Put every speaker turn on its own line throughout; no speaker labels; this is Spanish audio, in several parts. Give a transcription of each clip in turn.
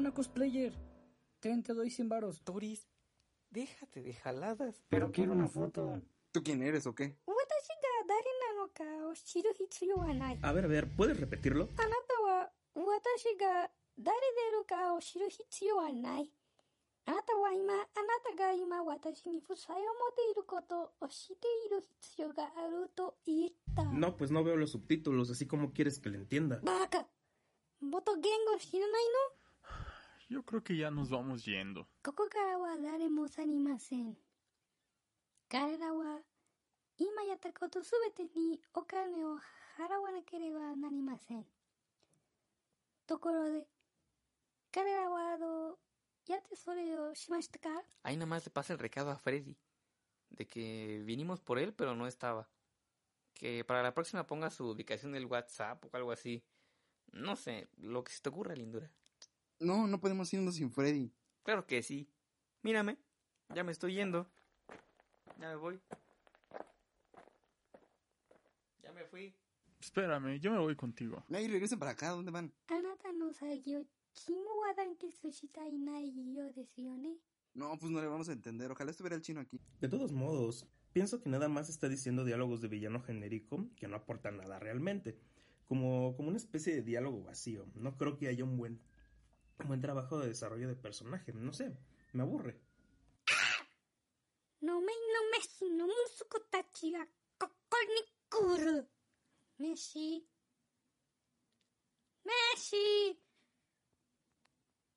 una cosplayer. Ten, te doy 100 varos.
Toris, déjate de jaladas.
Pero quiero una foto.
¿Tú quién eres o qué?
A ver, a ver, ¿puedes repetirlo? No, pues no veo los subtítulos, así como quieres que le entienda
yo creo que ya nos vamos yendo.
Coco Karawa daremos animasen. Karawa, ima ya subete ni okane o harawa nakereba narimasen. Tokoro de, Karawa wado, ya te solo shimashita ka?
Ahí nomás le pasa el recado a Freddy, de que vinimos por él pero no estaba. Que para la próxima ponga su ubicación del WhatsApp o algo así. No sé, lo que se te ocurra, lindura.
No, no podemos irnos sin Freddy.
Claro que sí. Mírame, ya me estoy yendo. Ya me voy. Ya me fui.
Espérame, yo me voy contigo.
Ay, regresen para acá, ¿dónde van? No, pues no le vamos a entender. Ojalá estuviera el chino aquí.
De todos modos, pienso que nada más está diciendo diálogos de villano genérico que no aportan nada realmente. Como, como una especie de diálogo vacío. No creo que haya un buen buen trabajo de desarrollo de personaje. No sé, me aburre.
No me no me si no musuko tachi ga. Messi. Messi.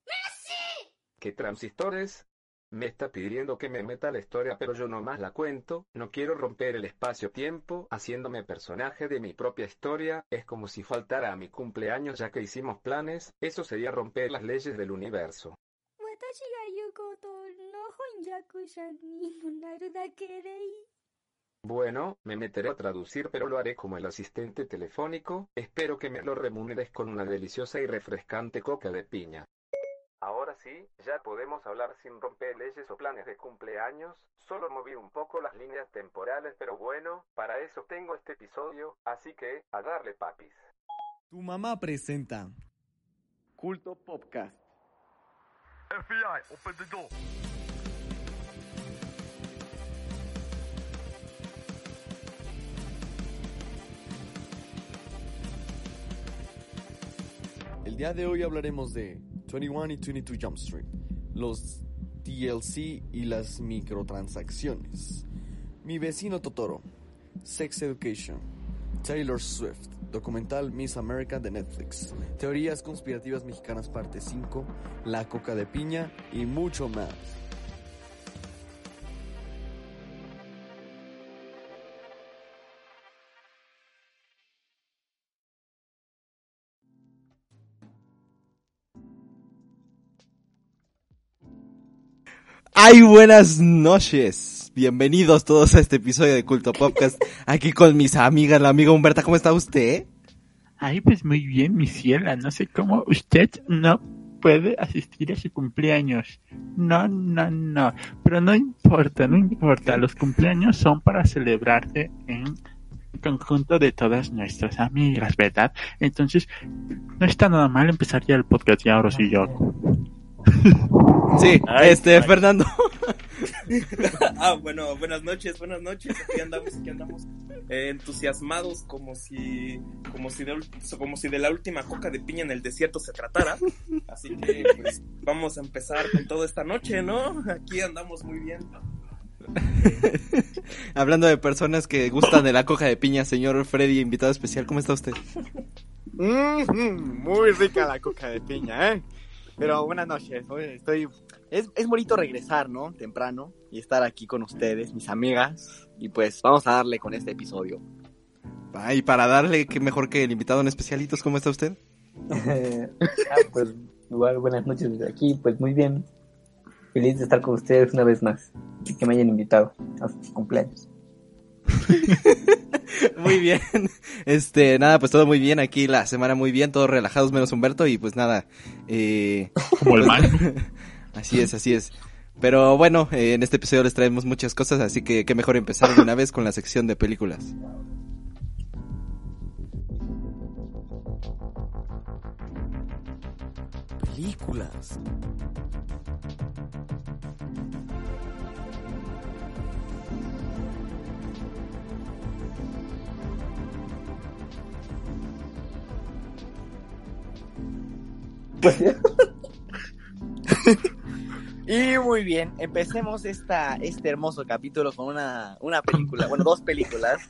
Messi.
¿Qué transistores? Me está pidiendo que me meta la historia pero yo nomás la cuento, no quiero romper el espacio-tiempo haciéndome personaje de mi propia historia, es como si faltara a mi cumpleaños ya que hicimos planes, eso sería romper las leyes del universo. Bueno, me meteré a traducir pero lo haré como el asistente telefónico, espero que me lo remuneres con una deliciosa y refrescante coca de piña. Ahora sí, ya podemos hablar sin romper leyes o planes de cumpleaños, solo moví un poco las líneas temporales pero bueno, para eso tengo este episodio, así que, a darle papis.
Tu mamá presenta Culto Podcast.
FBI, open the door.
El día de hoy hablaremos de 21 y 22 Jump Street, los DLC y las microtransacciones, Mi vecino Totoro, Sex Education, Taylor Swift, documental Miss America de Netflix, teorías conspirativas mexicanas parte 5, la coca de piña y mucho más.
¡Ay, buenas noches! Bienvenidos todos a este episodio de Culto Podcast. Aquí con mis amigas, la amiga Humberta, ¿cómo está usted?
Ay, pues muy bien, mi ciela. No sé cómo usted no puede asistir a su cumpleaños. No, no, no. Pero no importa, no importa. Los cumpleaños son para celebrarse en conjunto de todas nuestras amigas, ¿verdad? Entonces, no está nada mal empezar ya el podcast ya ahora sí yo.
Sí,
Ay,
este,
ay.
Fernando.
ah, bueno, buenas noches, buenas noches. Aquí andamos, aquí andamos eh, entusiasmados como si, como si, de, como si de la última coca de piña en el desierto se tratara. Así que, pues, vamos a empezar con todo esta noche, ¿no? Aquí andamos muy bien.
Hablando de personas que gustan de la coja de piña, señor Freddy, invitado especial, ¿cómo está usted?
Mm, muy rica la coca de piña, ¿eh? Pero buenas noches, estoy... Es, es bonito regresar, ¿no? Temprano y estar aquí con ustedes, mis amigas. Y pues vamos a darle con este episodio.
Ah, y para darle, qué mejor que el invitado en especialitos, ¿cómo está usted?
ah, pues igual buenas noches desde aquí, pues muy bien. Feliz de estar con ustedes una vez más y que me hayan invitado a sus cumpleaños.
Muy bien. Este, nada, pues todo muy bien. Aquí la semana muy bien, todos relajados menos Humberto y pues nada. Eh,
Como el
pues,
man.
así es, así es. Pero bueno, eh, en este episodio les traemos muchas cosas, así que qué mejor empezar de una vez con la sección de películas.
películas.
Y muy bien, empecemos esta, este hermoso capítulo con una, una película, bueno, dos películas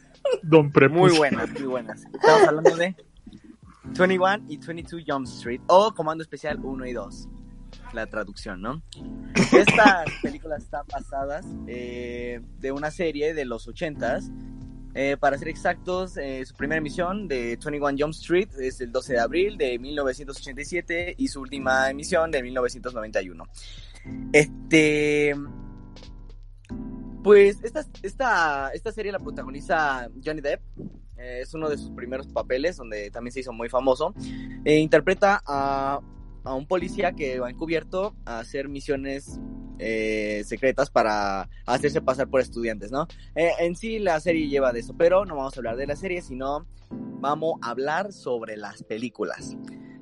Don Prepucio.
muy buenas, muy buenas. Estamos hablando de 21 y 22 Jump Street o Comando Especial 1 y 2, la traducción, ¿no? Estas películas están basadas eh, de una serie de los 80s. Eh, para ser exactos, eh, su primera emisión de 21 Jump Street es el 12 de abril de 1987 y su última emisión de 1991. Este. Pues esta, esta, serie la protagoniza Johnny Depp. eh, es uno de sus primeros papeles donde también se hizo muy famoso. Interpreta a, a un policía que va encubierto a hacer misiones eh, secretas para hacerse pasar por estudiantes, ¿no? Eh, en sí la serie lleva de eso, pero no vamos a hablar de la serie, sino vamos a hablar sobre las películas.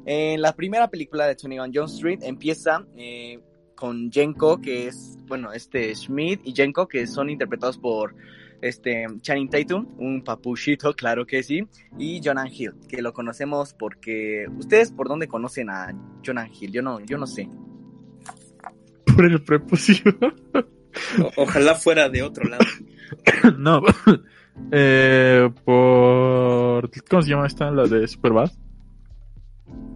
En la primera película de 21 Jump Street empieza eh, con Jenko, que es, bueno, este Schmidt y Jenko, que son interpretados por este Channing Tatum, un papuchito, claro que sí, y Jonan Hill, que lo conocemos porque ustedes por dónde conocen a Jonan Hill, yo no, yo no sé.
Por el prepucio.
Ojalá fuera de otro lado.
no. Eh, por. ¿Cómo se llama esta? La de Superbad.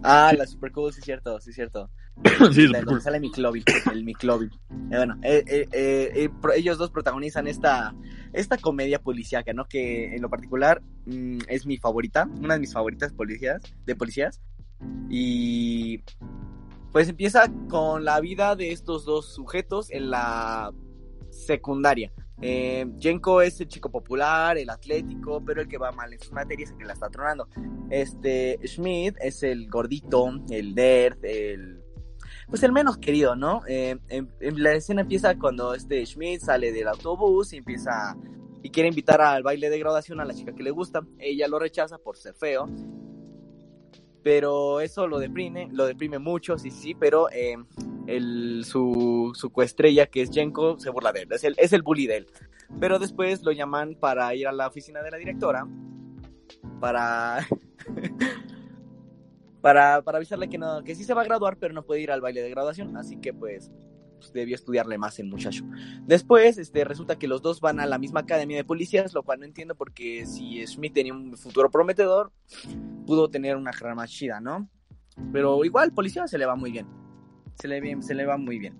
Ah, la Super Cool, sí es cierto, sí es cierto.
Sí, Cool.
sale Miklovin, el Miklovin. Eh, bueno, eh, eh, eh, ellos dos protagonizan esta, esta comedia policíaca, ¿no? Que en lo particular mm, es mi favorita, una de mis favoritas policías, de policías. Y pues empieza con la vida de estos dos sujetos en la secundaria. Eh, Jenko es el chico popular, el atlético, pero el que va mal en sus materias, el que la está tronando. Este Schmidt es el gordito, el nerd, el pues el menos querido, ¿no? Eh, en, en la escena empieza cuando este Schmidt sale del autobús y empieza y quiere invitar al baile de graduación a la chica que le gusta. Ella lo rechaza por ser feo. Pero eso lo deprime, lo deprime mucho, sí, sí, pero eh, el, su, su coestrella, que es Jenko, se burla de él, es el, es el bully de él. Pero después lo llaman para ir a la oficina de la directora, para, para, para avisarle que, no, que sí se va a graduar, pero no puede ir al baile de graduación, así que pues, pues, debió estudiarle más el muchacho. Después, este, resulta que los dos van a la misma academia de policías, lo cual no entiendo porque si Schmidt tenía un futuro prometedor, pudo tener una carrera más chida, ¿no? Pero igual, policía se le va muy bien. Se le, se le va muy bien.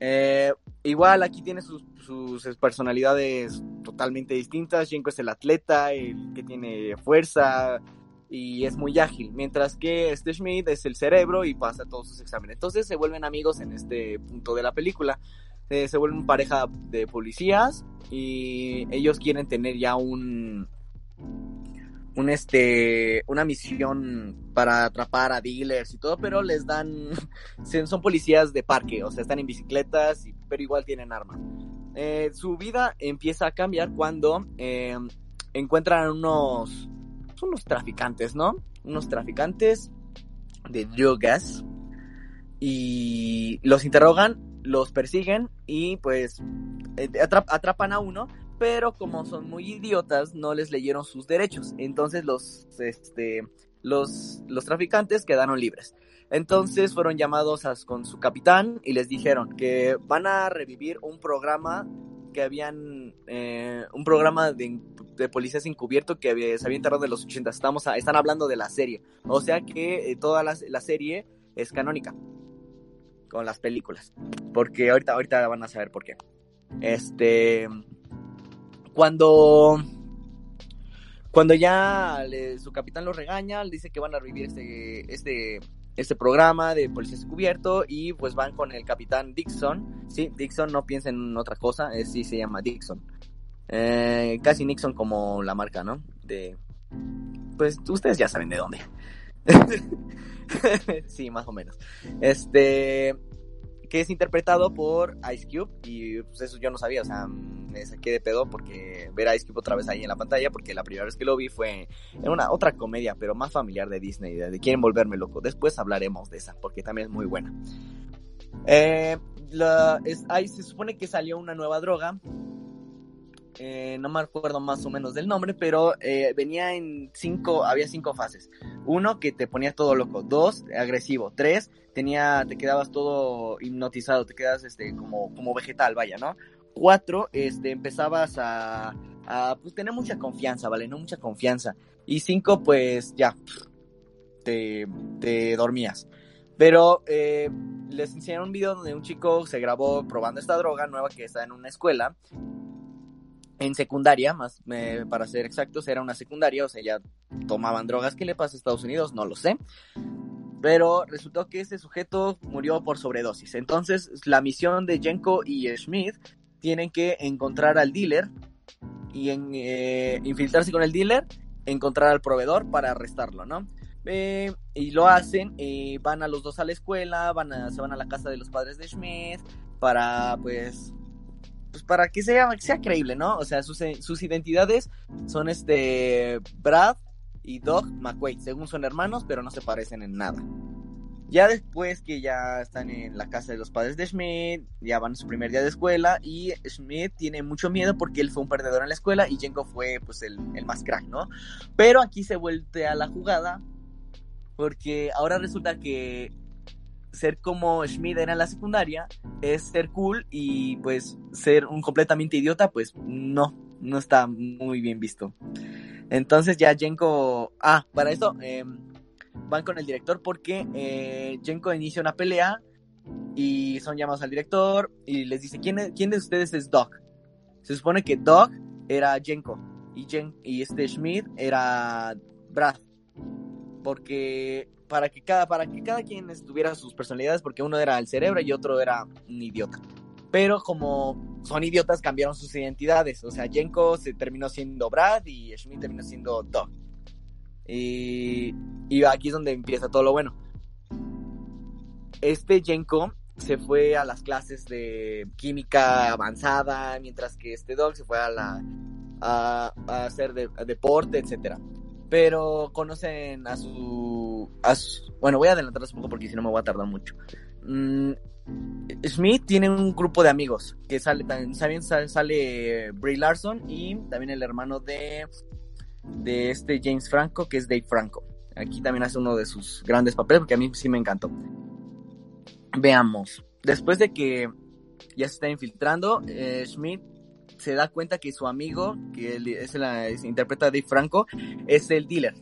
Eh, igual aquí tiene sus, sus personalidades totalmente distintas. Jenko es el atleta, el que tiene fuerza y es muy ágil, mientras que este Schmidt es el cerebro y pasa todos sus exámenes. Entonces se vuelven amigos en este punto de la película. Eh, se vuelven pareja de policías y ellos quieren tener ya un un este una misión para atrapar a dealers y todo, pero les dan son policías de parque, o sea, están en bicicletas, pero igual tienen arma. Eh, su vida empieza a cambiar cuando eh, encuentran unos unos traficantes, ¿no? Unos traficantes de drogas y los interrogan, los persiguen y pues eh, atrap- atrapan a uno, pero como son muy idiotas no les leyeron sus derechos, entonces los este los los traficantes quedaron libres. Entonces fueron llamados a- con su capitán y les dijeron que van a revivir un programa que habían eh, un programa de, de policías encubierto que se había enterrado en los 80. Estamos están hablando de la serie. O sea que eh, toda la, la serie es canónica con las películas. Porque ahorita, ahorita van a saber por qué. Este. Cuando. Cuando ya su capitán lo regaña, dice que van a revivir este, este, este programa de policía encubierto y pues van con el capitán Dixon. Sí, Dixon, no piensen en otra cosa, sí se llama Dixon. Eh, casi Nixon como la marca, ¿no? De. Pues ustedes ya saben de dónde. sí, más o menos. Este. Que es interpretado por Ice Cube. Y pues eso yo no sabía. O sea, me saqué de pedo porque ver a Ice Cube otra vez ahí en la pantalla, porque la primera vez que lo vi fue en una otra comedia, pero más familiar de Disney, de, Quieren Volverme Loco. Después hablaremos de esa, porque también es muy buena. Eh, ahí se supone que salió una nueva droga. Eh, no me acuerdo más o menos del nombre, pero eh, venía en cinco, había cinco fases. Uno, que te ponía todo loco. Dos, agresivo. Tres, tenía, te quedabas todo hipnotizado, te quedas este, como, como vegetal, vaya, ¿no? Cuatro, este, empezabas a, a pues, tener mucha confianza, ¿vale? No mucha confianza. Y cinco, pues ya, te, te dormías. Pero eh, les enseñaron un video donde un chico se grabó probando esta droga nueva que está en una escuela. En secundaria, más eh, para ser exactos, era una secundaria, o sea, ya tomaban drogas. ¿Qué le pasa a Estados Unidos? No lo sé. Pero resultó que ese sujeto murió por sobredosis. Entonces, la misión de Jenko y Schmidt tienen que encontrar al dealer y eh, infiltrarse con el dealer, encontrar al proveedor para arrestarlo, ¿no? Eh, y lo hacen, van a los dos a la escuela, van se van a la casa de los padres de Schmidt para, pues, pues para que sea, sea creíble, ¿no? O sea, sus, sus identidades son este Brad y Doug McQuaid, según son hermanos, pero no se parecen en nada. Ya después que ya están en la casa de los padres de Schmidt, ya van su primer día de escuela y Schmidt tiene mucho miedo porque él fue un perdedor en la escuela y Jenko fue pues el, el más crack, ¿no? Pero aquí se vuelve a la jugada porque ahora resulta que ser como Schmidt era en la secundaria es ser cool y pues ser un completamente idiota, pues no, no está muy bien visto. Entonces ya Jenko... Ah, para eso eh, van con el director porque eh, Jenko inicia una pelea y son llamados al director y les dice, ¿quién, es- quién de ustedes es Doc? Se supone que Doc era Jenko y, Jen, y este Schmidt era Brad. Porque para que cada para que cada quien tuviera sus personalidades porque uno era el cerebro y otro era un idiota. Pero como son idiotas cambiaron sus identidades. O sea Jenko se terminó siendo Brad y Schmidt terminó siendo Doc y, y aquí es donde empieza todo lo bueno. Este Jenko se fue a las clases de química avanzada mientras que este Doc se fue a la a, hacer deporte etcétera pero conocen a su, a su- Bueno, voy a adelantarles un poco porque si no me voy a tardar mucho. Mm, Smith tiene un grupo de amigos que sale también sale, sale, Brie Larson y también el hermano de, de este James Franco, que es Dave Franco. Aquí también hace uno de sus grandes papeles porque a mí sí me encantó. Veamos. Después de que ya se está infiltrando, eh, Schmidt se da cuenta que su amigo, que es la, es- interpreta a Dave Franco, es el dealer.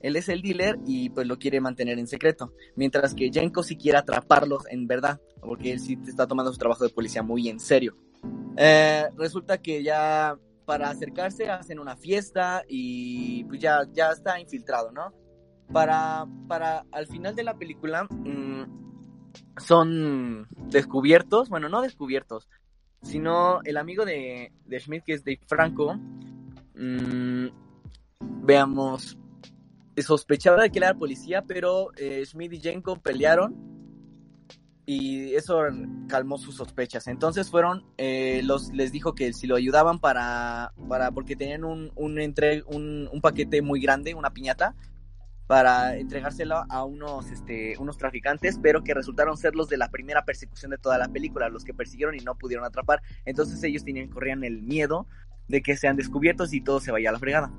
Él es el dealer y pues lo quiere mantener en secreto. Mientras que Jenko sí quiere atraparlos en verdad, porque él sí está tomando su trabajo de policía muy en serio. Eh, resulta que ya para acercarse hacen una fiesta y pues ya, ya está infiltrado, ¿no? Para, para al final de la película mm, son descubiertos, bueno, no descubiertos, sino el amigo de, de Schmidt, que es Dave Franco, mm, veamos, sospechaba de que era policía, pero eh, Schmidt y Jenko pelearon y eso calmó sus sospechas. Entonces fueron, eh, los, les dijo que si lo ayudaban para, para porque tenían un, un, entre, un, un paquete muy grande, una piñata, para entregárselo a unos, este, unos traficantes, pero que resultaron ser los de la primera persecución de toda la película, los que persiguieron y no pudieron atrapar. Entonces ellos tenían, corrían el miedo de que sean descubiertos y todo se vaya a la fregada.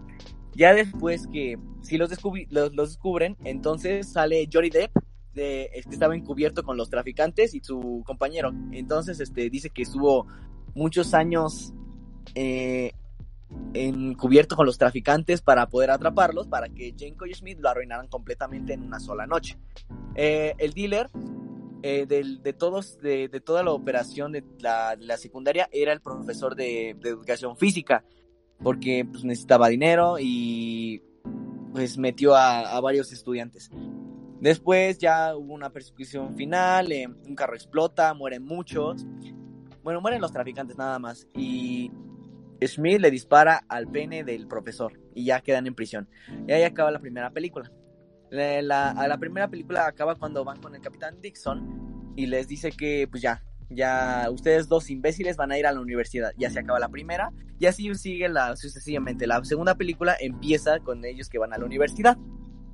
Ya después que si los, descubri- los, los descubren, entonces sale Johnny Depp, de, este, estaba encubierto con los traficantes y su compañero. Entonces este, dice que estuvo muchos años eh, encubierto con los traficantes para poder atraparlos, para que Jenko y Schmidt lo arruinaran completamente en una sola noche. Eh, el dealer eh, de, todos, de, toda la operación de la, secundaria era el profesor de, educación física, porque pues, necesitaba dinero y pues metió a, a varios estudiantes. Después ya hubo una persecución final, eh, un carro explota, mueren muchos. Bueno, mueren los traficantes nada más. Y Schmidt le dispara al pene del profesor y ya quedan en prisión. Y ahí acaba la primera película. La, primera película acaba cuando van con el capitán Dixon y les dice que pues ya, ya ustedes dos imbéciles van a ir a la universidad. Ya se acaba la primera y así sigue sucesivamente. La segunda película empieza con ellos que van a la universidad.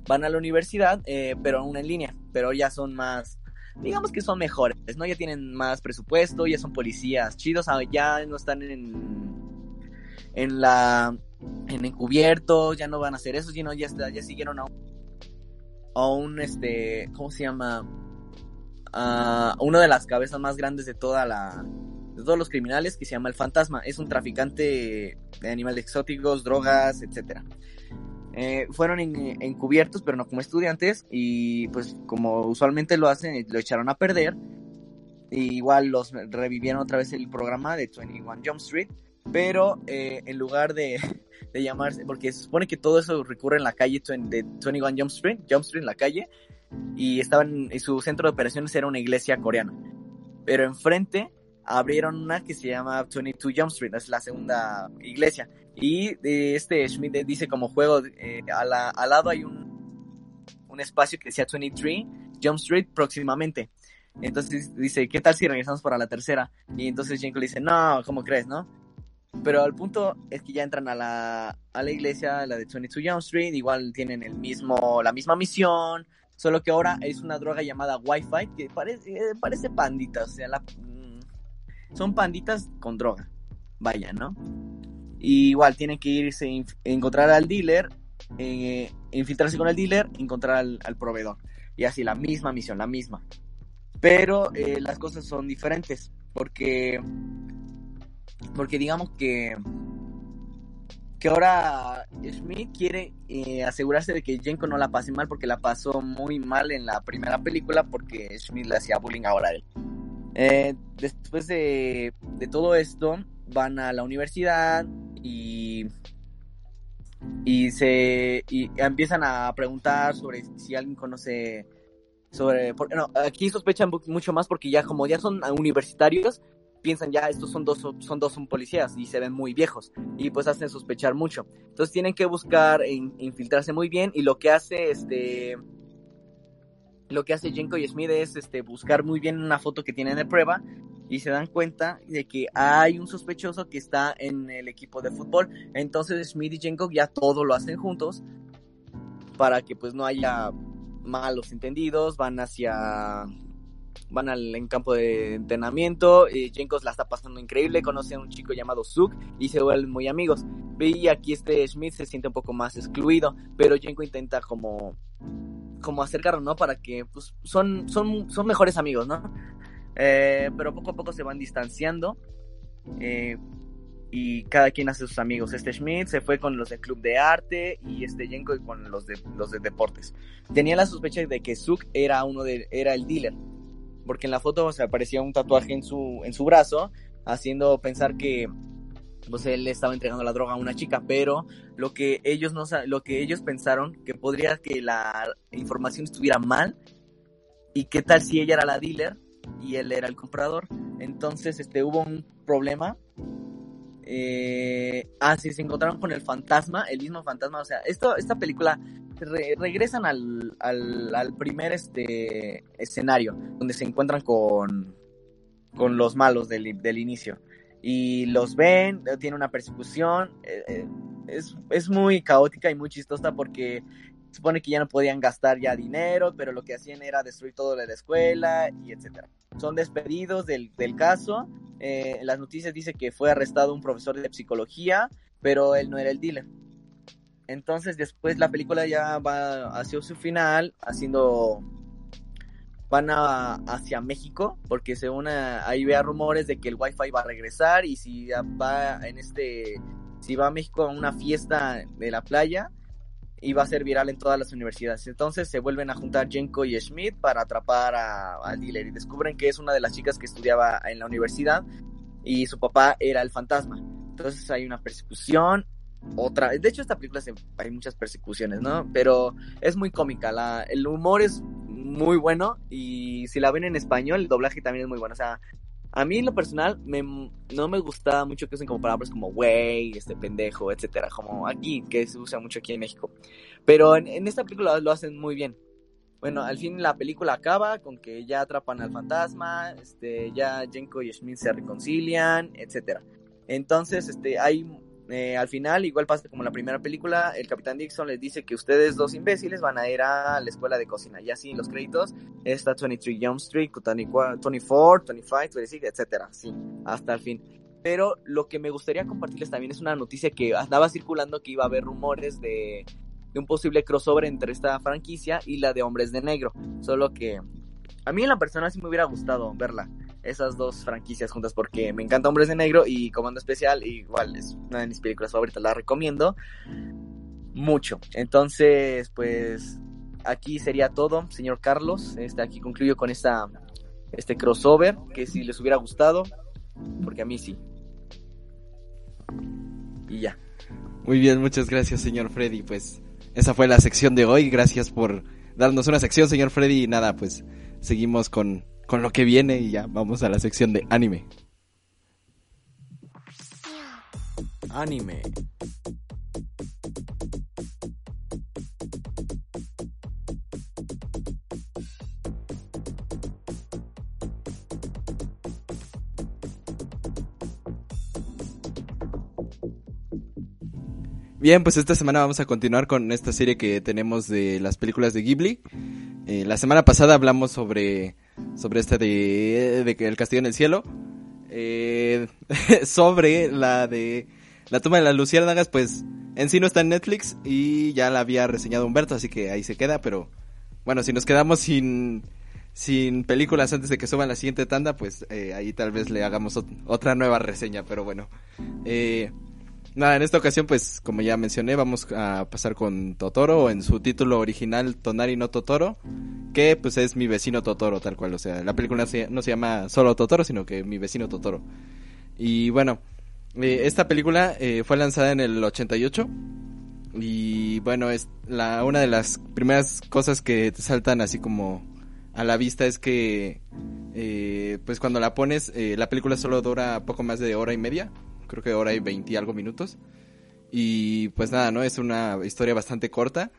Van a la universidad, eh, pero aún en línea, pero ya son más, digamos que son mejores, ¿no? Ya tienen más presupuesto, ya son policías chidos, ah, ya no están en, en la, en encubiertos, ya no van a hacer eso, sino ya, ya siguieron a un, a un, este, ¿cómo se llama? A una de las cabezas más grandes de toda la, de todos los criminales que se llama el Fantasma. Es un traficante de animales exóticos, drogas, etcétera. Eh, fueron en- encubiertos, pero no como estudiantes, y pues como usualmente lo hacen, lo echaron a perder. Igual los revivieron otra vez el programa de 21 Jump Street, pero eh, en lugar de, de llamarse, porque se supone que todo eso recurre en la calle de 21 Jump Street, Jump Street en la calle, y estaban, y su centro de operaciones era una iglesia coreana. Pero enfrente abrieron una que se llama 22 Jump Street, es la segunda iglesia. Y eh, este Schmidt dice como juego, eh, a la- al lado hay un, un espacio que decía 23 Jump Street próximamente. Entonces dice, ¿qué tal si regresamos para la tercera? Y entonces Jenko le dice, no, ¿cómo crees, no? Pero el punto es que ya entran a la, a la iglesia, la de 22 Jump Street, igual tienen el mismo, la misma misión, solo que ahora es una droga llamada Wi-Fi, que parece, eh, parece pandita, o sea, la- mm, son panditas con droga, vaya, ¿no? Y igual tienen que irse, encontrar al dealer, eh, infiltrarse con el dealer, encontrar al, al proveedor. Y así, la misma misión, la misma. Pero eh, las cosas son diferentes, porque, porque digamos que, que ahora Schmidt quiere eh, asegurarse de que Jenko no la pase mal, porque la pasó muy mal en la primera película, porque Schmidt le hacía bullying ahora a él. Eh, después de, de todo esto, van a la universidad y, y se y empiezan a preguntar sobre si alguien conoce sobre por- no, aquí sospechan mu- mucho más porque ya como ya son universitarios piensan ya estos son dos son dos son policías y se ven muy viejos y pues hacen sospechar mucho entonces tienen que buscar in- infiltrarse muy bien y lo que hace este lo que hace Jenko y Smith es este buscar muy bien una foto que tienen de prueba y se dan cuenta de que hay un sospechoso que está en el equipo de fútbol. Entonces Smith y Jenko ya todo lo hacen juntos para que pues no haya malos entendidos, van hacia van al en campo de entrenamiento, y Jenkos la está pasando increíble, conoce a un chico llamado Suk y se vuelven muy amigos. Y aquí este Smith se siente un poco más excluido, pero Jenko intenta como como acercarlo, ¿no? Para que pues son son son mejores amigos, ¿no? Eh, pero poco a poco se van distanciando eh, y cada quien hace sus amigos. Este Schmidt se fue con los del club de arte y este Jenko con los de los de deportes. Tenía la sospecha de que Suk era uno de era el dealer, porque en la foto se aparecía un tatuaje en su en su brazo, haciendo pensar que pues él le estaba entregando la droga a una chica, pero lo que ellos no lo que ellos pensaron que podría que la información estuviera mal y qué tal si ella era la dealer y él era el comprador. Entonces, este, hubo un problema. Eh, ah, sí, se encontraron con el fantasma, el mismo fantasma. O sea, esto, esta película re- regresan al, al, primer este, escenario, donde se encuentran con, con los malos del, del inicio. Y los ven, eh, tiene una persecución. eh, eh, es, es muy caótica y muy chistosa porque supone que ya no podían gastar ya dinero, pero lo que hacían era destruir todo de la escuela y etcétera. Son despedidos del, del caso. Eh, las noticias dice que fue arrestado un profesor de psicología, pero él no era el dealer. Entonces después la película ya va hacia su final, haciendo van a, hacia México, porque según ahí vea rumores de que el Wi-Fi va a regresar y si va en este, si va a México a una fiesta de la playa, y va a ser viral en todas las universidades. Entonces se vuelven a juntar Jenko y Schmidt para atrapar a- al dealer y descubren que es una de las chicas que estudiaba en la universidad y su papá era el fantasma. Entonces hay una persecución, otra, de hecho esta película hay muchas persecuciones, ¿no? Pero es muy cómica, la, el humor es muy bueno y si la ven en español el doblaje también es muy bueno, o sea, a mí en lo personal me, no me gusta mucho que usen como palabras como güey, este pendejo, etcétera, como aquí, que se usa mucho aquí en México. Pero en, en esta película lo hacen muy bien. bueno, al fin la película acaba con que ya atrapan al fantasma, este, ya Jenko y Schmidt se reconcilian, etcétera. Entonces, este, hay eh, al final, igual pasa como la primera película, el Capitán Dixon les dice que ustedes dos imbéciles van a ir a la escuela de cocina. Y así los créditos está 23 Jump Street, 24, 25, 26, etcétera, sí, hasta el fin. Pero lo que me gustaría compartirles también es una noticia que andaba circulando que iba a haber rumores de, de un posible crossover entre esta franquicia y la de Hombres de Negro. Solo que a mí en la persona sí me hubiera gustado verla, esas dos franquicias juntas, porque me encanta Hombres de Negro y Comando Especial, igual es una de mis películas favoritas, la recomiendo mucho. Entonces, pues aquí sería todo, señor Carlos. Este, aquí concluyo con esta, este crossover, que si les hubiera gustado, porque a mí sí. Y ya.
Muy bien, muchas gracias, señor Freddy. Pues esa fue la sección de hoy. Gracias por darnos una sección, señor Freddy. Y nada, pues seguimos con, con lo que viene y ya vamos a la sección de anime.
Anime.
Bien, pues esta semana vamos a continuar con esta serie que tenemos de las películas de Ghibli. Eh, la semana pasada hablamos sobre, sobre esta de, de que El Castillo en el Cielo. Eh, sobre la de La Tumba de las Luciérnagas, pues en sí no está en Netflix y ya la había reseñado Humberto, así que ahí se queda, pero bueno, si nos quedamos sin, sin películas antes de que suban la siguiente tanda, pues eh, ahí tal vez le hagamos ot- otra nueva reseña, pero bueno. Eh, nada, en esta ocasión, pues como ya mencioné, vamos a pasar con Totoro, en su título original Tonari no Totoro, que pues es mi vecino Totoro, tal cual, o sea, la película no se llama solo Totoro, sino que mi vecino Totoro. Y bueno, eh, esta película eh, fue lanzada en el 88 y bueno, es la una de las primeras cosas que te saltan así como a la vista es que eh, pues cuando la pones eh, la película solo dura poco más de hora y media, creo que hora y veinte y algo minutos y pues nada, ¿no? Es una historia bastante corta,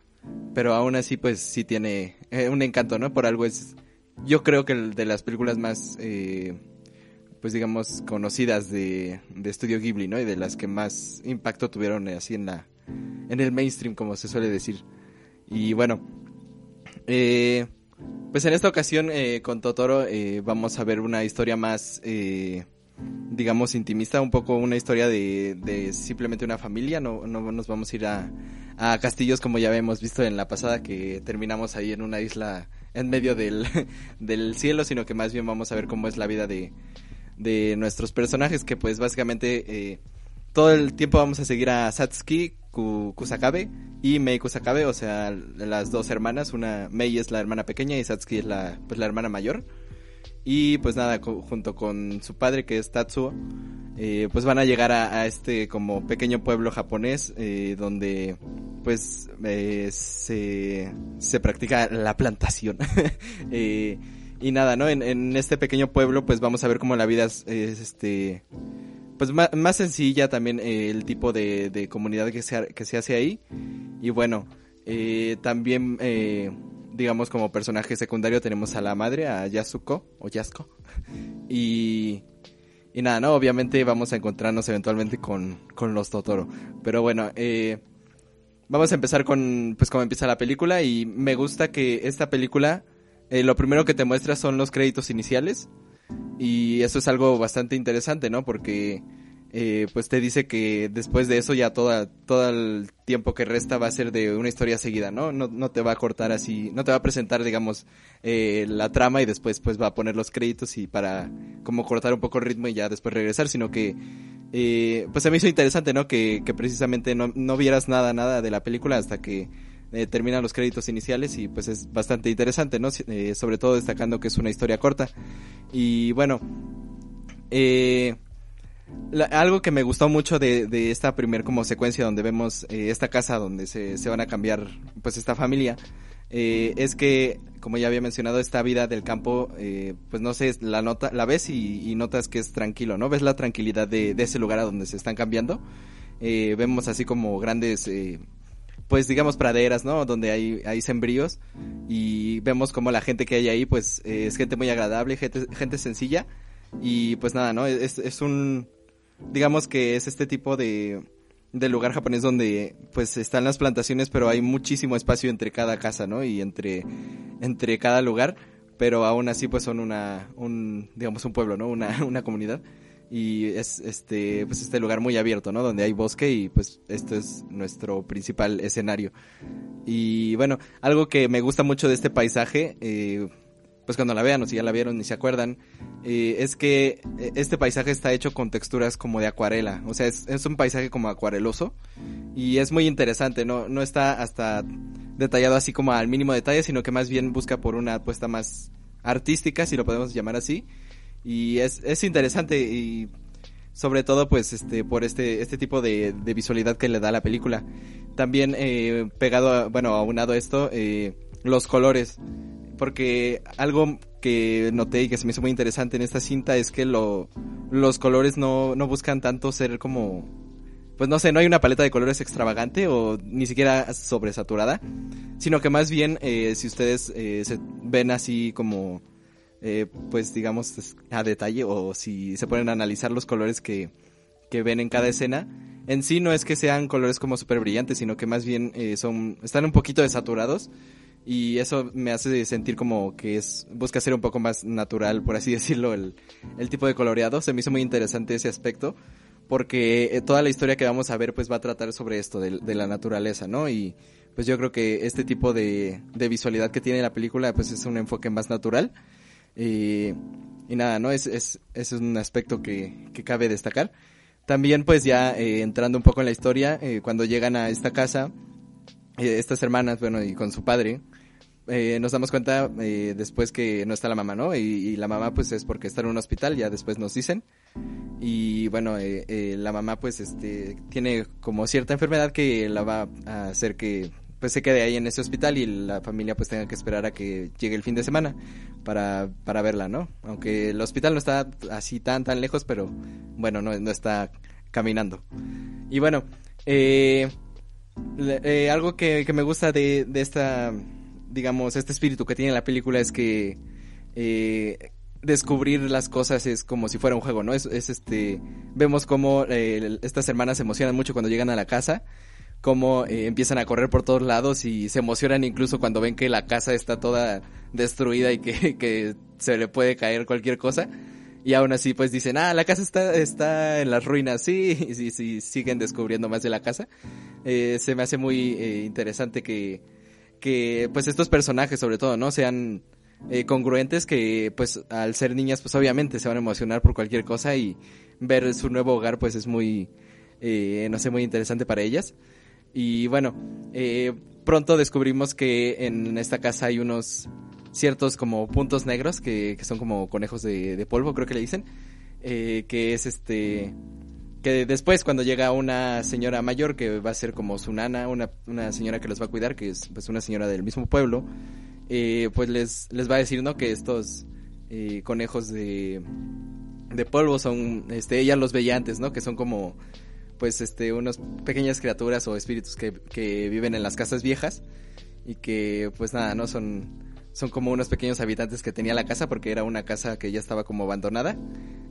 pero aún así pues sí tiene eh, un encanto, ¿no? Por algo es yo creo que de las películas más eh, pues digamos conocidas de, de Estudio Ghibli, ¿no? Y de las que más impacto tuvieron eh, así en la en el mainstream, como se suele decir. Y bueno, eh, pues en esta ocasión eh, con Totoro vamos a ver una historia más, digamos, intimista, un poco una historia de, de simplemente una familia, no, no nos vamos a ir a, a castillos como ya hemos visto en la pasada que terminamos ahí en una isla en medio del, del cielo, sino que más bien vamos a ver cómo es la vida de, de nuestros personajes, que pues básicamente eh, todo el tiempo vamos a seguir a Satsuki Ku- Kusakabe y Mei Kusakabe, o sea, las dos hermanas, una Mei es la hermana pequeña y Satsuki es la pues la hermana mayor. Y pues nada, junto con su padre que es Tatsuo, eh, pues van a llegar a, este como pequeño pueblo japonés eh, donde pues eh, se, se practica la plantación. Eh, y nada, ¿no? En, en este pequeño pueblo pues vamos a ver cómo la vida es, es, este pues ma- más, sencilla también eh, el tipo de, de comunidad que se, que se hace ahí. Y bueno, eh, también, digamos, como personaje secundario tenemos a la madre, a Yasuko, o Yasuko. Y, y nada, ¿no? Obviamente vamos a encontrarnos eventualmente con, con los Totoro. Pero bueno, eh, vamos a empezar con, pues, cómo empieza la película. Y me gusta que esta película, eh, lo primero que te muestra son los créditos iniciales. Y eso es algo bastante interesante, ¿no? Porque eh, pues te dice que después de eso ya toda, todo el tiempo que resta va a ser de una historia seguida, ¿no? No, no te va a cortar así, no te va a presentar, digamos, eh, la trama y después pues va a poner los créditos y para como cortar un poco el ritmo y ya después regresar, sino que eh, pues a mí hizo interesante, ¿no? Que, que precisamente no, no vieras nada, nada de la película hasta que eh, terminan los créditos iniciales y pues es bastante interesante, ¿no? Eh, sobre todo destacando que es una historia corta. Y bueno, eh, la- algo que me gustó mucho de, de esta primer como secuencia donde vemos eh, esta casa donde se, se van a cambiar pues esta familia eh, es que como ya había mencionado esta vida del campo eh, pues no sé la nota la ves y, notas que es tranquilo no ves la tranquilidad de, de ese lugar a donde se están cambiando vemos así como grandes pues digamos praderas, ¿no? Donde hay, hay sembríos y vemos como la gente que hay ahí pues es gente muy agradable, gente, gente sencilla y pues nada, ¿no? Es, es un, digamos que es este tipo de, de lugar japonés donde pues están las plantaciones pero hay muchísimo espacio entre cada casa, ¿no? Y entre, entre cada lugar, pero aún así pues son una, un, digamos un pueblo, ¿no? Una, una comunidad y es este pues este lugar muy abierto no donde hay bosque y pues esto es nuestro principal escenario y bueno algo que me gusta mucho de este paisaje eh, pues cuando la vean o si ya la vieron y se acuerdan eh, es que eh, este paisaje está hecho con texturas como de acuarela. O sea es, es un paisaje como acuareloso y es muy interesante no no está hasta detallado así como al mínimo detalle sino que más bien busca por una apuesta más artística si lo podemos llamar así. Y es, es interesante y sobre todo pues este por este este tipo de, de visualidad que le da la película. También eh, pegado a, bueno aunado esto eh, los colores porque algo que noté y que se me hizo muy interesante en esta cinta es que lo, los colores no, no buscan tanto ser como pues no sé, no hay una paleta de colores extravagante o ni siquiera sobresaturada, sino que más bien eh, si ustedes eh, se ven así como eh, pues digamos a detalle o si se ponen a analizar los colores que, que ven en cada escena, en sí no es que sean colores como súper brillantes, sino que más bien son, están un poquito desaturados y eso me hace sentir como que es, busca ser un poco más natural, por así decirlo, el, el tipo de coloreado. Se me hizo muy interesante ese aspecto porque eh, toda la historia que vamos a ver pues va a tratar sobre esto, de, de la naturaleza, ¿no? Y pues yo creo que este tipo de, de visualidad que tiene la película pues es un enfoque más natural. Y, y nada, ¿no? Es, es, es un aspecto que, que cabe destacar. También pues ya eh, entrando un poco en la historia, eh, cuando llegan a esta casa, eh, estas hermanas, bueno, y con su padre, eh, nos damos cuenta eh, después que no está la mamá, ¿no? Y, y, la mamá pues es porque está en un hospital, ya después nos dicen. Y bueno, eh, eh, la mamá pues este tiene como cierta enfermedad que la va a hacer que pues se quede ahí en ese hospital y la familia pues tenga que esperar a que llegue el fin de semana para, para verla, ¿no? Aunque el hospital no está así tan tan lejos, pero bueno, no, no está caminando. Y bueno, eh, eh, algo que, que, me gusta de, de esta, digamos, este espíritu que tiene la película es que eh, descubrir las cosas es como si fuera un juego, ¿no? Es, es este, vemos como eh, estas hermanas se emocionan mucho cuando llegan a la casa cómo empiezan a correr por todos lados y se emocionan incluso cuando ven que la casa está toda destruida y que, que se le puede caer cualquier cosa. Y aún así pues dicen, ah, la casa está, está en las ruinas, sí, y, sí, sí siguen descubriendo más de la casa. Eh, se me hace muy eh, interesante que, que pues estos personajes sobre todo, ¿no? Sean eh, congruentes que pues al ser niñas pues obviamente se van a emocionar por cualquier cosa y ver su nuevo hogar pues es muy, no sé, muy interesante para ellas. Y bueno, pronto descubrimos que en esta casa hay unos ciertos como puntos negros que, que son como conejos de, de, polvo, creo que le dicen. Eh, que es este. Que después, cuando llega una señora mayor que va a ser como su nana, una, una señora que los va a cuidar, que es pues una señora del mismo pueblo, eh, pues les, les va a decir, ¿no? Que estos eh, conejos de, de polvo son. Este, ella los veía antes, ¿no? Que son como pues este unas pequeñas criaturas o espíritus que, que, viven en las casas viejas y que pues nada, no son son como unos pequeños habitantes que tenía la casa porque era una casa que ya estaba como abandonada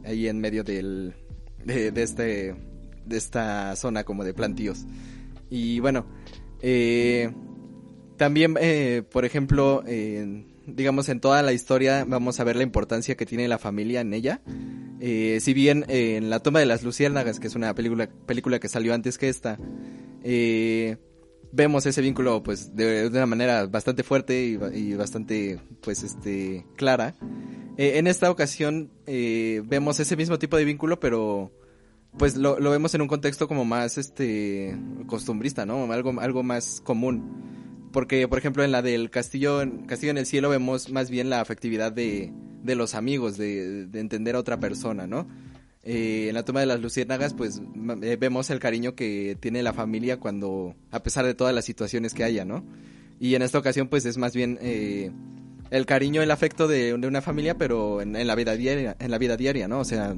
ahí en medio del de, de este de esta zona como de plantíos. Y bueno, eh, también eh, por ejemplo, eh, digamos en toda la historia vamos a ver la importancia que tiene la familia en ella. Eh, si bien eh, en La toma de las luciérnagas, que es una película, película que salió antes que esta, eh, vemos ese vínculo pues de, una manera bastante fuerte y, y bastante pues este clara. Eh, en esta ocasión eh, vemos ese mismo tipo de vínculo, pero pues lo, lo, vemos en un contexto como más este costumbrista, ¿no? Algo, algo más común. Porque, por ejemplo, en la del Castillo, Castillo en el Cielo vemos más bien la afectividad de, de los amigos, de, de, entender a otra persona, ¿no? Eh, en la toma de las luciérnagas, pues eh, vemos el cariño que tiene la familia cuando, a pesar de todas las situaciones que haya, ¿no? Y en esta ocasión, pues es más bien eh, el cariño, el afecto de, de una familia, pero en, en, la vida diaria, en la vida diaria, ¿no? O sea,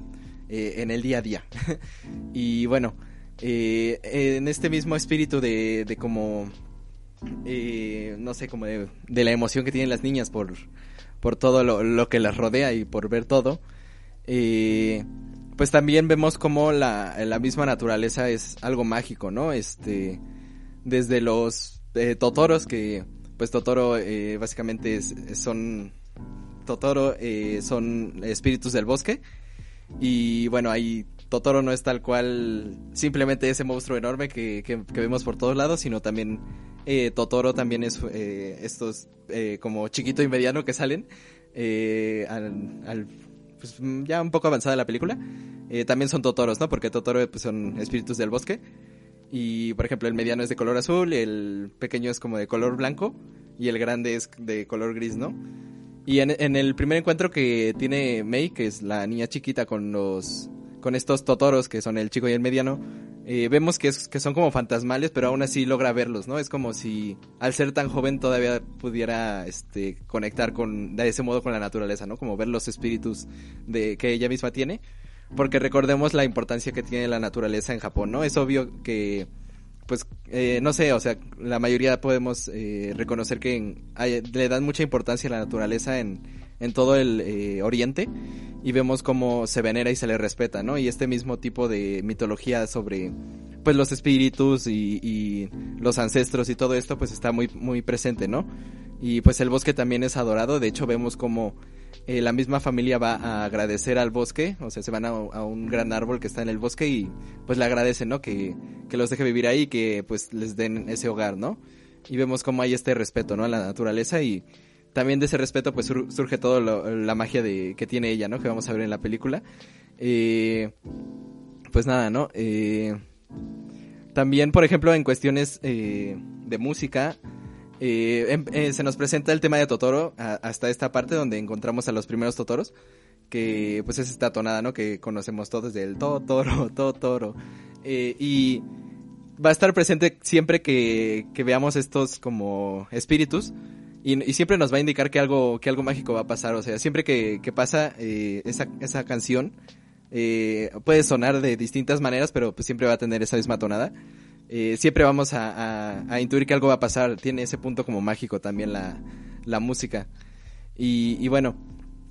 eh, en el día a día. y bueno, eh, en este mismo espíritu de, de como eh, no sé, como de, de la emoción que tienen las niñas por, por todo lo, lo que las rodea y por ver todo. Eh, pues también vemos como la, la misma naturaleza es algo mágico, ¿no? Este, desde los eh, Totoros, que pues Totoro eh, básicamente es- son, Totoro eh, son espíritus del bosque. Y bueno, ahí Totoro no es tal cual simplemente ese monstruo enorme que, que- que vemos por todos lados, sino también eh, Totoro también es eh, estos eh, como chiquito y mediano que salen eh, al, al- pues mm, ya un poco avanzada la película. Eh, también son Totoros, ¿no? Porque Totoro pues, son espíritus del bosque. Y por ejemplo el mediano es de color azul, el pequeño es como de color blanco y el grande es de color gris, ¿no? Y en, en el primer encuentro que tiene Mei, que es la niña chiquita con los con estos totoros que son el chico y el mediano, eh, vemos que, son como fantasmales, pero aún así logra verlos, ¿no? Es como si al ser tan joven todavía pudiera este, conectar con, de ese modo con la naturaleza, ¿no? Como ver los espíritus de, que ella misma tiene. Porque recordemos la importancia que tiene la naturaleza en Japón, ¿no? Es obvio que pues eh, no sé, o sea, la mayoría podemos eh, reconocer que hay- le dan mucha importancia a la naturaleza en, en todo el eh, oriente y vemos cómo se venera y se le respeta, ¿no? Y este mismo tipo de mitología sobre pues los espíritus y, los ancestros y todo esto pues está muy muy presente, ¿no? Y pues el bosque también es adorado, de hecho vemos como eh, la misma familia va a agradecer al bosque, o sea, se van a, a un gran árbol que está en el bosque y pues le agradecen, ¿no? Que, que los deje vivir ahí y que pues les den ese hogar, ¿no? Y vemos cómo hay este respeto, ¿no? A la naturaleza y también de ese respeto pues sur- surge todo lo- la magia de, que tiene ella, ¿no? Que vamos a ver en la película. Eh, pues nada, ¿no? Eh, también, por ejemplo, en cuestiones eh, de música, eh, em- eh, se nos presenta el tema de Totoro hasta esta parte donde encontramos a los primeros Totoros, que pues es esta tonada, ¿no? Que conocemos todos del Totoro, Totoro. Y va a estar presente siempre que veamos estos como espíritus. Y, siempre nos va a indicar que algo, que algo mágico va a pasar. O sea, siempre que, que pasa eh, esa, esa canción, eh, puede sonar de distintas maneras, pero pues siempre va a tener esa misma tonada. Eh, siempre vamos a, a- intuir que algo va a pasar. Tiene ese punto como mágico también la, la música. Y, y bueno,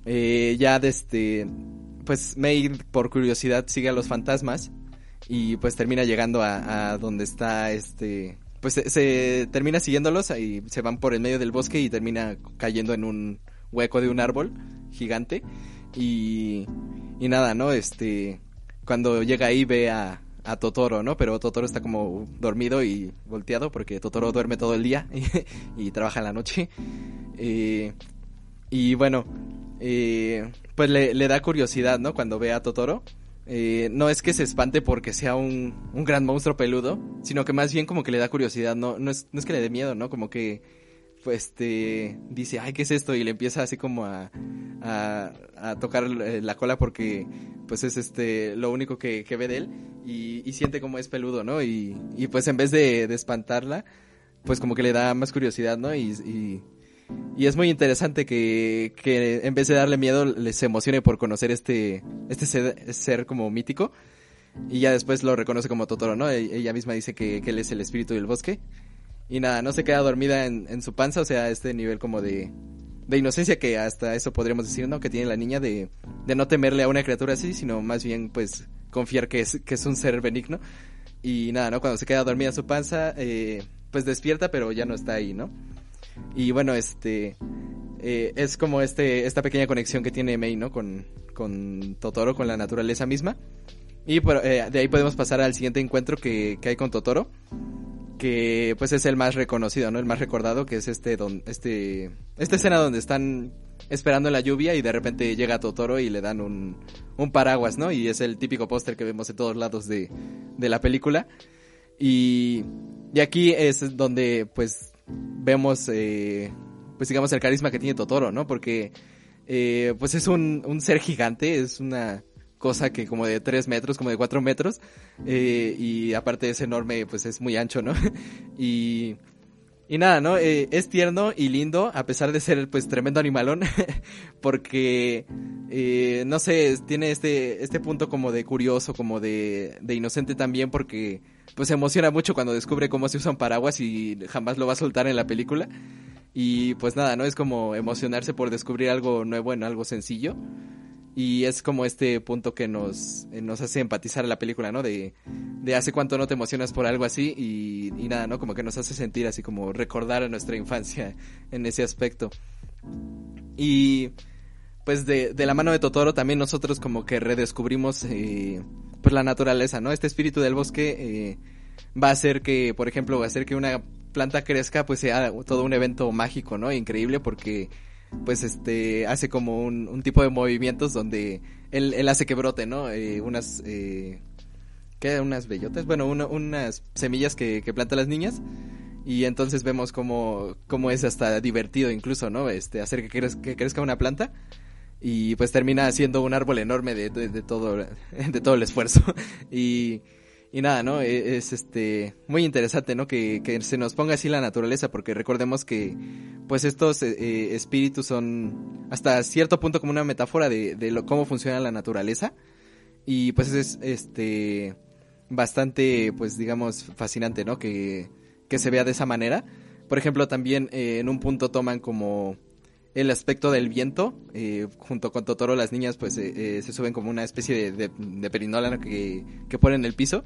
eh, ya desde, pues May por curiosidad sigue a los fantasmas y pues termina llegando a, a donde está este, pues se, se termina siguiéndolos y se van por el medio del bosque y termina cayendo en un hueco de un árbol gigante y, y nada, ¿no? Este, cuando llega ahí ve a, a Totoro, ¿no? Pero Totoro está como dormido y volteado porque Totoro duerme todo el día y, y trabaja en la noche. Eh, y bueno, eh, pues le, le da curiosidad, ¿no? Cuando ve a Totoro. Eh, no es que se espante porque sea un, un gran monstruo peludo, sino que más bien como que le da curiosidad, no, no, es, no es que le dé miedo, ¿no? Como que pues este dice, ay, ¿qué es esto? Y le empieza así como a, a, a tocar eh, la cola porque pues es este lo único que, que ve de él y, y siente como es peludo, ¿no? Y, y pues en vez de, de espantarla, pues como que le da más curiosidad, ¿no? Y, y, y es muy interesante que, que en vez de darle miedo, les emocione por conocer este, este ser, como mítico. Y ya después lo reconoce como Totoro, ¿no? E- Ella misma dice que, que él es el espíritu del bosque. Y nada, no se queda dormida en, en su panza, o sea, este nivel como de, de inocencia que hasta eso podríamos decir, ¿no? Que tiene la niña de, de no temerle a una criatura así, sino más bien, pues, confiar que es, que es un ser benigno. Y nada, ¿no? Cuando se queda dormida en su panza, eh, pues despierta, pero ya no está ahí, ¿no? Y bueno, este eh, es como este esta pequeña conexión que tiene Mei, ¿no? Con, con Totoro, con la naturaleza misma. Y eh, de ahí podemos pasar al siguiente encuentro que, que hay con Totoro, que pues es el más reconocido, ¿no? El más recordado, que es este don, este esta escena donde están esperando la lluvia y de repente llega Totoro y le dan un, un paraguas, ¿no? Y es el típico póster que vemos en todos lados de, de la película. Y, y aquí es donde pues vemos eh, pues digamos el carisma que tiene Totoro, ¿no? Porque eh, pues es un, ser gigante, es una cosa que como de 3 metros, como de 4 metros, eh, y aparte es enorme, pues es muy ancho, ¿no? y, y nada, ¿no? Es tierno y lindo, a pesar de ser pues tremendo animalón, porque, no sé, tiene este, este punto como de curioso, como de, de inocente también, porque pues se emociona mucho cuando descubre cómo se usan paraguas y jamás lo va a soltar en la película. Y pues nada, ¿no? Es como emocionarse por descubrir algo nuevo en algo sencillo. Y es como este punto que nos, eh, nos hace empatizar a la película, ¿no? De, de hace cuánto no te emocionas por algo así y, y nada, ¿no? Como que nos hace sentir así como recordar a nuestra infancia en ese aspecto. Y pues de, de la mano de Totoro también nosotros como que redescubrimos eh, pues la naturaleza, ¿no? Este espíritu del bosque eh, va a hacer que, por ejemplo, va a hacer que una planta crezca, pues sea todo un evento mágico, ¿no? Increíble porque pues este hace como un, tipo de movimientos donde él, él hace que brote, ¿no? Eh, unas eh, ¿qué? unas bellotas, bueno, una- unas semillas que, que plantan las niñas y entonces vemos como, como es hasta divertido incluso, ¿no? Este hacer que crezca una planta y pues termina siendo un árbol enorme de, de, todo de todo el esfuerzo y y nada, ¿no? E- Es este muy interesante, ¿no? Que, que se nos ponga así la naturaleza, porque recordemos que pues estos eh, eh, espíritus son hasta cierto punto como una metáfora de, de lo, cómo funciona la naturaleza. Y pues es este bastante, pues digamos, fascinante, ¿no? Que, que se vea de esa manera. Por ejemplo, también eh, en un punto toman como el aspecto del viento. eh, junto con Totoro, las niñas pues eh, eh, se suben como una especie de, de, perinola ¿no? que, que ponen en el piso.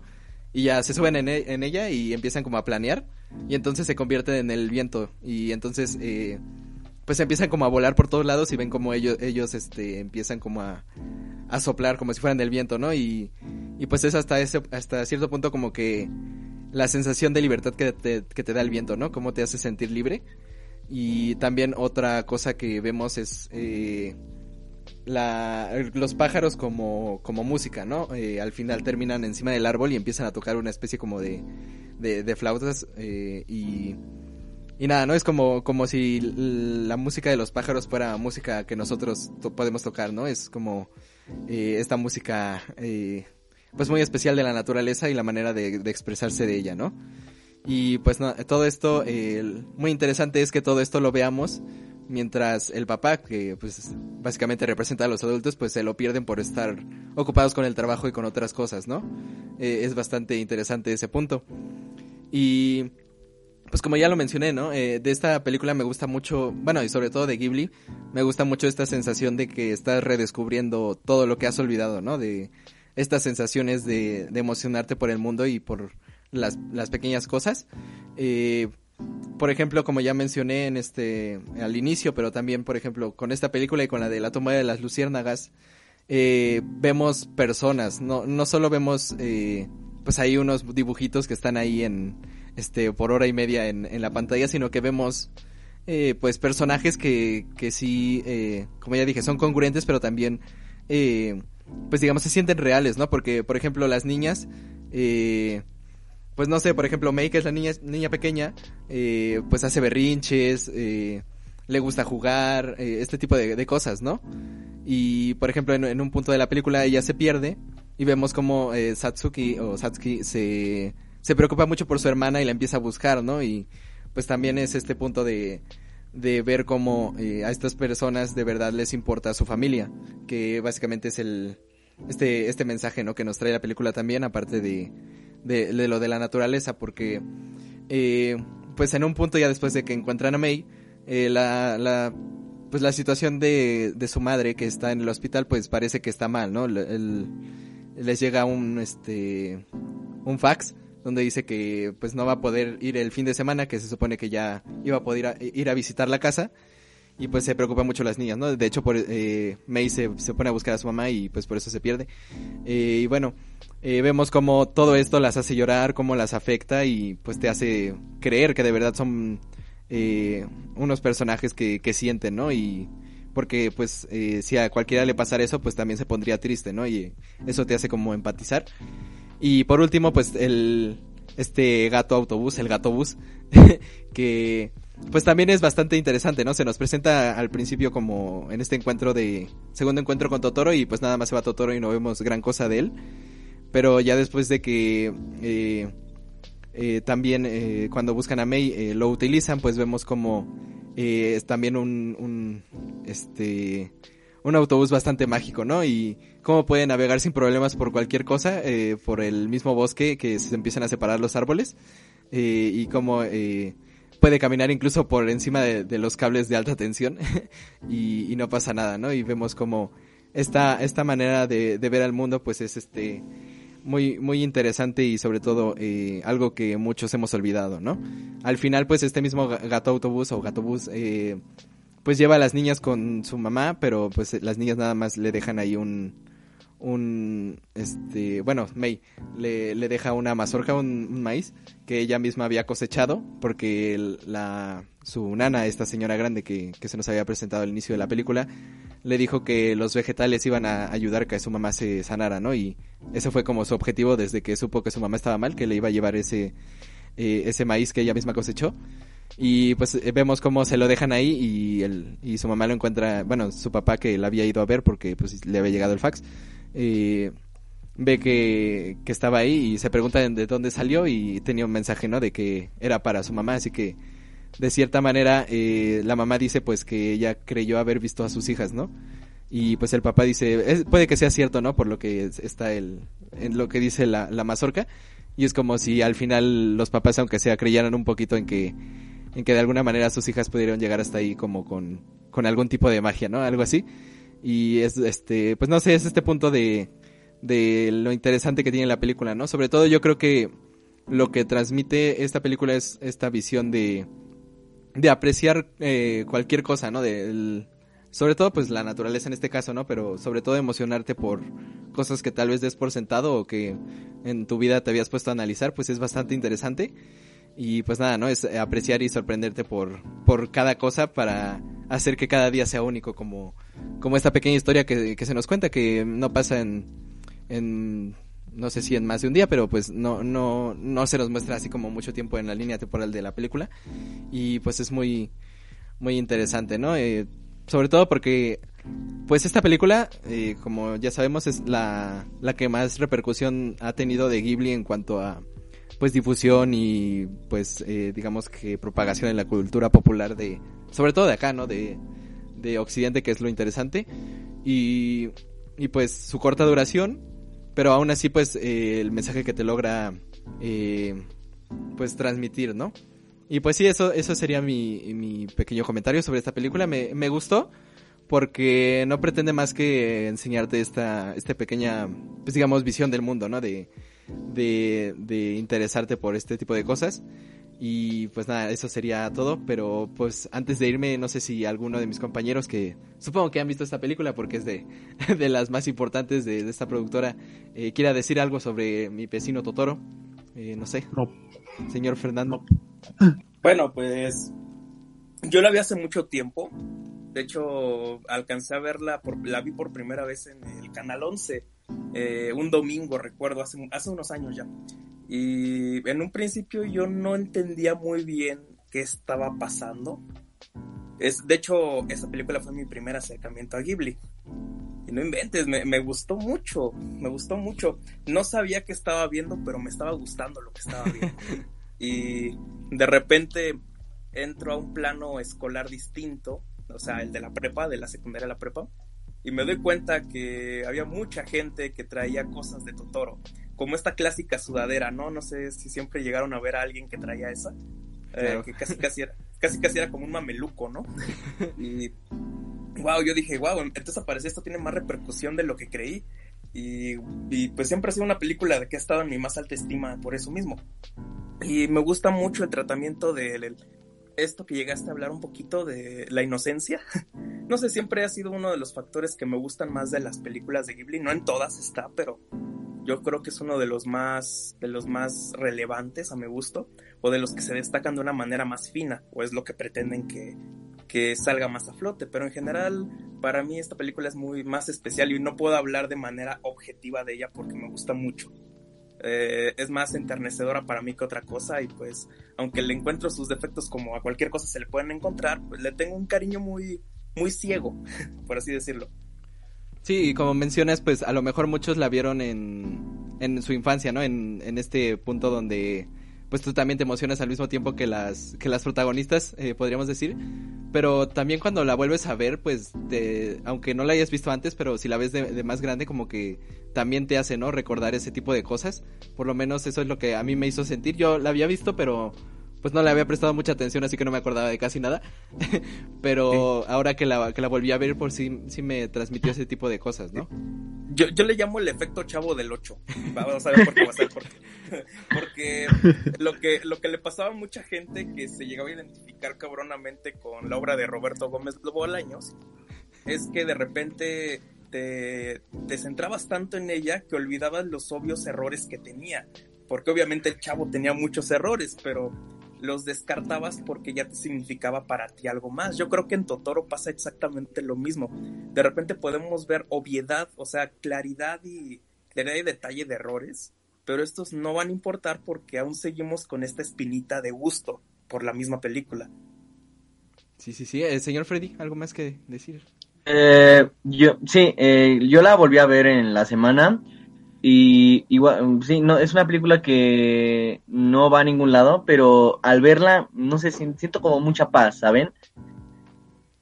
Y ya se suben en, e- en ella y empiezan como a planear. Y entonces se convierten en el viento. Y entonces eh, pues empiezan como a volar por todos lados y ven como ellos, ellos este, empiezan como a, a soplar como si fueran del viento, ¿no? Y, y pues es hasta, ese, hasta cierto punto como que la sensación de libertad que te, que te da el viento, ¿no? Cómo te hace sentir libre. Y también otra cosa que vemos es eh, la, los pájaros como, como música, ¿no? Eh, al final terminan encima del árbol y empiezan a tocar una especie como de, de, de flautas eh, y, y nada, ¿no? Es como, como si la música de los pájaros fuera música que nosotros podemos tocar, ¿no? Es como eh, esta música eh, pues muy especial de la naturaleza y la manera de expresarse de ella, ¿no? Y pues no, todo esto, eh, muy interesante es que todo esto lo veamos mientras el papá, que pues básicamente representa a los adultos, pues se lo pierden por estar ocupados con el trabajo y con otras cosas, ¿no? Eh, es bastante interesante ese punto. Y pues como ya lo mencioné, ¿no? Eh, de esta película me gusta mucho, bueno, y sobre todo de Ghibli, me gusta mucho esta sensación de que estás redescubriendo todo lo que has olvidado, ¿no? De estas sensaciones de emocionarte por el mundo y por las, las pequeñas cosas. Eh, por ejemplo, como ya mencioné en este al inicio, pero también, por ejemplo, con esta película y con la de la toma de las luciérnagas, eh, vemos personas, no, no solo vemos eh, pues hay unos dibujitos que están ahí en este por hora y media en, en la pantalla, sino que vemos eh, pues personajes que, que sí, eh, como ya dije, son congruentes, pero también eh, pues digamos se sienten reales, ¿no? Porque, por ejemplo, las niñas, pues no sé, por ejemplo, May, que es la niña, niña pequeña, eh, pues hace berrinches, eh, le gusta jugar, eh, este tipo de, cosas, ¿no? Y, por ejemplo, en, en un punto de la película ella se pierde y vemos como eh, Satsuki o Satsuki se, se preocupa mucho por su hermana y la empieza a buscar, ¿no? Y pues también es este punto de, de ver cómo eh, a estas personas de verdad les importa su familia, que básicamente es el este este mensaje, ¿no? Que nos trae la película también, aparte de, de, lo de la naturaleza, porque eh, pues en un punto ya después de que encuentran a May, eh, la, la pues la situación de, de su madre que está en el hospital pues parece que está mal, ¿no? El- les llega un este un fax donde dice que pues no va a poder ir el fin de semana, que se supone que ya iba a poder ir a, visitar la casa y pues se preocupa mucho las niñas, ¿no? De hecho por eh, May se, se pone a buscar a su mamá y pues por eso se pierde. Eh, y bueno, eh, vemos como todo esto las hace llorar, cómo las afecta y pues te hace creer que de verdad son eh, unos personajes que, que sienten, ¿no? Y porque pues eh, si a cualquiera le pasara eso, pues también se pondría triste, ¿no? Y eso te hace como empatizar. Y por último, pues el este gato autobús, el gato bus, que pues también es bastante interesante, ¿no? Se nos presenta al principio como en este encuentro de segundo encuentro con Totoro y pues nada más se va Totoro y no vemos gran cosa de él. Pero ya después de que eh, eh, también eh, cuando buscan a May lo utilizan, pues vemos como es también un, este un autobús bastante mágico, ¿no? Y cómo puede navegar sin problemas por cualquier cosa, por el mismo bosque que se empiezan a separar los árboles y cómo puede caminar incluso por encima de, los cables de alta tensión y, y no pasa nada, ¿no? Y vemos como esta, esta manera de, de ver al mundo pues es este muy, muy interesante y sobre todo eh, algo que muchos hemos olvidado, ¿no? Al final, pues este mismo ga- gato autobús o gatobús, eh, pues lleva a las niñas con su mamá, pero pues las niñas nada más le dejan ahí un, un, este, bueno, May le, le deja una mazorca, un, maíz que ella misma había cosechado porque el- la, su nana, esta señora grande que, que se nos había presentado al inicio de la película, le dijo que los vegetales iban a ayudar que su mamá se sanara, ¿no? Y ese fue como su objetivo desde que supo que su mamá estaba mal, que le iba a llevar ese, eh, ese maíz que ella misma cosechó. Y pues eh, vemos cómo se lo dejan ahí y, el, y su mamá lo encuentra, bueno, su papá que la había ido a ver porque pues le había llegado el fax, eh, ve que, que estaba ahí y se pregunta de dónde salió y tenía un mensaje, ¿no? De que era para su mamá, así que de cierta manera eh, la mamá dice pues que ella creyó haber visto a sus hijas, ¿no? Y pues el papá dice, "Es- puede que sea cierto, ¿no? Por lo que es- está el, en lo que dice la, la mazorca. Y es como si al final los papás, aunque sea, creyeran un poquito en que, en que de alguna manera sus hijas pudieron llegar hasta ahí como con, con algún tipo de magia, ¿no? Algo así. Y es este, pues no sé, es este punto de, de lo interesante que tiene la película, ¿no? Sobre todo yo creo que lo que transmite esta película es esta visión de, de apreciar eh, cualquier cosa, ¿no? Del, sobre todo pues la naturaleza en este caso, ¿no? Pero sobre todo emocionarte por cosas que tal vez des por sentado o que en tu vida te habías puesto a analizar, pues es bastante interesante. Y pues nada, ¿no? Es apreciar y sorprenderte por, por cada cosa para hacer que cada día sea único, como, como esta pequeña historia que, que se nos cuenta, que no pasa en, en, no sé si en más de un día, pero pues no, no, no se nos muestra así como mucho tiempo en la línea temporal de la película. Y pues es muy, muy interesante, ¿no? Eh, sobre todo porque, pues esta película, eh, como ya sabemos, es la, la que más repercusión ha tenido de Ghibli en cuanto a, pues difusión y, pues, eh, digamos que propagación en la cultura popular de, sobre todo de acá, ¿no? De, de Occidente, que es lo interesante. Y, y pues su corta duración, pero aún así, pues, eh, el mensaje que te logra, eh, pues, transmitir, ¿no? Y pues sí, eso, eso sería mi, mi pequeño comentario sobre esta película. Me, me gustó porque no pretende más que enseñarte esta, esta pequeña, pues digamos, visión del mundo, ¿no? De, de, de interesarte por este tipo de cosas. Y pues nada, eso sería todo. Pero pues antes de irme, no sé si alguno de mis compañeros que supongo que han visto esta película porque es de, de las más importantes de, de esta productora, eh, quiera decir algo sobre mi vecino Totoro. Eh, no sé. Señor Fernando.
Bueno, pues yo la vi hace mucho tiempo. De hecho, alcancé a verla, por, la vi por primera vez en el Canal 11, eh, un domingo, recuerdo, hace, hace unos años ya. Y en un principio yo no entendía muy bien qué estaba pasando. Es, de hecho, esa película fue mi primer acercamiento a Ghibli. Y no inventes, me, me gustó mucho, me gustó mucho. No sabía qué estaba viendo, pero me estaba gustando lo que estaba viendo. y de repente entro a un plano escolar distinto, o sea, el de la prepa, de la secundaria a la prepa, y me doy cuenta que había mucha gente que traía cosas de Totoro, como esta clásica sudadera, ¿no? No sé si siempre llegaron a ver a alguien que traía esa, eh, que casi casi era, casi casi era como un mameluco, ¿no? Y wow, yo dije, wow, entonces aparece esto tiene más repercusión de lo que creí. Y, y, pues siempre ha sido una película de que ha estado en mi más alta estima por eso mismo. Y me gusta mucho el tratamiento de el- esto que llegaste a hablar un poquito de la inocencia. No sé, siempre ha sido uno de los factores que me gustan más de las películas de Ghibli. No en todas está, pero yo creo que es uno de los más, de los más relevantes a mi gusto, o de los que se destacan de una manera más fina, o es lo que pretenden que, que salga más a flote. Pero en general, para mí esta película es muy más especial y no puedo hablar de manera objetiva de ella porque me gusta mucho. Eh, es más enternecedora para mí que otra cosa y pues aunque le encuentro sus defectos como a cualquier cosa se le pueden encontrar, pues le tengo un cariño muy, muy ciego, por así decirlo.
Sí, y como mencionas, pues a lo mejor muchos la vieron en, en su infancia, ¿no? En, en este punto donde pues tú también te emocionas al mismo tiempo que las, que las protagonistas, eh, podríamos decir. Pero también cuando la vuelves a ver, pues, te- aunque no la hayas visto antes, pero si la ves de, de más grande, como que también te hace, ¿no? Recordar ese tipo de cosas. Por lo menos eso es lo que a mí me hizo sentir. Yo la había visto, pero pues no le había prestado mucha atención, así que no me acordaba de casi nada. pero ahora que la, que la volví a ver, por sí, sí me transmitió ese tipo de cosas, ¿no?
Yo, yo le llamo el efecto chavo del 8. Vamos a ver por qué va a ser por qué. Porque lo que, lo que le pasaba a mucha gente que se llegaba a identificar cabronamente con la obra de Roberto Gómez Bolaños es que de repente te, te centrabas tanto en ella que olvidabas los obvios errores que tenía. Porque obviamente el chavo tenía muchos errores, pero los descartabas porque ya te significaba para ti algo más. Yo creo que en Totoro pasa exactamente lo mismo. De repente podemos ver obviedad, o sea, claridad y claridad y detalle de errores, pero estos no van a importar porque aún seguimos con esta espinita de gusto por la misma película.
Sí, sí, sí. Eh, señor Freddy, ¿algo más que decir?
Eh, yo, sí, eh, yo la volví a ver en la semana y igual, sí, no, es una película que no va a ningún lado, pero al verla, no sé, si- siento como mucha paz, ¿saben?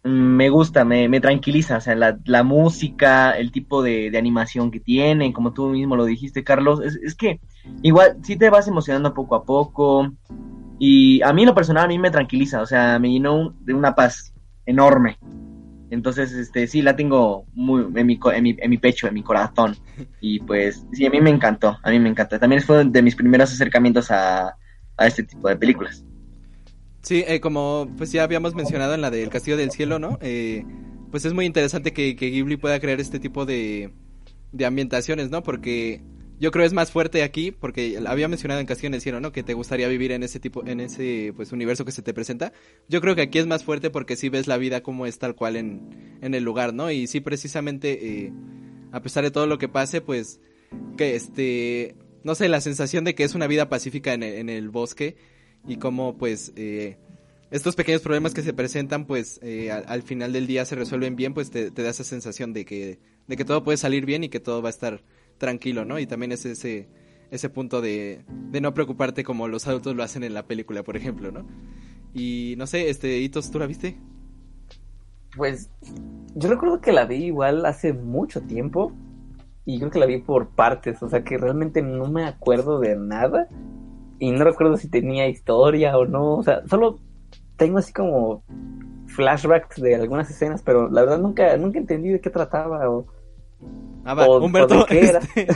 Mm, Me gusta, me, me tranquiliza, o sea, la, la música, el tipo de, de animación que tiene, como tú mismo lo dijiste, Carlos, es, es que igual sí te vas emocionando poco a poco y a mí en lo personal a mí me tranquiliza, o sea, me llenó de una paz enorme. Entonces, este, sí, la tengo muy en mi, en mi, en mi pecho, en mi corazón. Y pues, sí, a mí me encantó, a mí me encantó. También fue de mis primeros acercamientos a, a este tipo de películas.
Sí, eh, como pues ya habíamos mencionado en la del Castillo del Cielo, ¿no? Eh, pues es muy interesante que, que Ghibli pueda crear este tipo de, de ambientaciones, ¿no? Porque yo creo es más fuerte aquí, porque había mencionado en Castillo del Cielo, ¿no? Que te gustaría vivir en ese tipo, en ese pues universo que se te presenta. Yo creo que aquí es más fuerte porque sí ves la vida como es tal cual en, en el lugar, ¿no? Y sí precisamente, eh, a pesar de todo lo que pase, pues que este, no sé, la sensación de que es una vida pacífica en el, en el bosque y cómo pues eh, estos pequeños problemas que se presentan pues eh, al, al final del día se resuelven bien pues te, te da esa sensación de que de que todo puede salir bien y que todo va a estar tranquilo no y también es ese ese punto de, de no preocuparte como los adultos lo hacen en la película por ejemplo no y no sé este hitos tú la viste
Pues yo recuerdo que la vi igual hace mucho tiempo y creo que la vi por partes, o sea que realmente no me acuerdo de nada y no recuerdo si tenía historia o no, o sea, solo tengo así como flashbacks de algunas escenas, pero la verdad nunca nunca entendí de qué trataba o
ah va Humberto
de qué era.
este,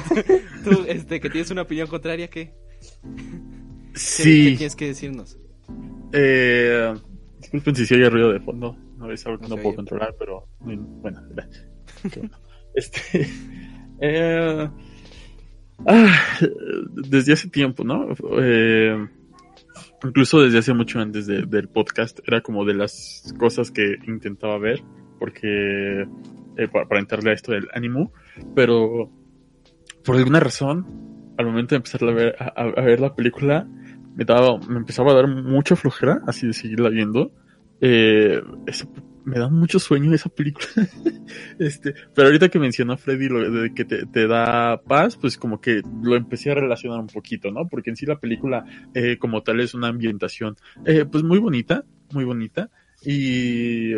tú este que tienes una opinión contraria qué ¿Qué-
Sí.
qué tienes que decirnos
Eh, disculpen si se oye ruido de fondo. No es algo que
No
no, puedo
oye.
controlar, pero bueno. Este, eh, ah, desde hace tiempo, ¿no? Eh, incluso desde hace mucho antes de- del podcast, era como de las cosas que intentaba ver, porque eh, para, para entrarle a esto del ánimo, pero por alguna razón, al momento de empezar a ver, a, a ver la película, me daba, me empezaba a dar mucha flojera, así de seguirla viendo. Eh, me da mucho sueño esa película. este, pero ahorita que mencionó Freddy lo de que te, te da paz, pues como que lo empecé a relacionar un poquito, ¿no? Porque en sí la película eh, como tal es una ambientación, eh, pues muy bonita, muy bonita. Y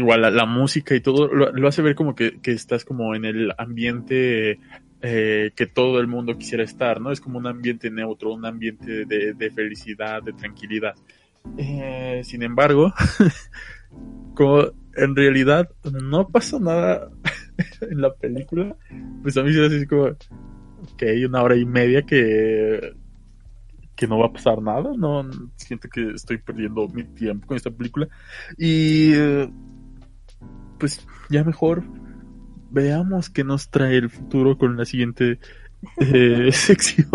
igual la, música y todo lo, hace ver como que, que estás como en el ambiente eh, que todo el mundo quisiera estar, ¿no? Es como un ambiente neutro, un ambiente de, de felicidad, de tranquilidad. Eh, sin embargo, como en realidad no pasa nada en la película, pues a mí se así como hay una hora y media que que no va a pasar nada, no siento que estoy perdiendo mi tiempo con esta película y eh, pues ya mejor veamos qué nos trae el futuro con la siguiente eh, sección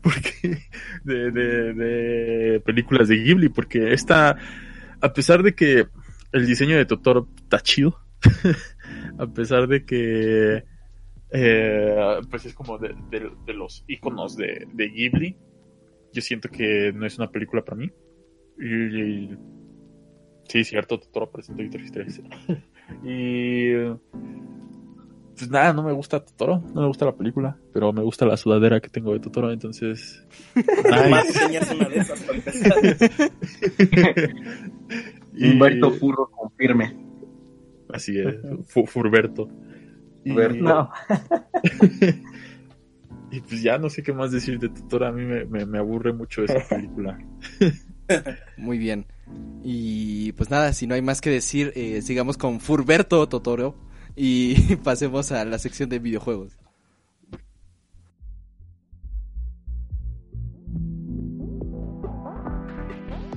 porque de, de, películas de Ghibli porque esta a pesar de que el diseño de Totoro está chido a pesar de que eh, pues es como de, de- los iconos de, Ghibli yo siento que no es una película para mí. Y, y- sí cierto Totoro presenta Toy Story 3 y pues nada, no me gusta Totoro, no me gusta la película, pero me gusta la sudadera que tengo de Totoro, entonces... Y-
Humberto Furro confirme.
Así es, Fu- Furberto. Y,
Furberto.
No.
y pues ya no sé qué más decir de Totoro. A mí me, me- me aburre mucho esa película.
Muy bien. Y pues nada, si no hay más que decir, eh, sigamos con Furberto Totoro y pasemos a la sección de videojuegos.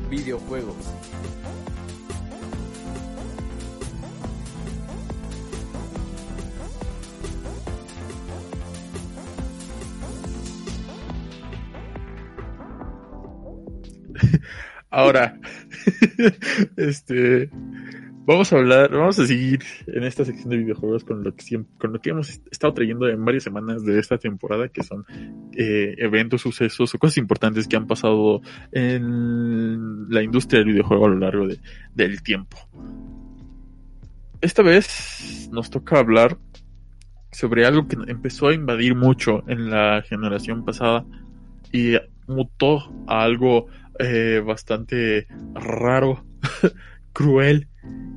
Videojuegos.
Ahora, este, vamos a hablar, vamos a seguir en esta sección de videojuegos con lo que siempre, con lo que hemos estado trayendo en varias semanas de esta temporada, que son eh, eventos, sucesos o cosas importantes que han pasado en la industria del videojuego a lo largo de- del tiempo. Esta vez nos toca hablar sobre algo que empezó a invadir mucho en la generación pasada y mutó a algo eh, bastante raro, cruel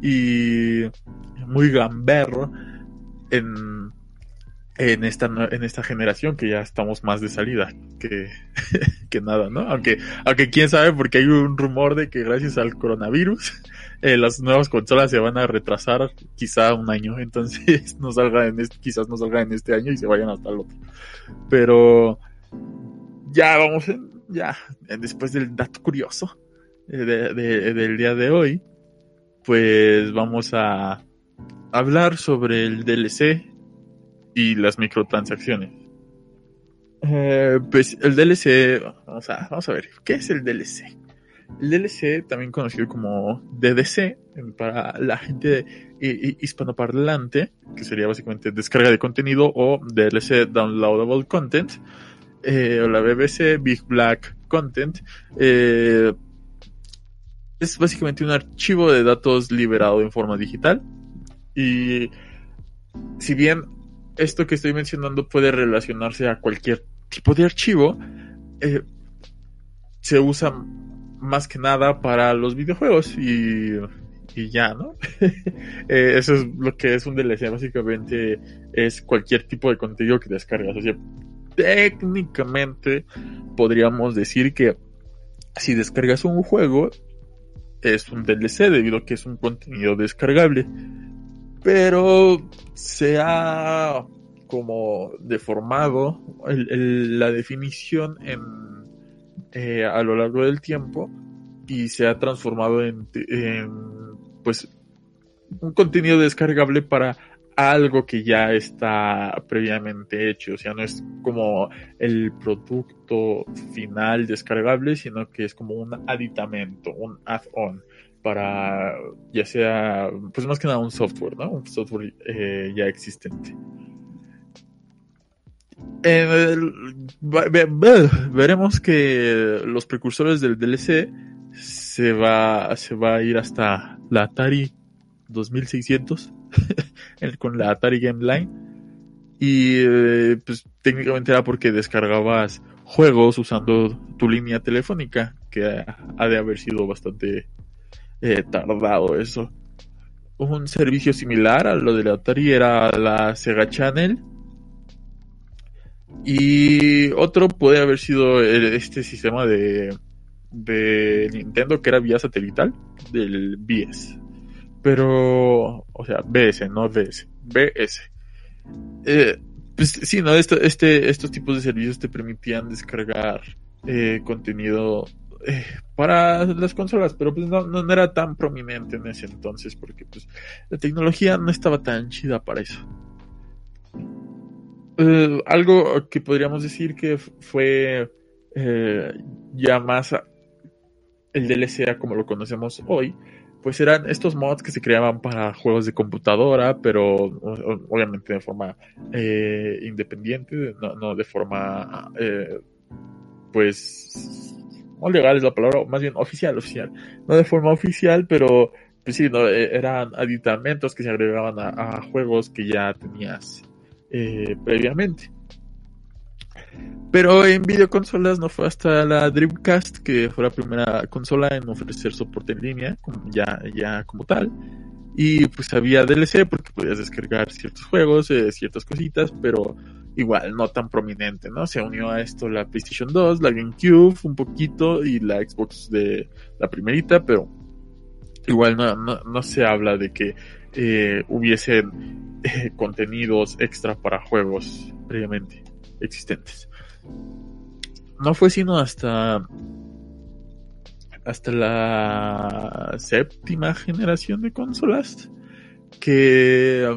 y muy gamberro en, en, esta, en esta generación que ya estamos más de salida que, que nada, ¿no? Aunque, aunque quién sabe porque hay un rumor de que gracias al coronavirus eh, las nuevas consolas se van a retrasar quizá un año, entonces no salga en este, quizás no salga en este año y se vayan hasta el otro. Pero ya vamos, en- ya eh, después del dato curioso eh, de- de- del día de hoy, pues vamos a hablar sobre el DLC y las microtransacciones. Eh, pues el DLC, vamos a, vamos a ver, ¿qué es el DLC? El DLC, también conocido como DDC, para la gente hi- hi- hispanoparlante, que sería básicamente descarga de contenido o DLC Downloadable Content, eh, o la BBC Big Black Content, eh, es básicamente un archivo de datos liberado en forma digital. Y si bien esto que estoy mencionando puede relacionarse a cualquier tipo de archivo, eh, se usa más que nada para los videojuegos y, y ya, ¿no? Eso es lo que es un DLC, básicamente es cualquier tipo de contenido que descargas. O sea, técnicamente podríamos decir que si descargas un juego es un DLC debido a que es un contenido descargable. Pero se ha como deformado la definición en, eh, a lo largo del tiempo y se ha transformado en, en, pues un contenido descargable para algo que ya está previamente hecho, o sea, no es como el producto final descargable, sino que es como un aditamento, un add-on para ya sea, pues más que nada un software, ¿no? Un software eh, ya existente. En el- ve- ve- veremos que los precursores del DLC se va, se va a ir hasta la Atari 2600 el- con la Atari Game Line. Y eh, pues técnicamente era porque descargabas juegos usando tu línea telefónica que ha de haber sido bastante eh, tardado eso. Un servicio similar a lo de la Atari era la Sega Channel. Y otro puede haber sido el- este sistema de, de Nintendo que era vía satelital del BS. Pero, o sea, BS, no DS, BS. Eh, pues sí, ¿no? Esto, este, estos tipos de servicios te permitían descargar eh, contenido eh, para las consolas, pero pues no, no, era tan prominente en ese entonces porque pues la tecnología no estaba tan chida para eso. Algo que podríamos decir que fue ya más el DLC como lo conocemos hoy, pues eran estos mods que se creaban para juegos de computadora, pero obviamente de forma eh, independiente, no, de forma, eh, pues, no legal es la palabra, más bien oficial, oficial, no de forma oficial, pero pues sí, no, Eh, eran aditamentos que se agregaban a, a juegos que ya tenías eh, previamente. Pero en videoconsolas no fue hasta la Dreamcast que fue la primera consola en ofrecer soporte en línea, ya, ya como tal. Y pues había DLC porque podías descargar ciertos juegos, eh, ciertas cositas, pero igual no tan prominente, ¿no? Se unió a esto la PlayStation 2, la GameCube un poquito y la Xbox de la primerita, pero igual no, no, no se habla de que eh, hubiesen eh, contenidos extra para juegos previamente existentes. No fue sino hasta hasta la séptima generación de consolas que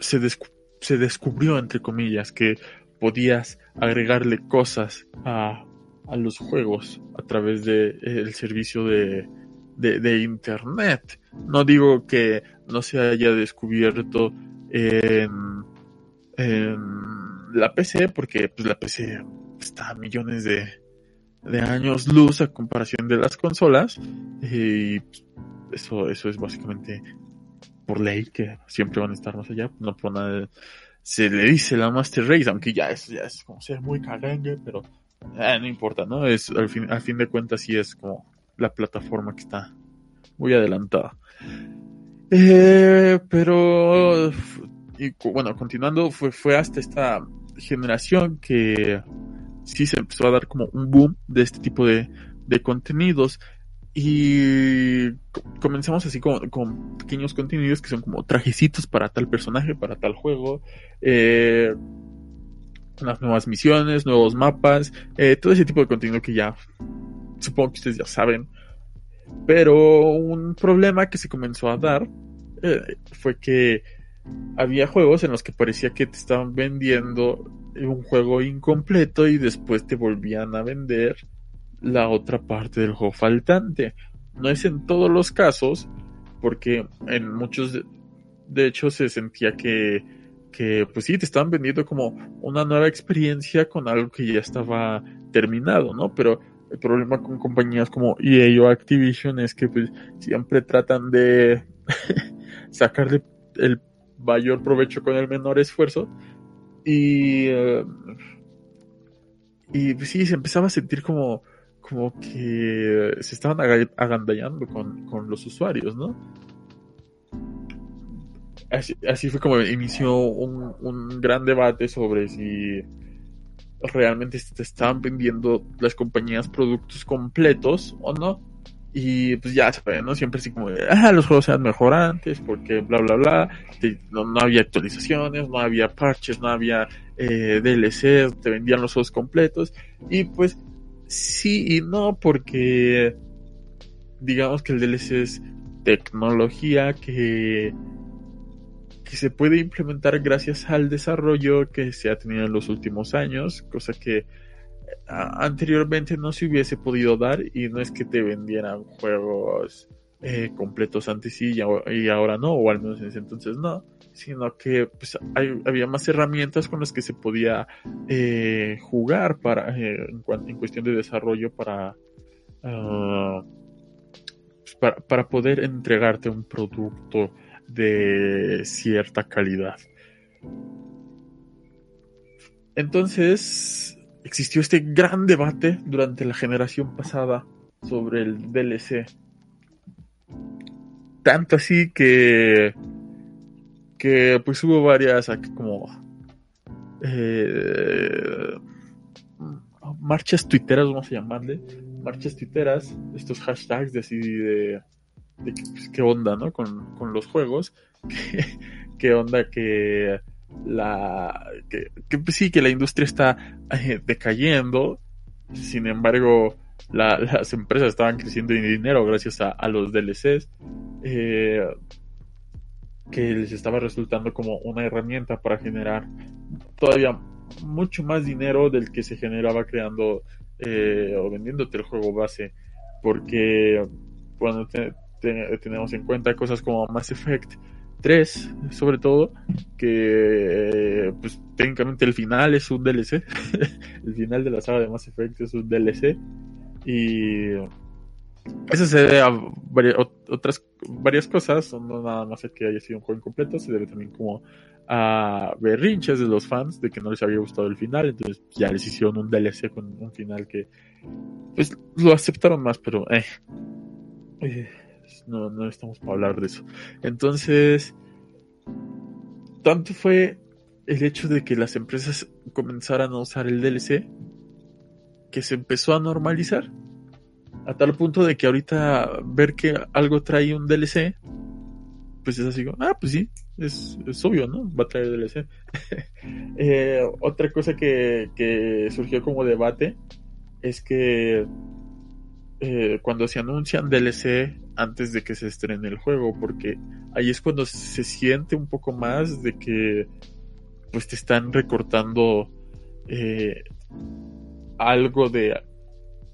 se, descu- se descubrió, entre comillas, que podías agregarle cosas a, a los juegos a través del de, el servicio de, de, internet. No digo que no se haya descubierto en la PC, porque pues, la PC está a millones de, de años luz a comparación de las consolas. Y eso, eso es básicamente por ley que siempre van a estar más allá. No por nada se le dice la Master Race, aunque ya es, ya es como ser muy calengue, pero eh, no importa, ¿no? Es, al, fin, al fin de cuentas sí es como la plataforma que está muy adelantada. Eh, pero, y, bueno, continuando, fue, fue hasta esta generación que sí se empezó a dar como un boom de este tipo de, de contenidos y comenzamos así con, pequeños contenidos que son como trajecitos para tal personaje, para tal juego, eh, unas nuevas misiones, nuevos mapas, eh, todo ese tipo de contenido que ya supongo que ustedes ya saben. Pero un problema que se comenzó a dar eh, fue que había juegos en los que parecía que te estaban vendiendo un juego incompleto y después te volvían a vender la otra parte del juego faltante. No es en todos los casos, porque en muchos, de, de hecho, se sentía que, que, pues sí, te estaban vendiendo como una nueva experiencia con algo que ya estaba terminado, ¿no? Pero el problema con compañías como EA o Activision es que pues siempre tratan de sacarle el mayor provecho con el menor esfuerzo y uh, y pues sí se empezaba a sentir como como que se estaban agandallando con, con los usuarios, ¿no? Así, así, fue como inició un, un, gran debate sobre si realmente te estaban vendiendo las compañías productos completos o no. Y pues ya saben, ¿no? Siempre así como, ah, los juegos sean mejorantes porque bla, bla, bla. No, no había actualizaciones, no había parches, no había eh, DLC, te vendían los juegos completos. Y pues sí y no, porque digamos que el DLC es tecnología que, que se puede implementar gracias al desarrollo que se ha tenido en los últimos años, cosa que anteriormente no se hubiese podido dar y no es que te vendieran juegos eh, completos antes y, y ahora no, o al menos en ese entonces no sino que pues, había más herramientas con las que se podía eh, jugar para eh, en, cuestión de desarrollo uh, pues, para, para poder entregarte un producto de cierta calidad. Entonces existió este gran debate durante la generación pasada sobre el DLC. Tanto así que que pues hubo varias como eh, marchas tuiteras, vamos a llamarle, marchas tuiteras, estos hashtags de así de, de pues, qué onda, ¿no? Con, con los juegos, qué, qué onda que la que, que sí que la industria está eh, decayendo, sin embargo la, las empresas estaban creciendo en dinero gracias a, los DLCs. Eh, que les estaba resultando como una herramienta para generar todavía mucho más dinero del que se generaba creando eh, o vendiéndote el juego base. Porque cuando te, te, tenemos en cuenta cosas como Mass Effect 3, sobre todo, que pues técnicamente el final es un DLC. el final de la saga de Mass Effect es un DLC. Y eso se debe a varias, otras varias cosas, no nada más que haya sido un juego incompleto, se debe también como a berrinches de los fans de que no les había gustado el final, entonces ya les hicieron un DLC con un final que pues lo aceptaron más, pero eh, eh, no, no estamos para hablar de eso. Entonces, tanto fue el hecho de que las empresas comenzaran a usar el DLC que se empezó a normalizar a tal punto de que ahorita ver que algo trae un DLC pues es así, ah, pues sí, es, es obvio, ¿no? Va a traer DLC. eh, otra cosa que, que surgió como debate es que eh, cuando se anuncian DLC antes de que se estrene el juego, porque ahí es cuando se siente un poco más de que pues te están recortando eh, algo de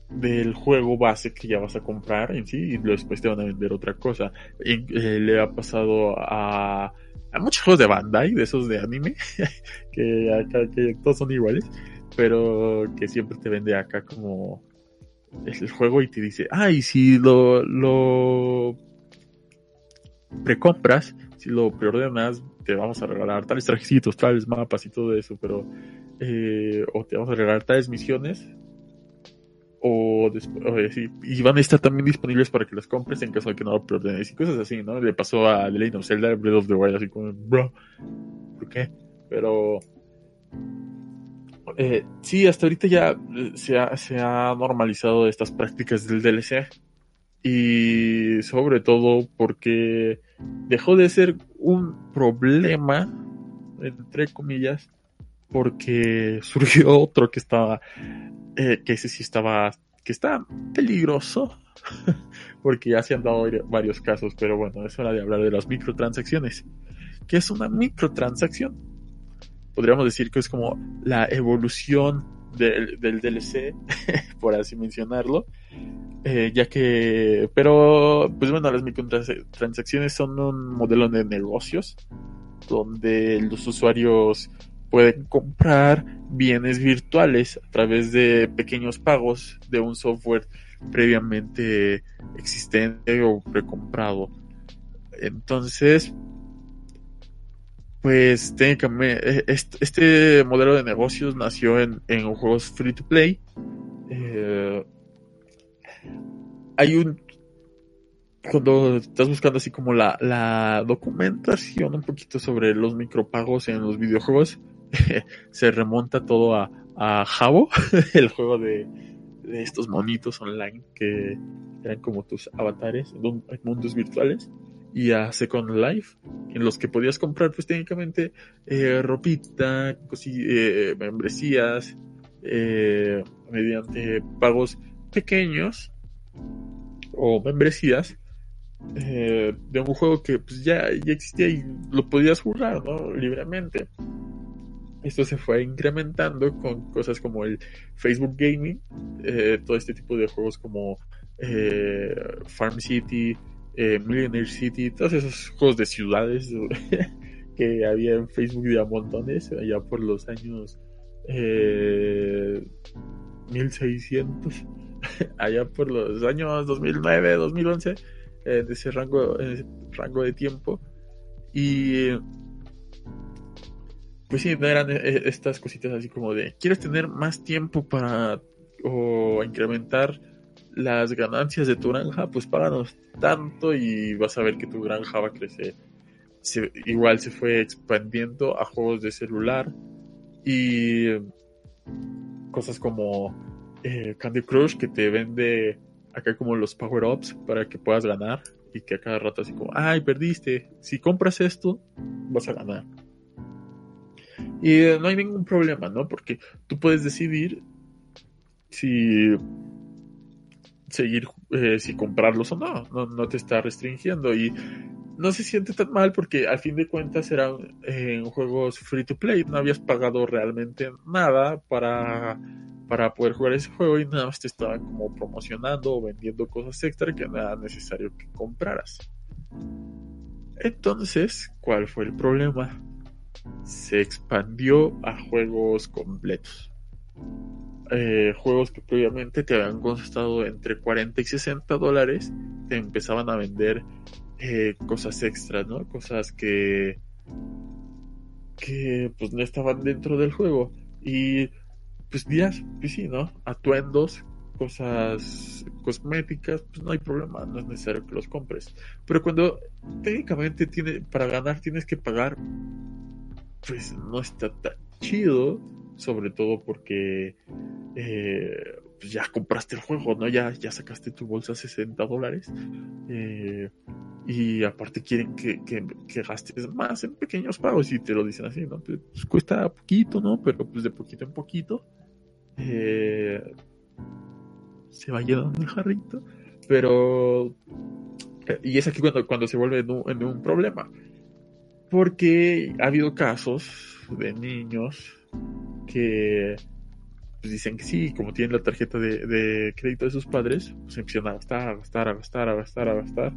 del juego base que ya vas a comprar en sí y después te van a vender otra cosa. Eh, le ha pasado a, a muchos juegos de Bandai, de esos de anime, que acá que todos son iguales, pero que siempre te vende acá como el juego y te dice, ah, y si lo, lo precompras, si lo preordenas, te vamos a regalar tales trajecitos, tales mapas y todo eso, pero eh, o te vamos a regalar tales misiones o, o y van a estar también disponibles para que las compres en caso de que no lo preordenes y cosas así, ¿no? Le pasó a The Legend of Zelda Breath of the Wild así como, bro, ¿por qué? Pero eh, sí, hasta ahorita ya eh, se ha, normalizado estas prácticas del DLC y sobre todo porque dejó de ser un problema, entre comillas, porque surgió otro que estaba eh, que ese sí estaba, que está peligroso, porque ya se han dado varios casos, pero bueno, es hora de hablar de las microtransacciones. ¿Qué es una microtransacción? Podríamos decir que es como la evolución del, DLC, por así mencionarlo, eh, ya que, pero, pues bueno, las microtransacciones son un modelo de negocios donde los usuarios pueden comprar bienes virtuales a través de pequeños pagos de un software previamente existente o precomprado. Entonces, pues técnicamente este modelo de negocios nació en, en juegos free to play. Eh, hay un cuando estás buscando así como la, la documentación un poquito sobre los micropagos en los videojuegos, se remonta todo a, a Jabo, el juego de, de, estos monitos online que eran como tus avatares en, mundos virtuales y a Second Life, en los que podías comprar pues técnicamente eh, ropita, eh, membresías, eh, mediante pagos pequeños o membresías eh, de un juego que pues ya, ya existía y lo podías jugar ¿no? libremente esto se fue incrementando con cosas como el Facebook Gaming, eh, todo este tipo de juegos como eh, Farm City, eh, Millionaire City, todos esos juegos de ciudades que había en Facebook de a montones, allá por los años 1600, allá por los años 2009, 2011, de ese rango, ese rango de tiempo. Y pues sí, no eran eh, estas cositas así como de, ¿quieres tener más tiempo para o incrementar las ganancias de tu granja? Pues páganos tanto y vas a ver que tu granja va a crecer. igual se fue expandiendo a juegos de celular y cosas como eh, Candy Crush que te vende acá como los power-ups para que puedas ganar y que a cada rato así como, ay, perdiste, si compras esto, vas a ganar. Y eh, no hay ningún problema, ¿no? Porque tú puedes decidir si seguir, eh, si comprarlos o no. no. no. te está restringiendo y no se siente tan mal porque al fin de cuentas eran en juegos free to play, no habías pagado realmente nada para, para poder jugar ese juego y nada más te estaban como promocionando o vendiendo cosas extra que no era necesario que compraras. Entonces, ¿cuál fue el problema? se expandió a juegos completos. Eh, juegos que previamente te habían costado entre 40 y 60 dólares, te empezaban a vender eh, cosas extras, ¿no? Cosas que que pues no estaban dentro del juego y pues días, pues sí, ¿no? Atuendos, cosas cosméticas, pues no hay problema, no es necesario que los compres. Pero cuando técnicamente tiene, para ganar tienes que pagar, pues no está tan chido, sobre todo porque eh, pues ya compraste el juego, ¿no? Ya, ya sacaste tu bolsa 60 dólares. eh, y aparte quieren que, que, que gastes más en pequeños pagos y te lo dicen así, ¿no? Pues cuesta poquito, ¿no? Pero pues de poquito en poquito. eh, se va llenando el jarrito. Pero... Y es aquí cuando, cuando se vuelve un, en un problema. Porque ha habido casos de niños que pues, dicen que sí, como tienen la tarjeta de, de crédito de sus padres, pues empiezan a gastar, a gastar, a gastar, a gastar, a gastar.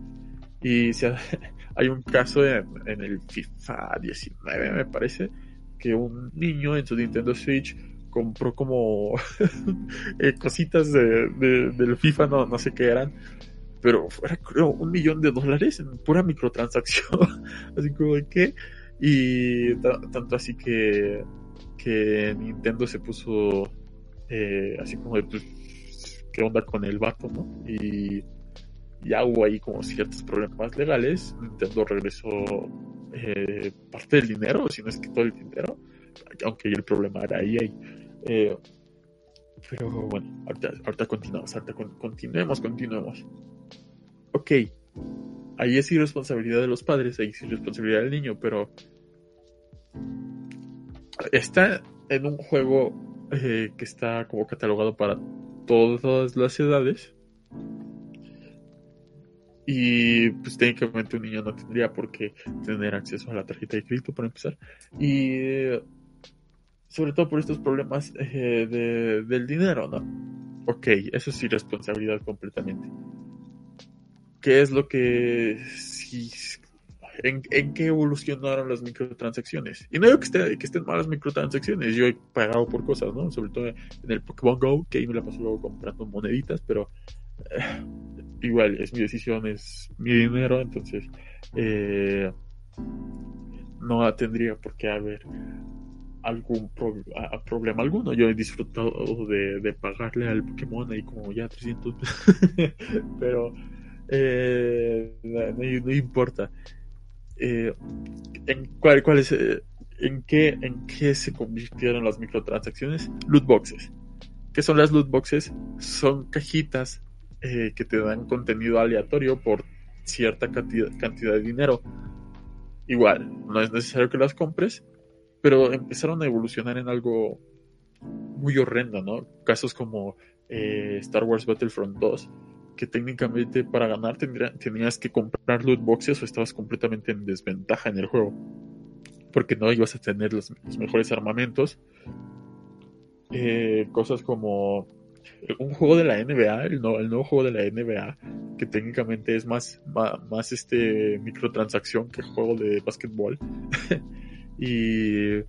Y se ha- hay un caso en, en el FIFA 19, me parece, que un niño en su Nintendo Switch compró como eh, cositas de, de- del FIFA, no, no sé qué eran, pero fuera creo un millón de dólares en pura microtransacción. así como qué. Y ta- tanto así que, que Nintendo se puso eh, así como de pues, qué onda con el vato, ¿no? Y ya hubo ahí como ciertos problemas legales. Nintendo regresó eh, parte del dinero, si no es que todo el dinero, aunque el problema era ahí. ahí. Eh, pero bueno, ahorita, continuamos, ahorita con- continuemos, continuemos. Ok, ahí es irresponsabilidad de los padres, ahí es irresponsabilidad del niño, pero está en un juego eh, que está como catalogado para todas las edades. Y pues técnicamente un niño no tendría por qué tener acceso a la tarjeta de crédito para empezar. Y sobre todo por estos problemas eh, de- del dinero, ¿no? Ok, eso es irresponsabilidad completamente. ¿Qué es lo que... sí, en, en qué evolucionaron las microtransacciones? Y no digo que, esté- que estén malas microtransacciones, yo he pagado por cosas, ¿no? Sobre todo en el Pokémon Go, que ahí me la paso luego comprando moneditas, pero eh, igual es mi decisión, es mi dinero, entonces eh, no tendría por qué haber algún a- problema alguno. Yo he disfrutado de, de pagarle al Pokémon ahí como ya 300 pero eh, no importa. Eh, ¿en, cuál, eh, en, qué, ¿En qué se convirtieron las microtransacciones? Loot boxes. ¿Qué son las loot boxes? Son cajitas eh, que te dan contenido aleatorio por cierta cantidad, de dinero. Igual, no es necesario que las compres, pero empezaron a evolucionar en algo muy horrendo, ¿no? Casos como Star Wars Battlefront 2, que técnicamente para ganar tendría- tenías que comprar loot boxes o estabas completamente en desventaja en el juego, porque no ibas a tener los, mejores armamentos. Eh, cosas como un juego de la NBA, el, nuevo juego de la NBA, que técnicamente es más, más, este microtransacción que juego de básquetbol. y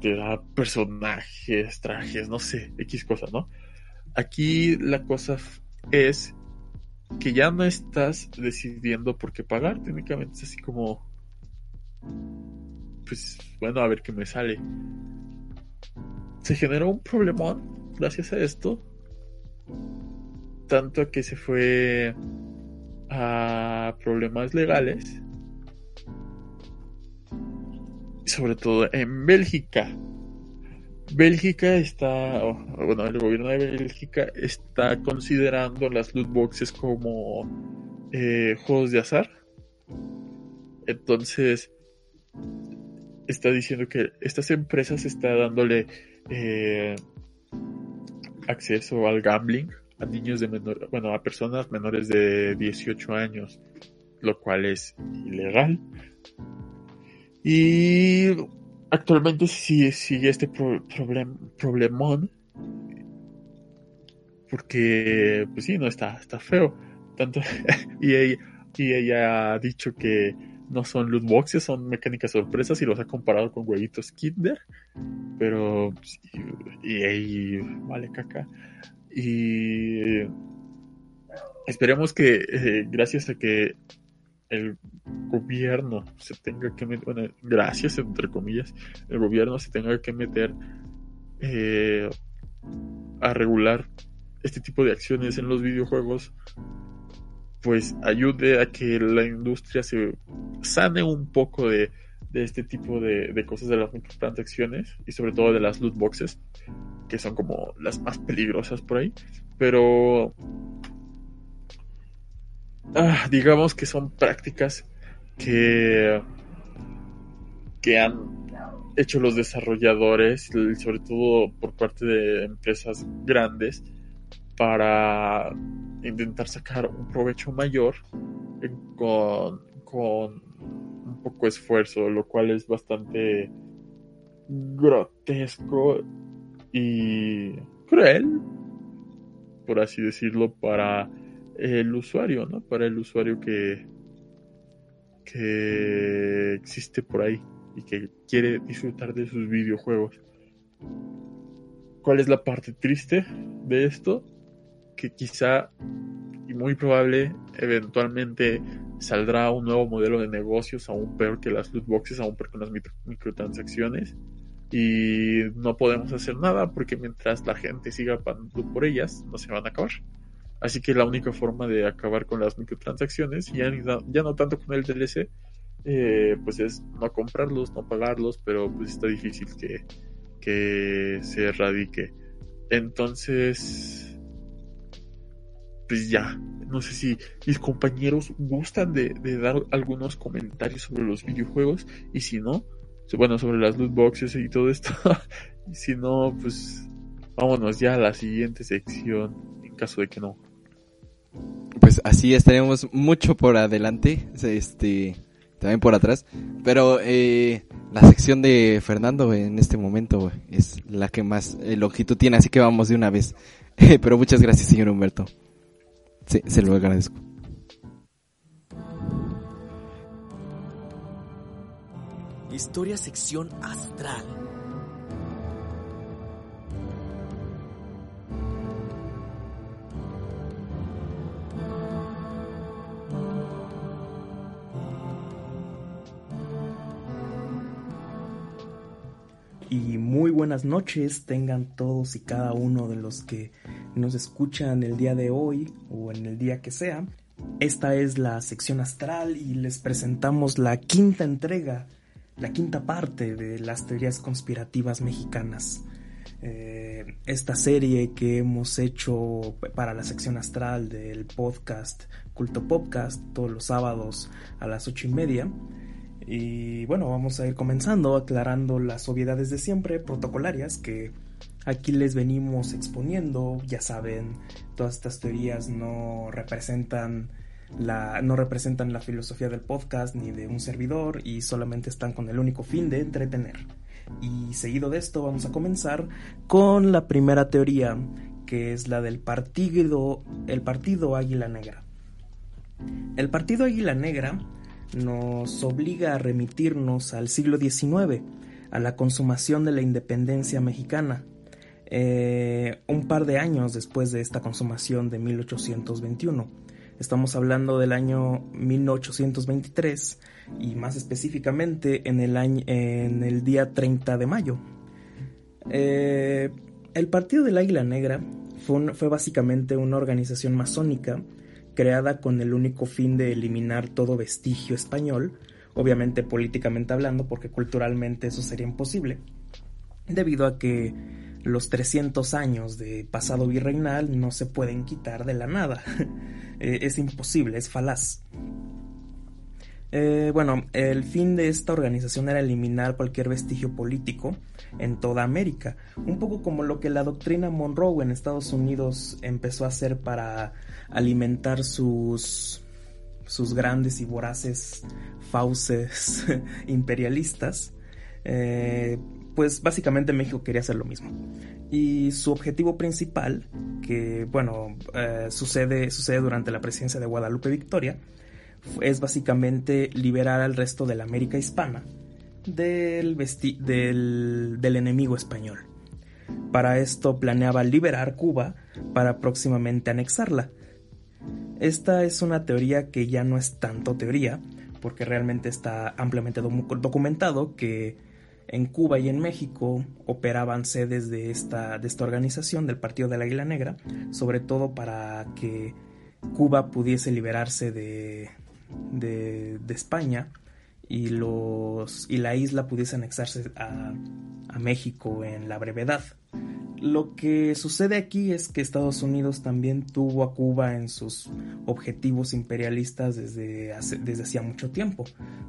te da personajes, trajes, no sé, X cosas, ¿no? Aquí la cosa es que ya no estás decidiendo por qué pagar, técnicamente es así como, pues bueno, a ver qué me sale. Se generó un problemón gracias a esto, tanto que se fue a problemas legales, sobre todo en Bélgica. Bélgica está, bueno, el gobierno de Bélgica está considerando las loot boxes como eh, juegos de azar. Entonces, está diciendo que estas empresas está dándole eh, acceso al gambling a niños de menor, bueno, a personas menores de 18 años, lo cual es ilegal. Y actualmente sí sigue este pro- problem- problemón. Porque, pues sí, no está, está feo. Tanto, y, ella, y ella ha dicho que no son loot boxes, son mecánicas sorpresas y los ha comparado con huevitos Kinder. Pero, pues, y, y vale caca. Y esperemos que, eh, gracias a que el gobierno se tenga que meter, bueno, gracias entre comillas, el gobierno se tenga que meter eh, a regular este tipo de acciones en los videojuegos, pues ayude a que la industria se sane un poco de, de este tipo de, cosas de las microtransacciones y sobre todo de las loot boxes, que son como las más peligrosas por ahí. Pero ah, digamos que son prácticas que, que han hecho los desarrolladores, sobre todo por parte de empresas grandes, para intentar sacar un provecho mayor con, con un poco esfuerzo, lo cual es bastante grotesco y cruel, por así decirlo, para el usuario, ¿no? Para el usuario que, que existe por ahí y que quiere disfrutar de sus videojuegos. ¿Cuál es la parte triste de esto? Que quizá y muy probable eventualmente saldrá un nuevo modelo de negocios aún peor que las loot boxes, aún peor que las microtransacciones y no podemos hacer nada porque mientras la gente siga pagando por ellas no se van a acabar. Así que la única forma de acabar con las microtransacciones, ya, ya no tanto con el DLC, eh, pues es no comprarlos, no pagarlos, pero pues está difícil que, que se erradique. Entonces, pues ya, no sé si mis compañeros gustan de, dar algunos comentarios sobre los videojuegos y si no, bueno, sobre las loot boxes y todo esto, y si no, pues vámonos ya a la siguiente sección en caso de que no.
Pues así estaremos mucho por adelante, este, también por atrás. Pero eh, la sección de Fernando en este momento es la que más eh, longitud tiene, así que vamos de una vez. Pero muchas gracias, señor Humberto. Sí, se lo agradezco.
Historia sección astral. Y muy buenas noches tengan todos y cada uno de los que nos escuchan el día de hoy o en el día que sea. Esta es la sección astral y les presentamos la quinta entrega la quinta parte de las teorías conspirativas mexicanas. Eh, esta serie que hemos hecho para la sección astral del podcast Culto Podcast todos los sábados a las ocho y media. Y bueno, vamos a ir comenzando aclarando las obviedades de siempre, protocolarias, que aquí les venimos exponiendo. Ya saben, todas estas teorías no representan no representan la filosofía del podcast ni de un servidor y solamente están con el único fin de entretener. Y seguido de esto vamos a comenzar con la primera teoría, que es la del partido, el partido Águila Negra. El partido Águila Negra nos obliga a remitirnos al siglo XIX, a la consumación de la independencia mexicana, eh, un par de años después de esta consumación de 1821. Estamos hablando del año 1823 y más específicamente en el, día 30 de mayo. Eh, el Partido del Águila Negra fue básicamente una organización masónica creada con el único fin de eliminar todo vestigio español, obviamente políticamente hablando, porque culturalmente eso sería imposible, debido a que los 300 años de pasado virreinal no se pueden quitar de la nada. Eh, es imposible, es falaz. Eh, bueno, el fin de esta organización era eliminar cualquier vestigio político en toda América, un poco como lo que la doctrina Monroe en Estados Unidos empezó a hacer para alimentar sus, sus grandes y voraces fauces imperialistas. Eh, pues básicamente México quería hacer lo mismo. Y su objetivo principal, que bueno, eh, sucede, sucede durante la presidencia de Guadalupe Victoria, es básicamente liberar al resto de la América hispana del, del, enemigo español. Para esto planeaba liberar Cuba para próximamente anexarla. Esta es una teoría que ya no es tanto teoría, porque realmente está ampliamente docu- documentado que en Cuba y en México operaban sedes de esta, de esta organización, del Partido del Águila Negra, sobre todo para que Cuba pudiese liberarse de, de, España y, los, y la isla pudiese anexarse a, a México en la brevedad. Lo que sucede aquí es que Estados Unidos también tuvo a Cuba en sus objetivos imperialistas desde, hace- desde hacía mucho tiempo,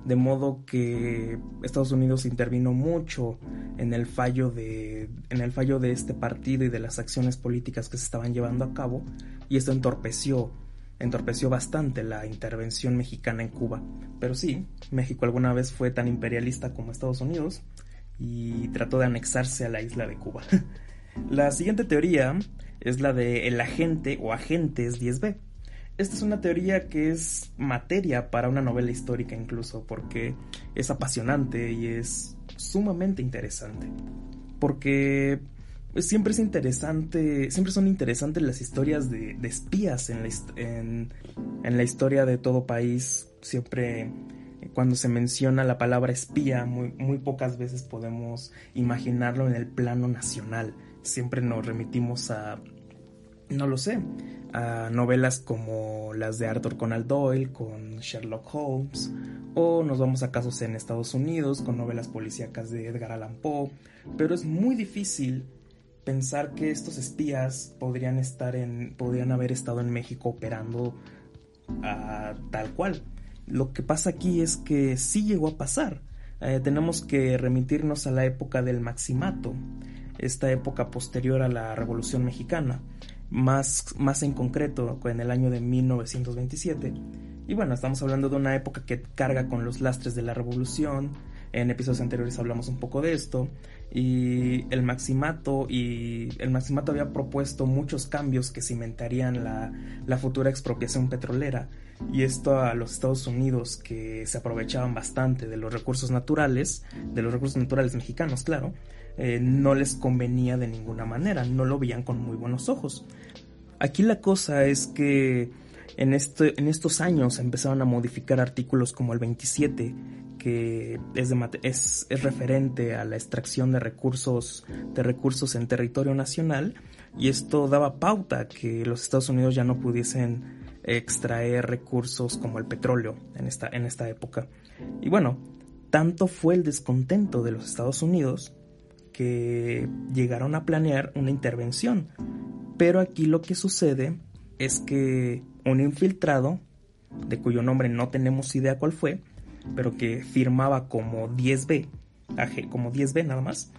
de modo que Estados Unidos intervino mucho en el fallo de en el fallo de este partido y de las acciones políticas que se estaban llevando a cabo y esto entorpeció entorpeció bastante la intervención mexicana en Cuba. Pero sí, México alguna vez fue tan imperialista como Estados Unidos y trató de anexarse a la isla de Cuba. La siguiente teoría es la de el agente o agentes 10B. Esta es una teoría que es materia para una novela histórica incluso porque es apasionante y es sumamente interesante. Porque siempre es interesante, siempre son interesantes las historias de, de espías en la, en, en la historia de todo país. Siempre eh, cuando se menciona la palabra espía, muy, muy pocas veces podemos imaginarlo en el plano nacional. Siempre nos remitimos a, no lo sé, a novelas como las de Arthur Conan Doyle con Sherlock Holmes, o nos vamos a casos en Estados Unidos con novelas policíacas de Edgar Allan Poe, pero es muy difícil pensar que estos espías podrían estar en podrían haber estado en México operando ah, tal cual. Lo que pasa aquí es que sí llegó a pasar. Eh, tenemos que remitirnos a la época del Maximato, esta época posterior a la Revolución Mexicana, más, más en concreto en el año de 1927. Y bueno, estamos hablando de una época que carga con los lastres de la Revolución. En episodios anteriores hablamos un poco de esto. Y el Maximato y el Maximato había propuesto muchos cambios que cimentarían la, la futura expropiación petrolera. Y esto a los Estados Unidos que se aprovechaban bastante de los recursos naturales, de los recursos naturales mexicanos, claro, eh, no les convenía de ninguna manera, no lo veían con muy buenos ojos. Aquí la cosa es que en, este, en estos años empezaron a modificar artículos como el 27, que es, de es, es referente a la extracción de recursos, de recursos en territorio nacional, y esto daba pauta que los Estados Unidos ya no pudiesen extraer recursos como el petróleo en esta, en esta época. Y bueno, tanto fue el descontento de los Estados Unidos que llegaron a planear una intervención. Pero aquí lo que sucede es que un infiltrado, de cuyo nombre no tenemos idea cuál fue, pero que firmaba como 10B, aje- como 10B nada más,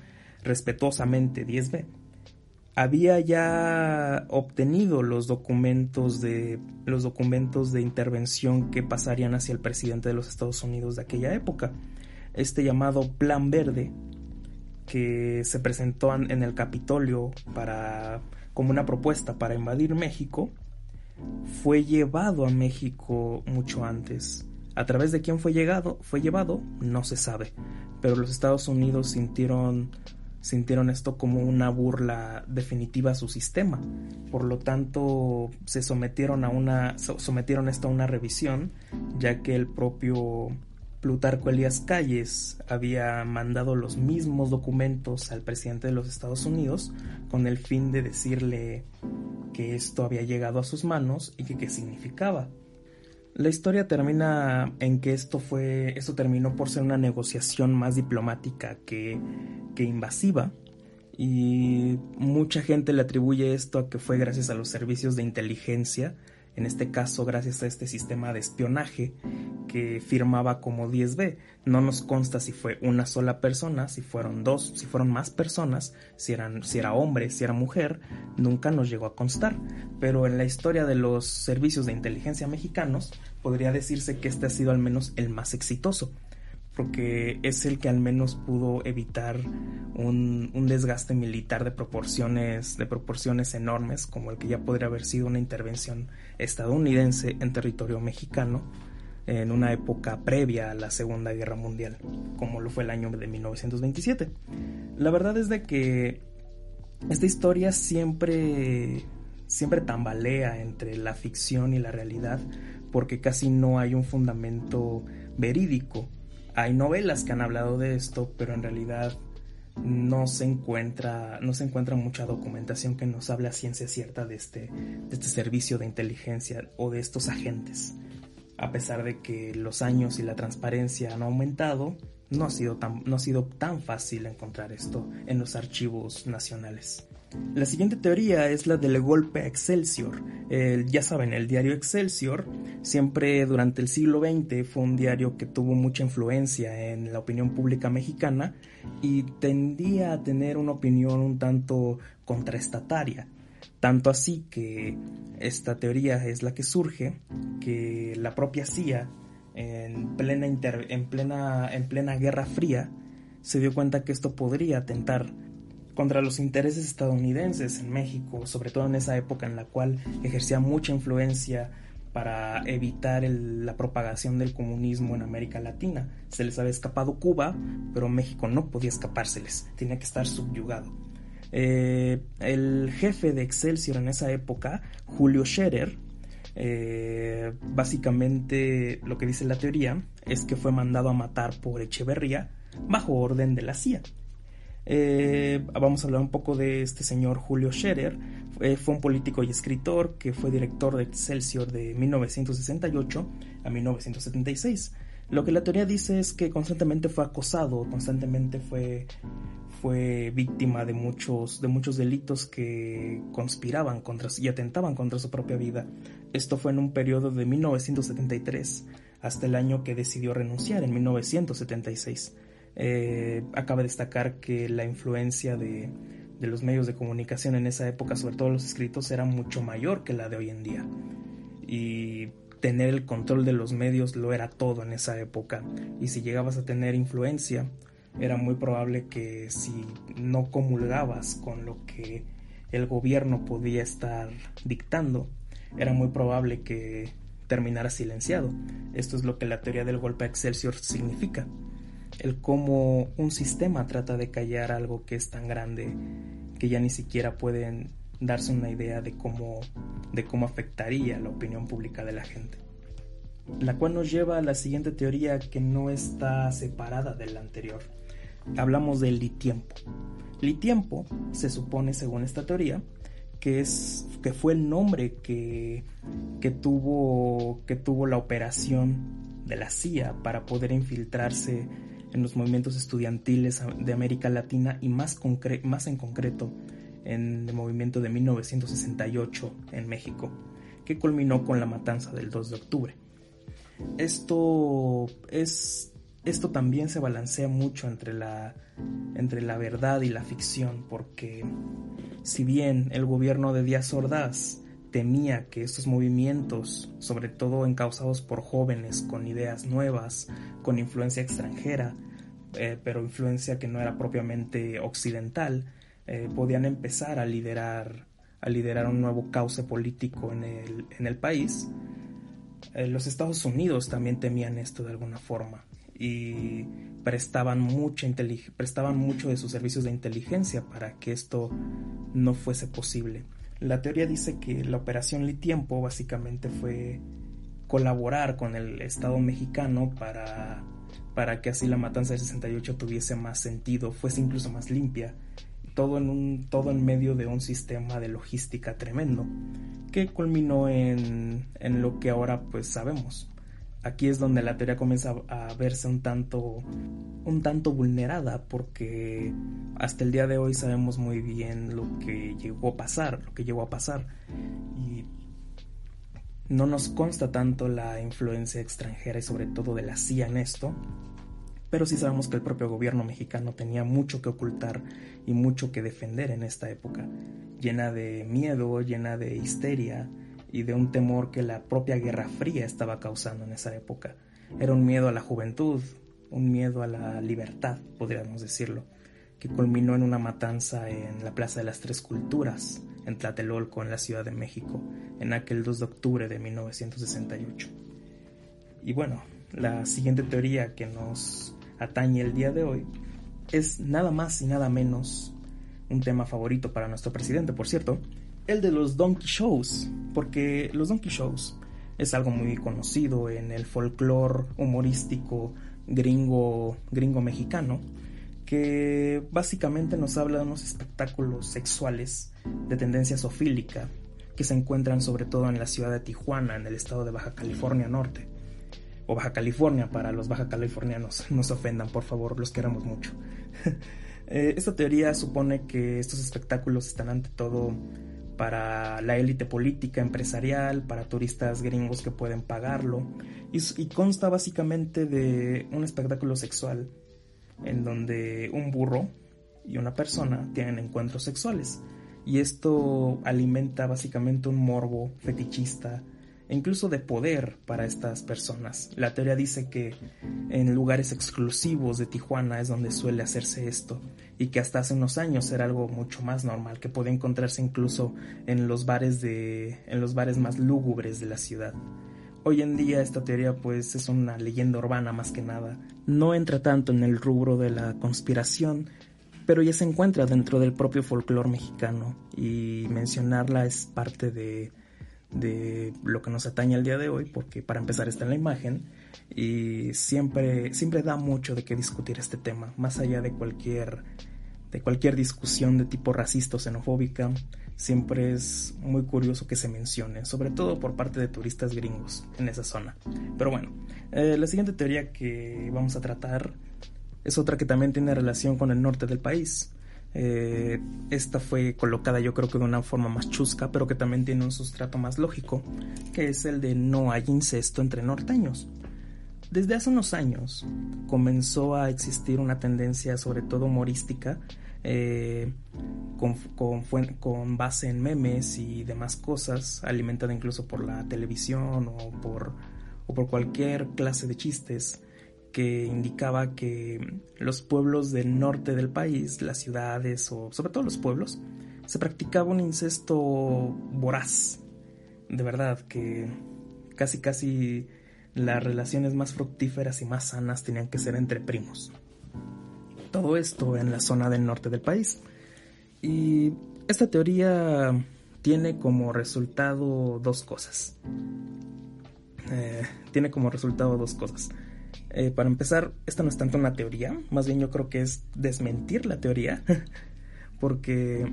respetuosamente 10B, había ya obtenido los documentos de los documentos de intervención que pasarían hacia el presidente de los Estados Unidos de aquella época. Este llamado Plan Verde que se presentó en el Capitolio para como una propuesta para invadir México fue llevado a México mucho antes. A través de quién fue llegado, fue llevado, no se sabe, pero los Estados Unidos sintieron sintieron esto como una burla definitiva a su sistema. Por lo tanto, se sometieron a una so- sometieron esto a una revisión, ya que el propio Plutarco Elías Calles había mandado los mismos documentos al presidente de los Estados Unidos con el fin de decirle que esto había llegado a sus manos y que qué significaba. La historia termina en que esto fue esto terminó por ser una negociación más diplomática que, que invasiva. Y mucha gente le atribuye esto a que fue gracias a los servicios de inteligencia, en este caso gracias a este sistema de espionaje que firmaba como 10B. No nos consta si fue una sola persona, si fueron dos, si fueron más personas, si, eran, si era hombre, si era mujer, nunca nos llegó a constar. Pero en la historia de los servicios de inteligencia mexicanos podría decirse que este ha sido al menos el más exitoso porque es el que al menos pudo evitar un, un, desgaste militar de proporciones, de proporciones enormes, como el que ya podría haber sido una intervención estadounidense en territorio mexicano en una época previa a la Segunda Guerra Mundial, como lo fue el año de 1927. La verdad es de que esta historia siempre siempre tambalea entre la ficción y la realidad porque casi no hay un fundamento verídico. Hay novelas que han hablado de esto, pero en realidad no se encuentra, no se encuentra mucha documentación que nos hable a ciencia cierta de este, de este servicio de inteligencia o de estos agentes. A pesar de que los años y la transparencia han aumentado, no ha sido tan, no ha sido tan fácil encontrar esto en los archivos nacionales. La siguiente teoría es la del golpe Excelsior. El- ya saben, el diario Excelsior siempre durante el siglo XX fue un diario que tuvo mucha influencia en la opinión pública mexicana y tendía a tener una opinión un tanto contraestataria. Tanto así que esta teoría es la que surge, que la propia CIA en plena, plena, en plena Guerra Fría se dio cuenta que esto podría atentar contra los intereses estadounidenses en México, sobre todo en esa época en la cual ejercía mucha influencia para evitar el- la propagación del comunismo en América Latina. Se les había escapado Cuba, pero México no podía escapárseles, tenía que estar subyugado. Eh, el jefe de Excelsior en esa época, Julio Scherer, eh, básicamente lo que dice la teoría es que fue mandado a matar por Echeverría bajo orden de la CIA. Eh, vamos a hablar un poco de este señor Julio Scherer. Eh, fue un político y escritor que fue director de Excelsior de 1968 a 1976. Lo que la teoría dice es que constantemente fue acosado, constantemente fue, fue víctima de muchos, de muchos delitos que conspiraban contra y atentaban contra su propia vida. Esto fue en un periodo de 1973 hasta el año que decidió renunciar en 1976. Eh, acaba de destacar que la influencia de, de los medios de comunicación en esa época, sobre todo los escritos, era mucho mayor que la de hoy en día. Y tener el control de los medios lo era todo en esa época. Y si llegabas a tener influencia, era muy probable que si no comulgabas con lo que el gobierno podía estar dictando, era muy probable que terminara silenciado. Esto es lo que la teoría del golpe a Excelsior significa. El cómo un sistema trata de callar algo que es tan grande que ya ni siquiera pueden darse una idea de cómo, de cómo afectaría la opinión pública de la gente. La cual nos lleva a la siguiente teoría que no está separada de la anterior. Hablamos del litiempo. Litiempo se supone, según esta teoría, que, es, que fue el nombre que, que, tuvo, que tuvo la operación de la CIA para poder infiltrarse en los movimientos estudiantiles de América Latina y más, concre más en concreto en el movimiento de 1968 en México, que culminó con la matanza del 2 de octubre. Esto es esto también se balancea mucho entre la entre la verdad y la ficción porque si bien el gobierno de Díaz Ordaz temía que estos movimientos, sobre todo encausados por jóvenes con ideas nuevas, con influencia extranjera, eh, pero influencia que no era propiamente occidental, eh, podían empezar a liderar, a liderar un nuevo cauce político en el, en el país. Eh, los Estados Unidos también temían esto de alguna forma y prestaban, mucha prestaban mucho de sus servicios de inteligencia para que esto no fuese posible. La teoría dice que la operación Litiempo básicamente fue colaborar con el Estado mexicano para, para que así la matanza del 68 tuviese más sentido, fuese incluso más limpia. Todo en, un, todo en medio de un sistema de logística tremendo que culminó en, en lo que ahora pues sabemos. Aquí es donde la teoría comienza a verse un tanto, un tanto vulnerada porque hasta el día de hoy sabemos muy bien lo que llegó a pasar, lo que llegó a pasar y no nos consta tanto la influencia extranjera y sobre todo de la CIA en esto, pero sí sabemos que el propio gobierno mexicano tenía mucho que ocultar y mucho que defender en esta época, llena de miedo, llena de histeria y de un temor que la propia Guerra Fría estaba causando en esa época. Era un miedo a la juventud, un miedo a la libertad, podríamos decirlo, que culminó en una matanza en la Plaza de las Tres Culturas, en Tlatelolco, en la Ciudad de México, en aquel 2 de octubre de 1968. Y bueno, la siguiente teoría que nos atañe el día de hoy es nada más y nada menos un tema favorito para nuestro presidente, por cierto, el de los donkey shows, porque los donkey shows es algo muy conocido en el folclore humorístico gringo, gringo mexicano, que básicamente nos habla de unos espectáculos sexuales de tendencia zoofílica que se encuentran sobre todo en la ciudad de Tijuana, en el estado de Baja California Norte. O Baja California, para los baja californianos, no se ofendan, por favor, los queramos mucho. Eh, esta teoría supone que estos espectáculos están ante todo para la élite política, empresarial, para turistas gringos que pueden pagarlo, y consta básicamente de un espectáculo sexual en donde un burro y una persona tienen encuentros sexuales. Y esto alimenta básicamente un morbo fetichista e incluso de poder para estas personas. La teoría dice que en lugares exclusivos de Tijuana es donde suele hacerse esto y que hasta hace unos años era algo mucho más normal, que podía encontrarse incluso en los bares de en los bares más lúgubres de la ciudad. Hoy en día esta teoría pues es una leyenda urbana más que nada. No entra tanto en el rubro de la conspiración, pero ya se encuentra dentro del propio folclore mexicano y mencionarla es parte de, de lo que nos atañe al día de hoy, porque para empezar está en la imagen y siempre, siempre da mucho de qué discutir este tema, más allá de cualquier, de cualquier discusión de tipo racista o xenofóbica, siempre es muy curioso que se mencione, sobre todo por parte de turistas gringos en esa zona. Pero bueno, eh, la siguiente teoría que vamos a tratar es otra que también tiene relación con el norte del país. Eh, esta fue colocada yo creo que de una forma más chusca, pero que también tiene un sustrato más lógico, que es el de no hay incesto entre norteños. Desde hace unos años comenzó a existir una tendencia, sobre todo humorística, eh, con, base en memes y demás cosas, alimentada incluso por la televisión o por, o por cualquier clase de chistes, que indicaba que los pueblos del norte del país, las ciudades o sobre todo los pueblos, se practicaba un incesto voraz. De verdad, que casi casi las relaciones más fructíferas y más sanas tenían que ser entre primos. Todo esto en la zona del norte del país. Y esta teoría tiene como resultado dos cosas. Eh, tiene como resultado dos cosas. Eh, para empezar, esta no es tanto una teoría, más bien yo creo que es desmentir la teoría, porque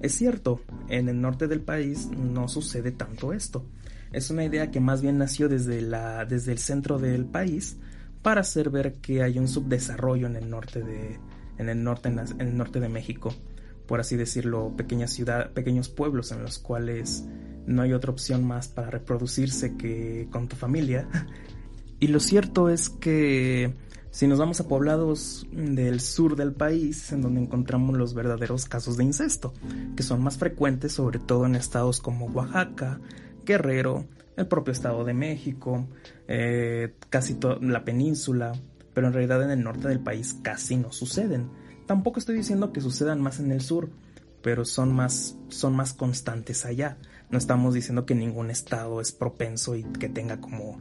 es cierto, en el norte del país no sucede tanto esto. Es una idea que más bien nació desde, la, desde el centro del país para hacer ver que hay un subdesarrollo en el norte de, en el norte, en el norte de México, por así decirlo, pequeñas ciudades, pequeños pueblos en los cuales no hay otra opción más para reproducirse que con tu familia. Y lo cierto es que si nos vamos a poblados del sur del país, en donde encontramos los verdaderos casos de incesto, que son más frecuentes sobre todo en estados como Oaxaca, Guerrero, el propio Estado de México, eh, casi toda la península, pero en realidad en el norte del país casi no suceden. Tampoco estoy diciendo que sucedan más en el sur, pero son más, son más constantes allá. No estamos diciendo que ningún estado es propenso y que tenga como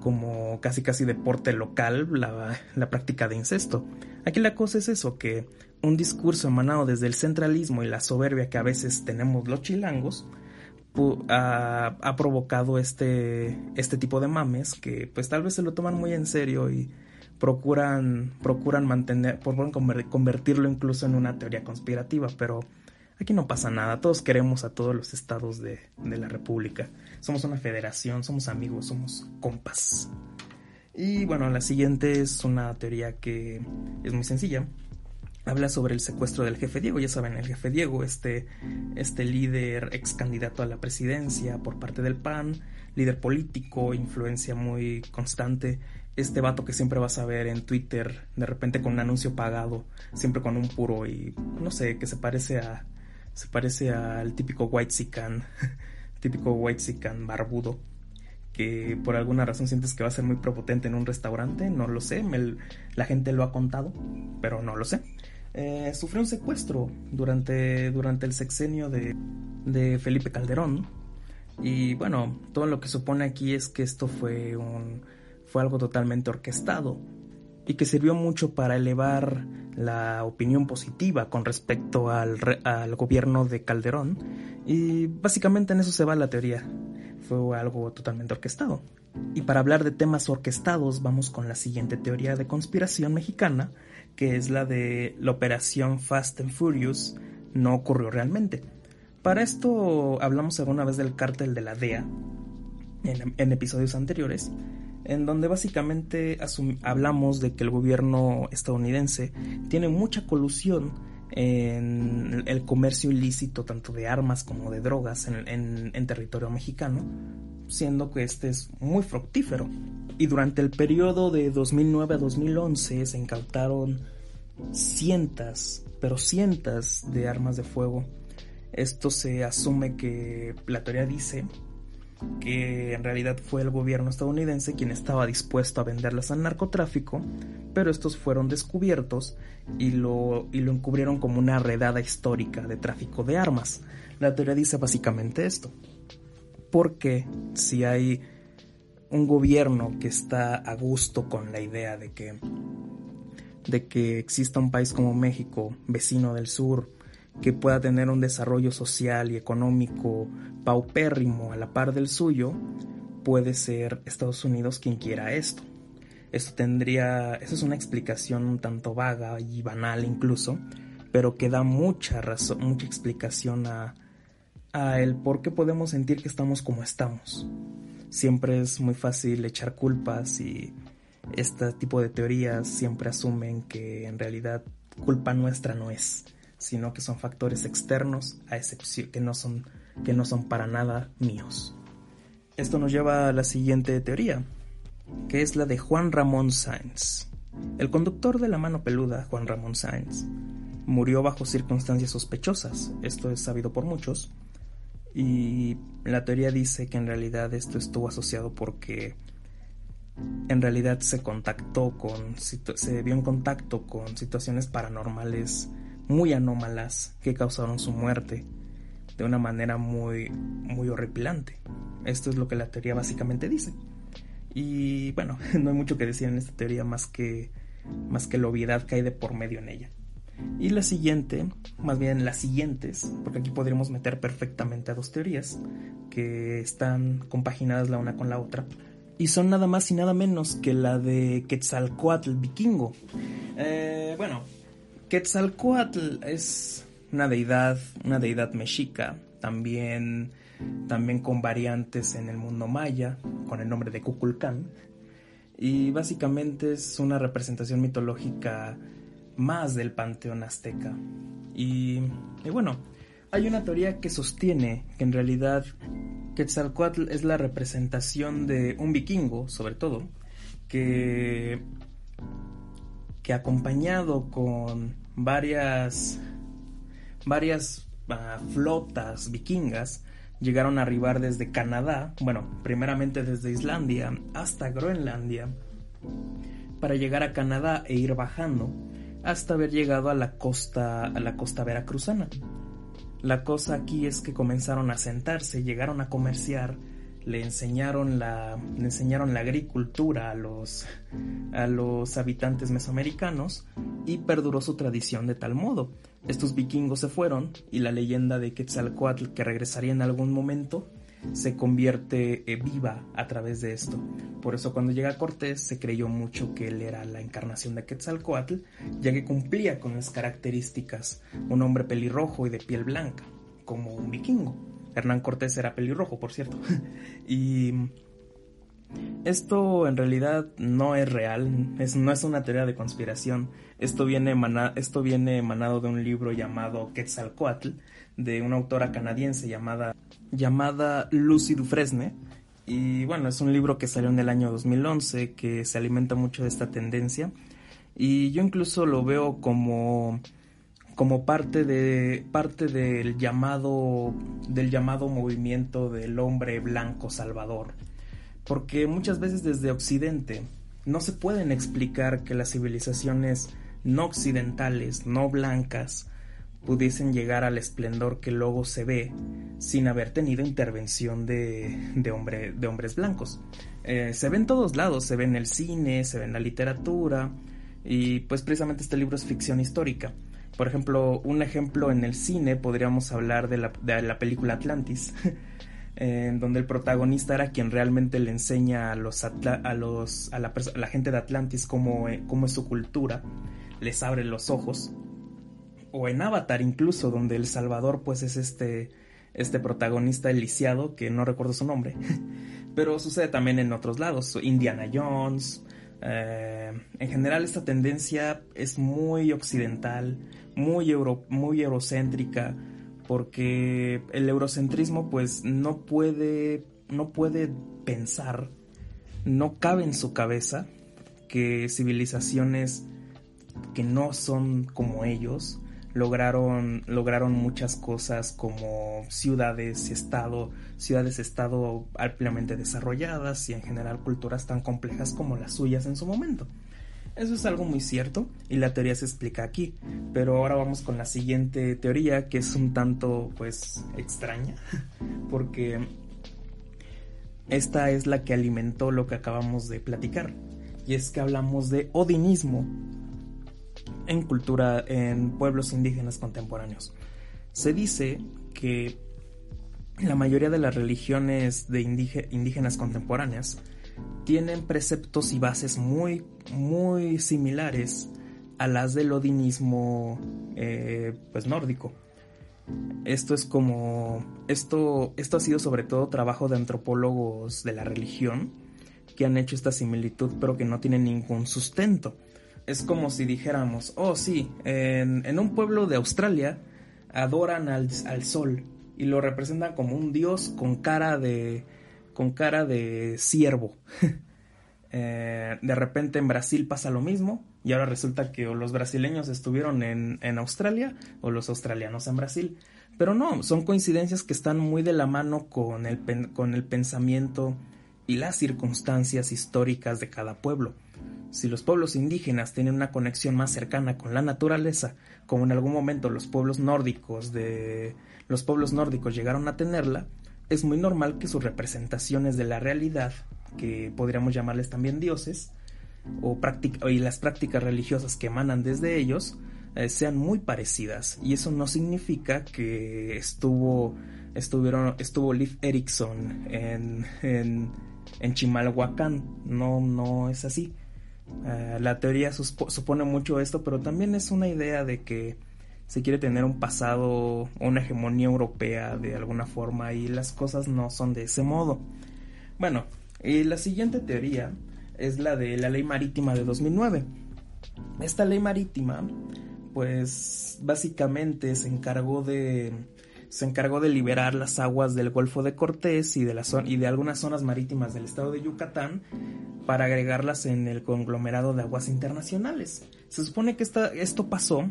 como casi casi deporte local la, la práctica de incesto. Aquí la cosa es eso, que un discurso emanado desde el centralismo y la soberbia que a veces tenemos los chilangos ha, provocado este, este tipo de mames que pues tal vez se lo toman muy en serio y procuran, procuran mantener, procuran convertirlo incluso en una teoría conspirativa, pero Aquí no pasa nada, todos queremos a todos los estados de, la República. Somos una federación, somos amigos, somos compas. Y bueno, la siguiente es una teoría que es muy sencilla. Habla sobre el secuestro del jefe Diego. Ya saben, el jefe Diego, este, este líder ex candidato a la presidencia por parte del PAN, líder político, influencia muy constante. Este vato que siempre vas a ver en Twitter, de repente con un anuncio pagado, siempre con un puro y no sé, que se parece a, se parece al típico white sican, típico white sican barbudo, que por alguna razón sientes que va a ser muy prepotente en un restaurante, no lo sé, la gente lo ha contado, pero no lo sé. Eh, sufrió un secuestro durante, durante el sexenio de, de Felipe Calderón. Y bueno, todo lo que supone aquí es que esto fue un fue algo totalmente orquestado y que sirvió mucho para elevar la opinión positiva con respecto al, al gobierno de Calderón y básicamente en eso se va la teoría. Fue algo totalmente orquestado. Y para hablar de temas orquestados vamos con la siguiente teoría de conspiración mexicana, que es la de la operación Fast and Furious no ocurrió realmente. Para esto hablamos alguna vez del cártel de la DEA en, episodios anteriores, en donde básicamente hablamos de que el gobierno estadounidense tiene mucha colusión en el comercio ilícito tanto de armas como de drogas en territorio mexicano, siendo que este es muy fructífero. Y durante el periodo de 2009 a 2011 se incautaron cientos, pero cientos de armas de fuego. Esto se asume que la teoría dice que en realidad fue el gobierno estadounidense quien estaba dispuesto a venderlas al narcotráfico, pero estos fueron descubiertos y lo, y lo encubrieron como una redada histórica de tráfico de armas. La teoría dice básicamente esto. Porque si hay un gobierno que está a gusto con la idea de que de que exista un país como México, vecino del sur, que pueda tener un desarrollo social y económico paupérrimo a la par del suyo, puede ser Estados Unidos quien quiera esto. Esto tendría, eso es una explicación un tanto vaga y banal incluso, pero que da mucha razón, mucha explicación a, a el por qué podemos sentir que estamos como estamos. Siempre es muy fácil echar culpas y este tipo de teorías siempre asumen que en realidad culpa nuestra no es, sino que son factores externos a excepción que no son que no son para nada míos. Esto nos lleva a la siguiente teoría, que es la de Juan Ramón Sáenz. El conductor de la mano peluda, Juan Ramón Sáenz, murió bajo circunstancias sospechosas, esto es sabido por muchos, y la teoría dice que en realidad esto estuvo asociado porque en realidad se contactó con, se vio en contacto con situaciones paranormales muy anómalas que causaron su muerte de una manera muy, muy horripilante. Esto es lo que la teoría básicamente dice. Y bueno, no hay mucho que decir en esta teoría más que, más que la obviedad que hay de por medio en ella. Y la siguiente, más bien las siguientes, porque aquí podríamos meter perfectamente a dos teorías que están compaginadas la una con la otra, y son nada más y nada menos que la de Quetzalcoatl vikingo. Eh, bueno, Quetzalcoatl es una deidad, una deidad mexica, también, también con variantes en el mundo maya, con el nombre de Kukulcán, y básicamente es una representación mitológica más del panteón azteca. Y, bueno, hay una teoría que sostiene que en realidad Quetzalcoatl es la representación de un vikingo, sobre todo, que, que acompañado con varias, varias ah, flotas vikingas, llegaron a arribar desde Canadá, bueno, primeramente desde Islandia hasta Groenlandia, para llegar a Canadá e ir bajando hasta haber llegado a la costa, a la costa veracruzana. La cosa aquí es que comenzaron a sentarse, llegaron a comerciar, le enseñaron la, le enseñaron la agricultura a los, a los habitantes mesoamericanos y perduró su tradición de tal modo. Estos vikingos se fueron y la leyenda de Quetzalcoatl que regresaría en algún momento se convierte eh, viva a través de esto. Por eso cuando llega Cortés se creyó mucho que él era la encarnación de Quetzalcoatl, ya que cumplía con las características, un hombre pelirrojo y de piel blanca, como un vikingo. Hernán Cortés era pelirrojo, por cierto. y esto en realidad no es real, es, no es una teoría de conspiración. Esto viene, esto viene emanado de un libro llamado Quetzalcoatl, de una autora canadiense llamada, llamada Lucy Dufresne. Y bueno, es un libro que salió en el año 2011, que se alimenta mucho de esta tendencia. Y yo incluso lo veo como como parte de parte del llamado del llamado movimiento del hombre blanco salvador porque muchas veces desde occidente no se pueden explicar que las civilizaciones no occidentales no blancas pudiesen llegar al esplendor que luego se ve sin haber tenido intervención de, de, hombre, de hombres blancos. Eh, se ve en todos lados, se ve en el cine, se ve en la literatura, Y pues precisamente este libro es ficción histórica. Por ejemplo, un ejemplo en el cine podríamos hablar de la, de la película Atlantis, en donde el protagonista era quien realmente le enseña a los, a los la, a la gente de Atlantis cómo, eh, cómo es su cultura, les abre los ojos. O en Avatar incluso, donde El Salvador pues es este, este protagonista lisiado, que no recuerdo su nombre, pero sucede también en otros lados, Indiana Jones. eh, en general esta tendencia es muy occidental, muy, euro, muy eurocéntrica, porque el eurocentrismo pues no puede, no puede pensar, no cabe en su cabeza que civilizaciones que no son como ellos lograron lograron muchas cosas como ciudades estado ciudades estado ampliamente desarrolladas y en general culturas tan complejas como las suyas en su momento. Eso es algo muy cierto y la teoría se explica aquí pero ahora vamos con la siguiente teoría que es un tanto pues extraña porque esta es la que alimentó lo que acabamos de platicar y es que hablamos de odinismo en cultura en pueblos indígenas contemporáneos. Se dice que la mayoría de las religiones de indíge- indígenas contemporáneas tienen preceptos y bases muy, muy similares a las del odinismo eh, pues nórdico. Esto es como. Esto, esto ha sido sobre todo trabajo de antropólogos de la religión que han hecho esta similitud, pero que no tienen ningún sustento. Es como si dijéramos, oh sí, en, un pueblo de Australia adoran al, al sol y lo representan como un dios con cara de. con cara de ciervo. Eh, de repente en Brasil pasa lo mismo y ahora resulta que o los brasileños estuvieron en, en Australia o los australianos en Brasil. Pero no, son coincidencias que están muy de la mano con el, con el pensamiento y las circunstancias históricas de cada pueblo. Si los pueblos indígenas tienen una conexión más cercana con la naturaleza, como en algún momento los pueblos nórdicos de los pueblos nórdicos llegaron a tenerla, es muy normal que sus representaciones de la realidad, que podríamos llamarles también dioses, o y las prácticas religiosas que emanan desde ellos, eh, sean muy parecidas. Y eso no significa que estuvo, estuvieron, estuvo Liv en, en, en Chimalhuacán. No, no es así. Eh, la teoría supone mucho esto, pero también es una idea de que se quiere tener un pasado una hegemonía europea de alguna forma y las cosas no son de ese modo. Bueno, y la siguiente teoría es la de la ley marítima de 2009. Esta ley marítima, pues básicamente se encargó de se encargó de liberar las aguas del Golfo de Cortés y de, algunas zonas marítimas del estado de Yucatán para agregarlas en el conglomerado de aguas internacionales. Se supone que esto pasó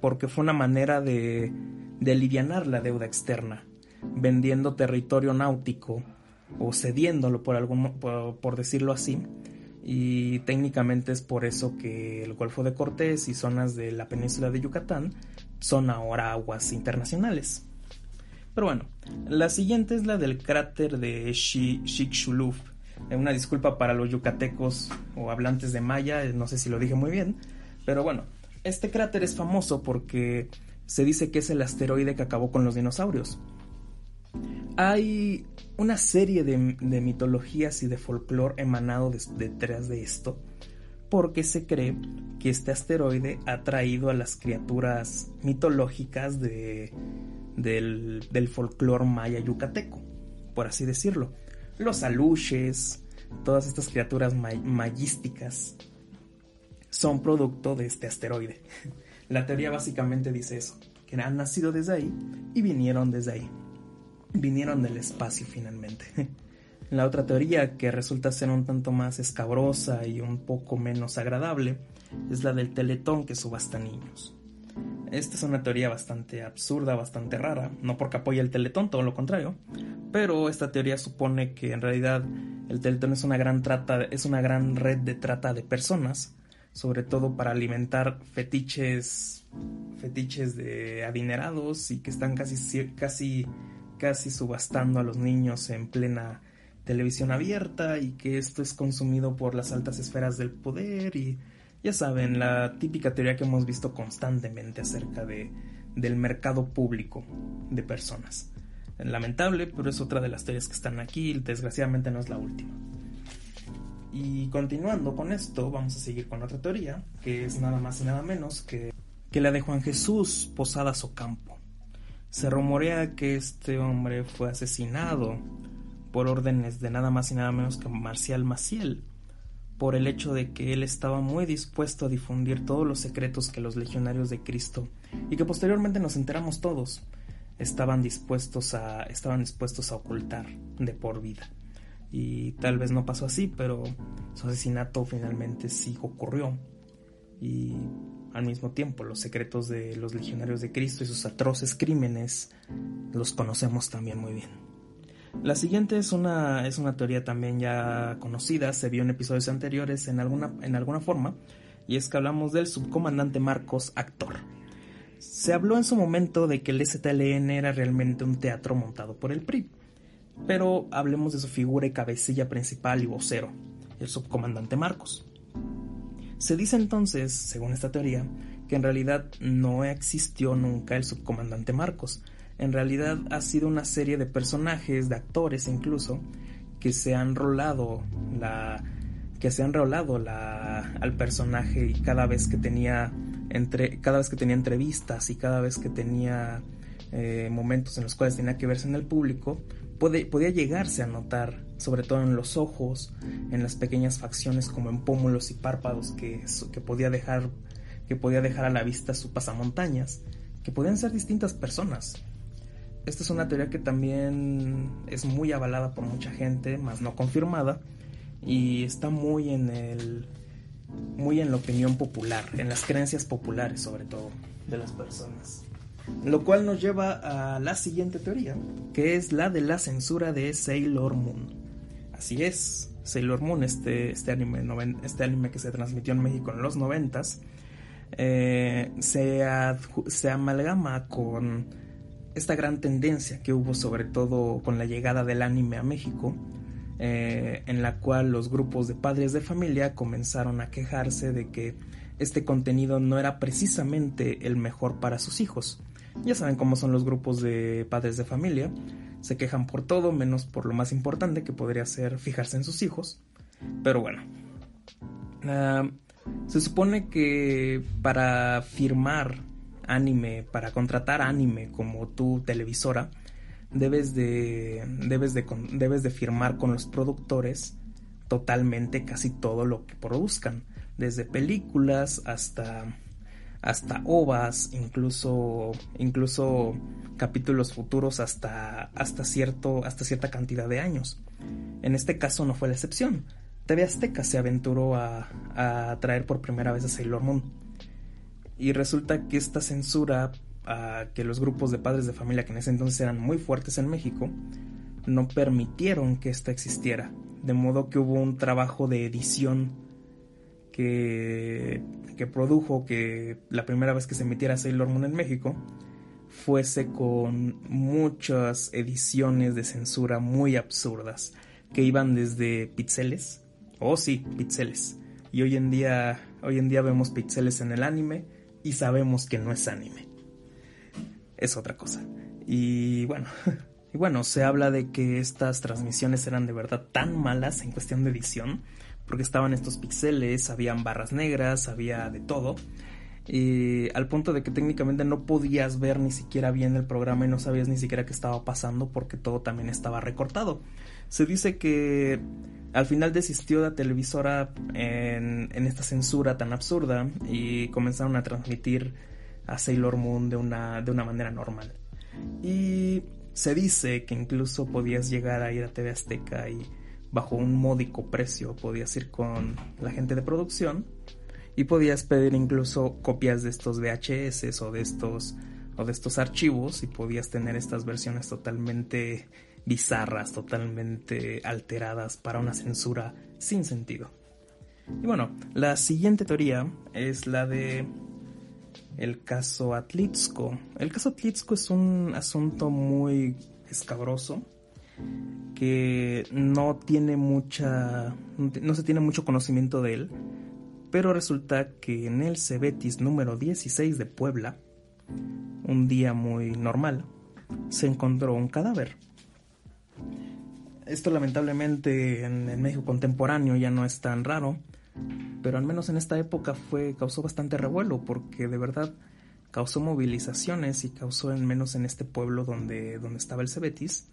porque fue una manera de, alivianar la deuda externa, vendiendo territorio náutico o cediéndolo por, algún, por decirlo así. Y técnicamente es por eso que el Golfo de Cortés y zonas de la península de Yucatán son ahora aguas internacionales. Pero bueno, la siguiente es la del cráter de Chicxulub. Eh, Una disculpa para los yucatecos o hablantes de maya, eh, no sé si lo dije muy bien. Pero bueno, este cráter es famoso porque se dice que es el asteroide que acabó con los dinosaurios. Hay una serie de, mitologías y de folclore emanado detrás de esto, porque se cree que este asteroide ha traído a las criaturas mitológicas de, del, del folclore maya yucateco, por así decirlo. Los aluches, todas estas criaturas may- mayísticas, son producto de este asteroide. La teoría básicamente dice eso, que han nacido desde ahí y vinieron desde ahí. Vinieron del espacio finalmente. La otra teoría, que resulta ser un tanto más escabrosa y un poco menos agradable, es la del teletón que subasta niños. Esta es una teoría bastante absurda, bastante rara, no porque apoya el teletón, todo lo contrario, pero esta teoría supone que en realidad el teletón es una gran trata, es una gran red de trata de personas, sobre todo para alimentar fetiches, fetiches de adinerados y que están casi, casi, casi subastando a los niños en plena televisión abierta y que esto es consumido por las altas esferas del poder y Ya saben, la típica teoría que hemos visto constantemente acerca de, del mercado público de personas. Lamentable, pero es otra de las teorías que están aquí, desgraciadamente no es la última. Y continuando con esto, vamos a seguir con otra teoría, que es nada más y nada menos que, que la de Juan Jesús Posadas Ocampo. Se rumorea que este hombre fue asesinado por órdenes de nada más y nada menos que Marcial Maciel, por el hecho de que él estaba muy dispuesto a difundir todos los secretos que los legionarios de Cristo, y que posteriormente nos enteramos todos, estaban dispuestos a, estaban dispuestos a ocultar de por vida. Y tal vez no pasó así, pero su asesinato finalmente sí ocurrió. Y al mismo tiempo, los secretos de los legionarios de Cristo y sus atroces crímenes los conocemos también muy bien. La siguiente es una, es una teoría también ya conocida, se vio en episodios anteriores en alguna, en alguna forma, y es que hablamos del subcomandante Marcos, actor. Se habló en su momento de que el STLN era realmente un teatro montado por el PRI, pero hablemos de su figura y cabecilla principal y vocero, el subcomandante Marcos. Se dice entonces, según esta teoría, que en realidad no existió nunca el subcomandante Marcos. En realidad ha sido una serie de personajes, de actores incluso, que se han rolado la que se han rolado la, al personaje y cada vez que tenía entre cada vez que tenía entrevistas y cada vez que tenía eh, momentos en los cuales tenía que verse en el público podía llegarse a notar, sobre todo en los ojos, en las pequeñas facciones como en pómulos y párpados que, que, podía dejar, que podía dejar a la vista su pasamontañas, que podían ser distintas personas. Esta es una teoría que también es muy avalada por mucha gente, más no confirmada, y está muy en el muy en la opinión popular, en las creencias populares sobre todo de las personas. Lo cual nos lleva a la siguiente teoría, que es la de la censura de Sailor Moon. Así es, Sailor Moon, este, este, anime, este anime que se transmitió en México en los noventas, eh, se, se amalgama con esta gran tendencia que hubo sobre todo con la llegada del anime a México, eh, en la cual los grupos de padres de familia comenzaron a quejarse de que este contenido no era precisamente el mejor para sus hijos. Ya saben cómo son los grupos de padres de familia. Se quejan por todo menos por lo más importante que podría ser fijarse en sus hijos. Pero bueno. Ah, se supone que para firmar anime, para contratar anime como tu televisora, debes de, debes de, debes de firmar con los productores totalmente casi todo lo que produzcan. Desde películas hasta hasta ovas, incluso, incluso capítulos futuros hasta, hasta, cierto, hasta cierta cantidad de años. En este caso no fue la excepción. TV Azteca se aventuró a, a traer por primera vez a Sailor Moon. Y resulta que esta censura a que los grupos de padres de familia que en ese entonces eran muy fuertes en México no permitieron que esta existiera. De modo que hubo un trabajo de edición que, que produjo que la primera vez que se emitiera Sailor Moon en México fuese con muchas ediciones de censura muy absurdas que iban desde pixeles, oh sí, pixeles. Y hoy en día, hoy en día vemos pixeles en el anime y sabemos que no es anime. Es otra cosa. Y bueno, y bueno, se habla de que estas transmisiones eran de verdad tan malas en cuestión de edición porque estaban estos pixeles, habían barras negras, había de todo. Y al punto de que técnicamente no podías ver ni siquiera bien el programa y no sabías ni siquiera qué estaba pasando porque todo también estaba recortado. Se dice que al final desistió la televisora en, esta censura tan absurda y comenzaron a transmitir a Sailor Moon de una, manera normal. Y se dice que incluso podías llegar a ir a TV Azteca y bajo un módico precio podías ir con la gente de producción y podías pedir incluso copias de estos VHS o de estos archivos y podías tener estas versiones totalmente bizarras, totalmente alteradas para una censura sin sentido. Y bueno, la siguiente teoría es la de el caso Atlitsko. El caso Atlitsko es un asunto muy escabroso que no tiene mucha, no se tiene mucho conocimiento de él, Pero resulta que en el Cebetis número 16 de Puebla, un día muy normal, se encontró un cadáver. Esto lamentablemente en México contemporáneo ya no es tan raro, pero al menos en esta época fue causó bastante revuelo porque de verdad causó movilizaciones y causó al menos en este pueblo donde, donde estaba el Cebetis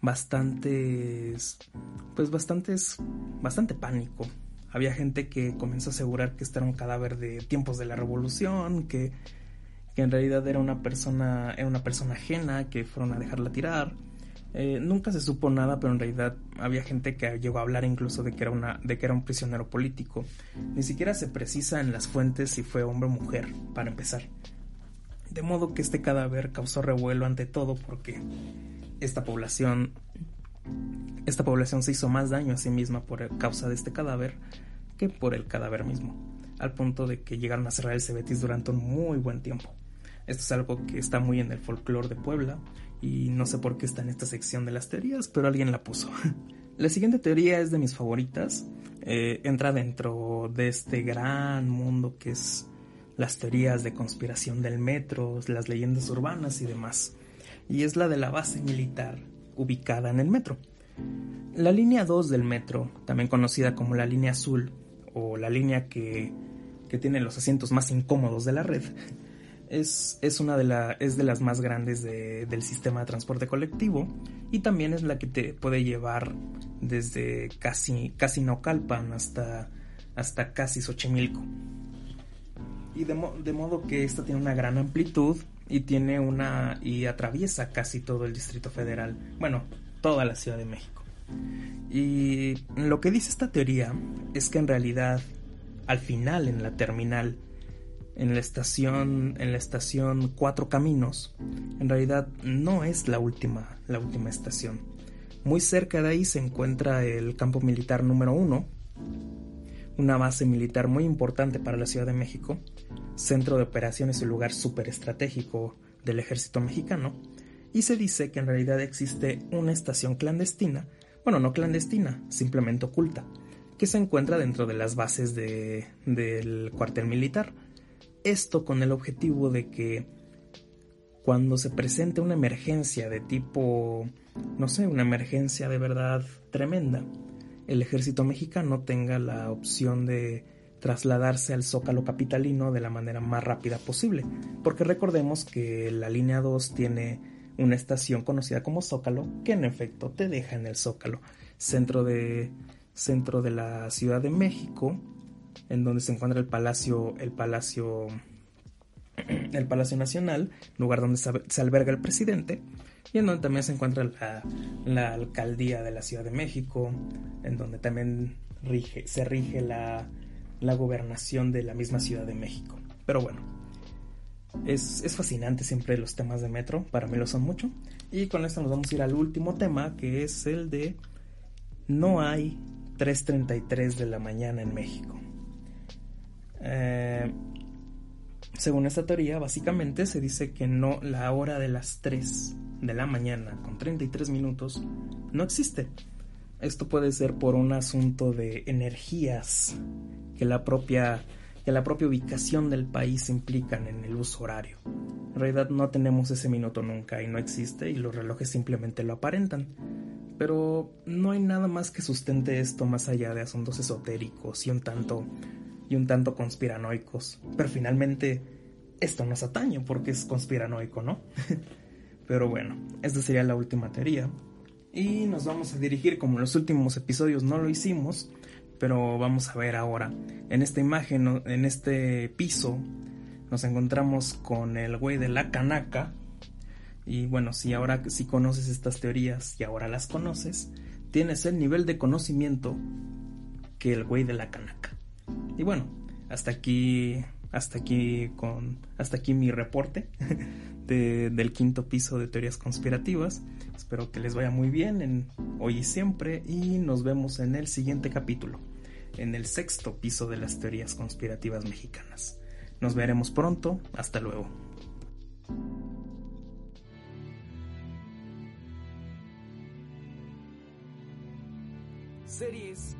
bastantes pues bastantes bastante pánico. Había gente que comenzó a asegurar que este era un cadáver de tiempos de la revolución que, que en realidad era una persona era una persona ajena que fueron a dejarla tirar eh, nunca se supo nada, pero en realidad había gente que llegó a hablar incluso de que era una, de que era un prisionero político. Ni siquiera se precisa en las fuentes si fue hombre o mujer, para empezar. De modo que este cadáver causó revuelo ante todo porque esta población esta población se hizo más daño a sí misma por causa de este cadáver que por el cadáver mismo, al punto de que llegaron a cerrar el Cebetis durante un muy buen tiempo. Esto es algo que está muy en el folclore de Puebla y no sé por qué está en esta sección de las teorías, pero alguien la puso. la siguiente teoría es de mis favoritas. Eh, entra dentro de este gran mundo que es las teorías de conspiración del metro, las leyendas urbanas y demás. Y es la de la base militar ubicada en el metro. La línea 2 del metro, también conocida como la línea azul o la línea que, que tiene los asientos más incómodos de la red, es, es una de, la, es de las más grandes del sistema de transporte colectivo y también es la que te puede llevar desde casi, casi Naucalpan hasta, hasta casi Xochimilco. Y de, de modo que esta tiene una gran amplitud y tiene una y atraviesa casi todo el Distrito Federal, bueno, toda la Ciudad de México. Y lo que dice esta teoría es que en realidad al final en la terminal en la estación en la estación Cuatro Caminos. En realidad no es la última la última estación. Muy cerca de ahí se encuentra el campo militar número uno una base militar muy importante para la Ciudad de México centro de operaciones y lugar súper estratégico del ejército mexicano. Y se dice que en realidad existe una estación clandestina bueno no clandestina simplemente oculta que se encuentra dentro de las bases de, del cuartel militar esto con el objetivo de que cuando se presente una emergencia de tipo, no sé, una emergencia de verdad tremenda, el ejército mexicano tenga la opción de trasladarse al zócalo capitalino de la manera más rápida posible. Porque recordemos que la línea 2 tiene una estación conocida como Zócalo, que en efecto te deja en el Zócalo, centro de, centro de la Ciudad de México, en donde se encuentra el palacio, el palacio, el palacio nacional, lugar donde se alberga el presidente, y en donde también se encuentra la, alcaldía de la Ciudad de México, en donde también se rige la, la gobernación de la misma Ciudad de México. Pero bueno, es, es, fascinante siempre los temas de metro, para mí lo son mucho. Y con esto nos vamos a ir al último tema, que es el de no hay 3.33 de la mañana en México. Eh, según esta teoría, básicamente se dice que no la hora de las 3 de la mañana con 33 minutos no existe. Esto puede ser por un asunto de energías que la propia que la propia ubicación del país implican en el uso horario. En realidad no tenemos ese minuto nunca y no existe y los relojes simplemente lo aparentan. Pero no hay nada más que sustente esto más allá de asuntos esotéricos y un tanto y un tanto conspiranoicos. Pero finalmente esto nos atañe porque es conspiranoico, ¿no? Pero bueno, esta sería la última teoría. Y nos vamos a dirigir, como en los últimos episodios no lo hicimos, pero vamos a ver ahora. En esta imagen, en este piso, nos encontramos con el güey de la canaca. Y bueno, si ahora si conoces estas teorías y ahora las conoces, tienes el nivel de conocimiento que el güey de la canaca. Y bueno, hasta aquí, hasta aquí con, hasta aquí mi reporte de, del quinto piso de teorías conspirativas. Espero que les vaya muy bien en hoy y siempre y nos vemos en el siguiente capítulo, en el sexto piso de las teorías conspirativas mexicanas. Nos veremos pronto, hasta luego.
Series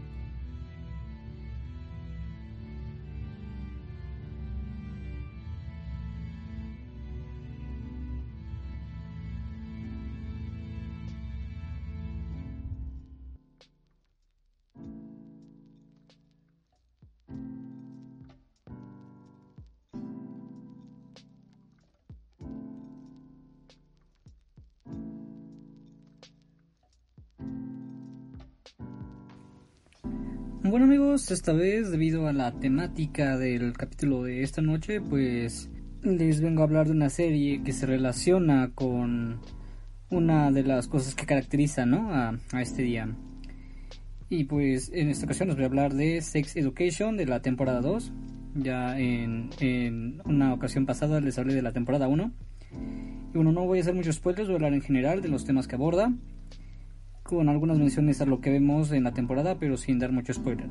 Bueno amigos, esta vez debido a la temática del capítulo de esta noche, pues les vengo a hablar de una serie que se relaciona con una de las cosas que caracteriza ¿no? a, a este día. Y pues en esta ocasión les voy a hablar de Sex Education de la temporada 2. Ya en, en una ocasión pasada les hablé de la temporada 1. Y bueno, no voy a hacer muchos spoilers, voy a hablar en general de los temas que aborda. Con algunas menciones a lo que vemos en la temporada, pero sin dar mucho spoiler.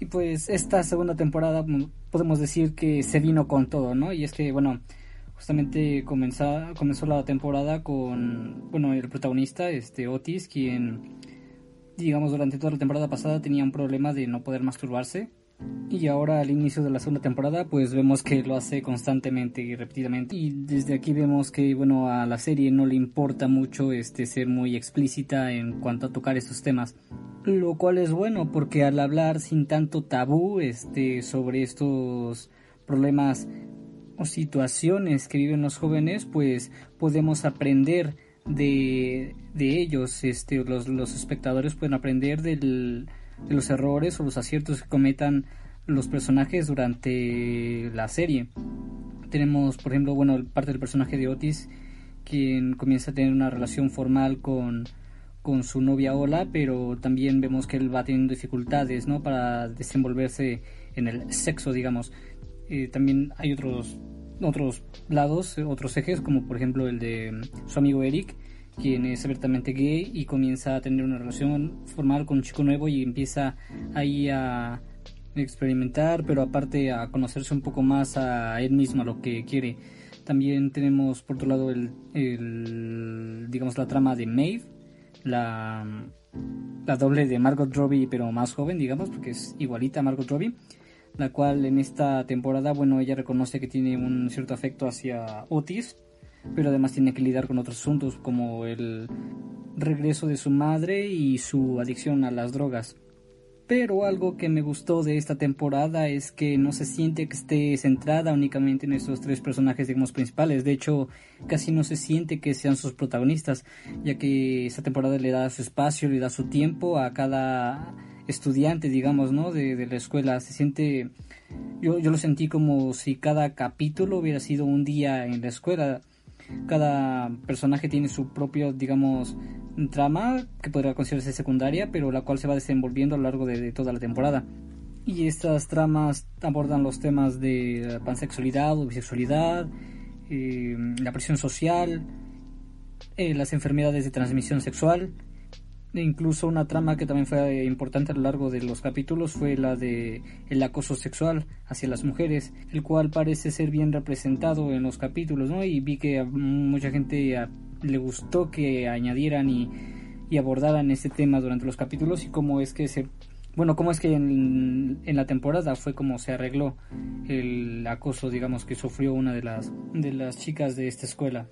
Y pues esta segunda temporada mm, podemos decir que se vino con todo, ¿no? Y es que, bueno, justamente comenzó, comenzó la temporada con, bueno, el protagonista, este Otis, quien, digamos, durante toda la temporada pasada tenía un problema de no poder masturbarse. Y ahora al inicio de la segunda temporada pues vemos que lo hace constantemente y repetidamente. Y desde aquí vemos que bueno a la serie no le importa mucho este ser muy explícita en cuanto a tocar estos temas. Lo cual es bueno porque al hablar sin tanto tabú este sobre estos problemas o situaciones que viven los jóvenes pues podemos aprender de, de ellos. Este los, los espectadores pueden aprender del de los errores o los aciertos que cometan los personajes durante la serie. Tenemos, por ejemplo, bueno, parte del personaje de Otis, quien comienza a tener una relación formal con, con su novia Ola, pero también vemos que él va teniendo dificultades, ¿no? Para desenvolverse en el sexo, digamos. Eh, también hay otros otros lados, otros ejes, como por ejemplo el de su amigo Eric, quien es abiertamente gay y comienza a tener una relación formal con un chico nuevo y empieza ahí a experimentar, pero aparte a conocerse un poco más a él mismo, a lo que quiere. También tenemos por otro lado el, digamos la trama de Maeve, la, la doble de Margot Robbie pero más joven, digamos, porque es igualita a Margot Robbie, la cual en esta temporada, bueno, ella reconoce que tiene un cierto afecto hacia Otis, pero además tiene que lidiar con otros asuntos como el regreso de su madre y su adicción a las drogas. Pero algo que me gustó de esta temporada es que no se siente que esté centrada únicamente en estos tres personajes, digamos, principales. De hecho, casi no se siente que sean sus protagonistas, ya que esta temporada le da su espacio, le da su tiempo a cada estudiante, digamos, ¿no? De, de la escuela. Se siente... Yo, yo lo sentí como si cada capítulo hubiera sido un día en la escuela cada personaje tiene su propio, digamos, trama que podría considerarse secundaria, pero la cual se va desenvolviendo a lo largo de, toda la temporada. Y estas tramas abordan los temas de pansexualidad o bisexualidad, eh, la presión social, eh, las enfermedades de transmisión sexual, incluso una trama que también fue importante a lo largo de los capítulos fue la de el acoso sexual hacia las mujeres, el cual parece ser bien representado en los capítulos, ¿no? Y vi que a mucha gente le gustó que añadieran y, y abordaran ese tema durante los capítulos y cómo es que se bueno, cómo es que en, en, la temporada fue como se arregló el acoso, digamos, que sufrió una de las de las chicas de esta escuela.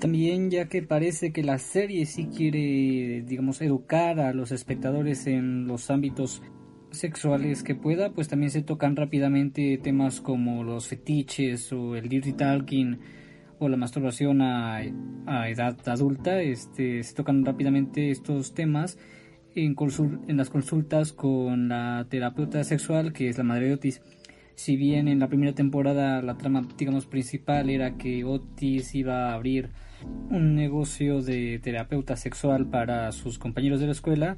También ya que parece que la serie sí quiere, digamos, educar a los espectadores en los ámbitos sexuales que pueda, pues también se tocan rápidamente temas como los fetiches o el dirty talking o la masturbación a, edad adulta. Este, se tocan rápidamente estos temas en, en las consultas con la terapeuta sexual que es la madre de Otis si bien en la primera temporada la trama, digamos, principal era que Otis iba a abrir un negocio de terapeuta sexual para sus compañeros de la escuela,